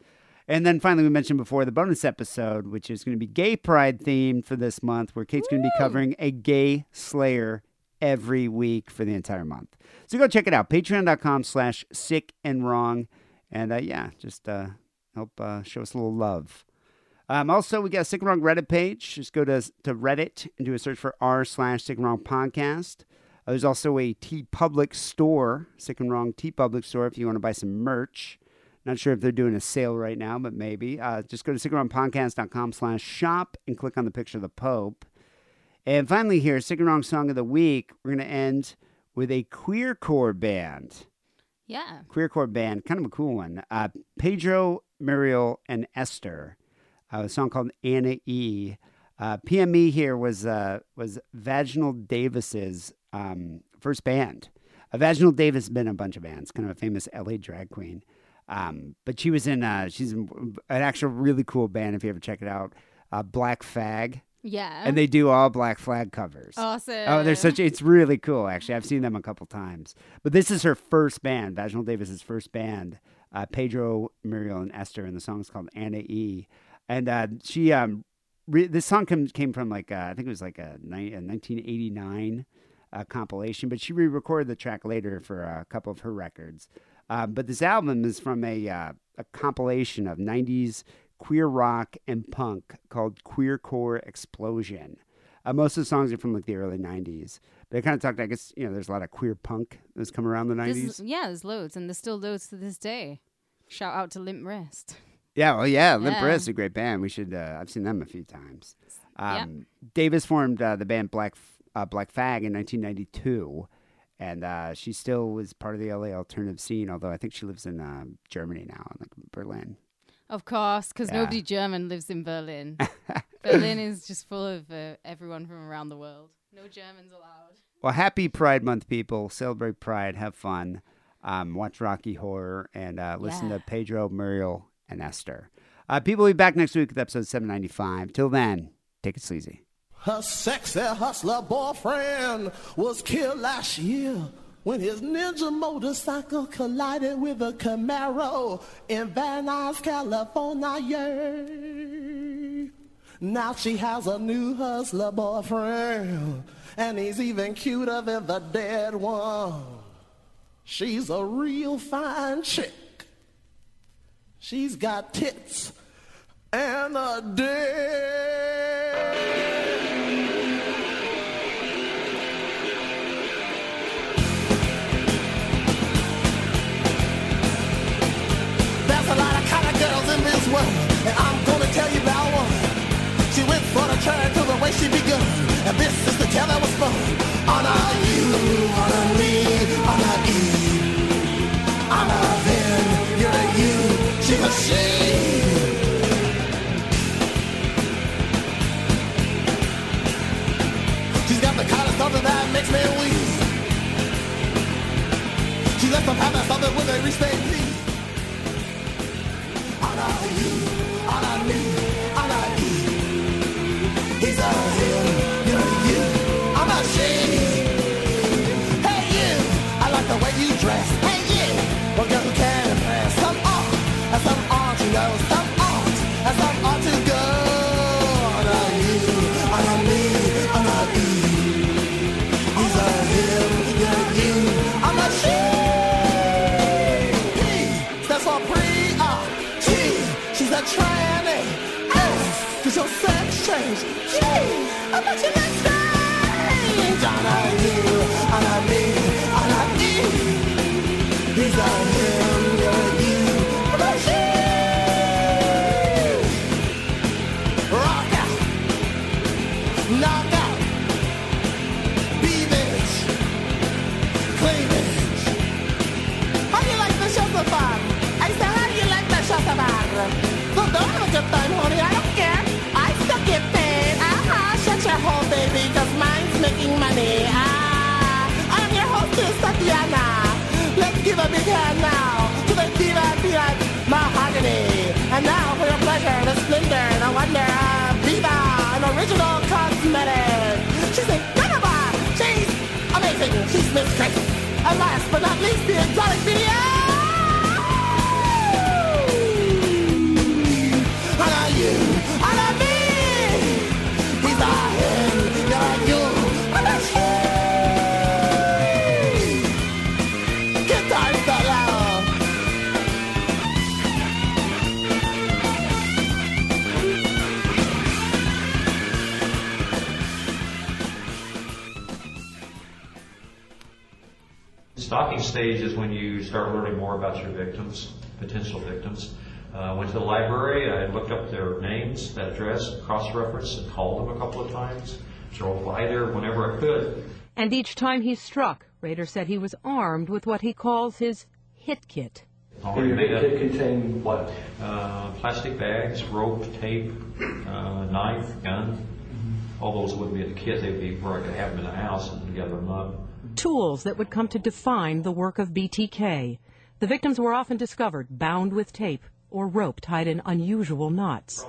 And then finally, we mentioned before the bonus episode, which is going to be gay pride themed for this month, where Kate's going to be covering a gay slayer every week for the entire month. So go check it out, patreon.com slash sick and wrong. And uh, yeah, just uh, help uh, show us a little love. Um, also, we got a Sick and Wrong Reddit page. Just go to, to Reddit and do a search for r slash Sick and Wrong podcast. Uh, there's also a TeePublic store, Sick and Wrong TeePublic store, if you want to buy some merch. Not sure if they're doing a sale right now, but maybe. Uh, just go to sickandwrongpodcast.com slash shop and click on the picture of the Pope. And finally, here, Wrong Song of the Week. We're going to end with a queercore band. Yeah. Queercore band, kind of a cool one. Uh, Pedro, Muriel, and Esther. Uh, a song called Anna E. Uh, PME here was uh, was Vaginal Davis's um, first band. Uh, Vaginal Davis has been a bunch of bands, kind of a famous LA drag queen. Um, but she was in uh, she's in an actual really cool band. If you ever check it out, uh, Black Fag. Yeah. And they do all Black Flag covers. Awesome. Oh, they're such. It's really cool. Actually, I've seen them a couple times. But this is her first band, Vaginal Davis's first band. Uh, Pedro, Muriel, and Esther, and the song is called Anna E. And uh, she, um, re- this song came came from like uh, I think it was like a, ni- a 1989 uh, compilation, but she re-recorded the track later for a couple of her records. Um, but this album is from a uh, a compilation of 90s queer rock and punk called Queercore Explosion. Uh, most of the songs are from like the early 90s. But I kind of talked, I guess, you know, there's a lot of queer punk that's come around the 90s. There's- yeah, there's loads, and there's still loads to this day. Shout out to Limp Wrist. Yeah, well, yeah, Limp Yeah. is a great band. We should. Uh, I've seen them a few times. Um, Davis formed uh, the band Black uh, Black Fag in 1992, and uh, she still was part of the LA alternative scene. Although I think she lives in uh, Germany now, like Berlin. Of course, because Yeah. nobody German lives in Berlin. [LAUGHS] Berlin is just full of uh, everyone from around the world. No Germans allowed. Well, happy Pride Month, people! Celebrate Pride, have fun, um, watch Rocky Horror, and uh, listen Yeah. to Pedro, Muriel, and Esther. Uh, people will be back next week with episode 795. Till then, take it sleazy. Her sexy hustler boyfriend was killed last year when his ninja motorcycle collided with a Camaro in Van Nuys, California. Now she has a new hustler boyfriend, and he's even cuter than the dead one. She's a real fine chick. She's got tits and a dick. World, and I'm gonna tell you about one. She went for the turn to the way she begun, and this is the tale that was spun. On a you, on a me, on a e, on a them, you're a you, she's a she. She's got the kind of stuff that makes me weak. She lets them that something when they reach their peak. On a you, on a me, G, I bet you next because mine's making money. Ah, I'm your hostess, Tatiana. Let's give a big hand now to the diva behind mahogany. And now for your pleasure, the splendor, the wonder of Viva, an original cosmetic. She's a Ganabar. She's amazing. She's Miss Grace. And last but not least, the exotic video. Stage is when you start learning more about your victims, potential victims. Uh, went to the library, I looked up their names, that address, cross-referenced, and called them a couple of times. Drove by there whenever I could. And each time he struck, Rader said he was armed with what he calls his hit kit. Already made up. contain what? Uh, plastic bags, rope, tape, uh, knife, gun. All those wouldn't be in the kit. They'd be where I could have them in the house and gather them up. Tools that would come to define the work of BTK. The victims were often discovered bound with tape or rope tied in unusual knots.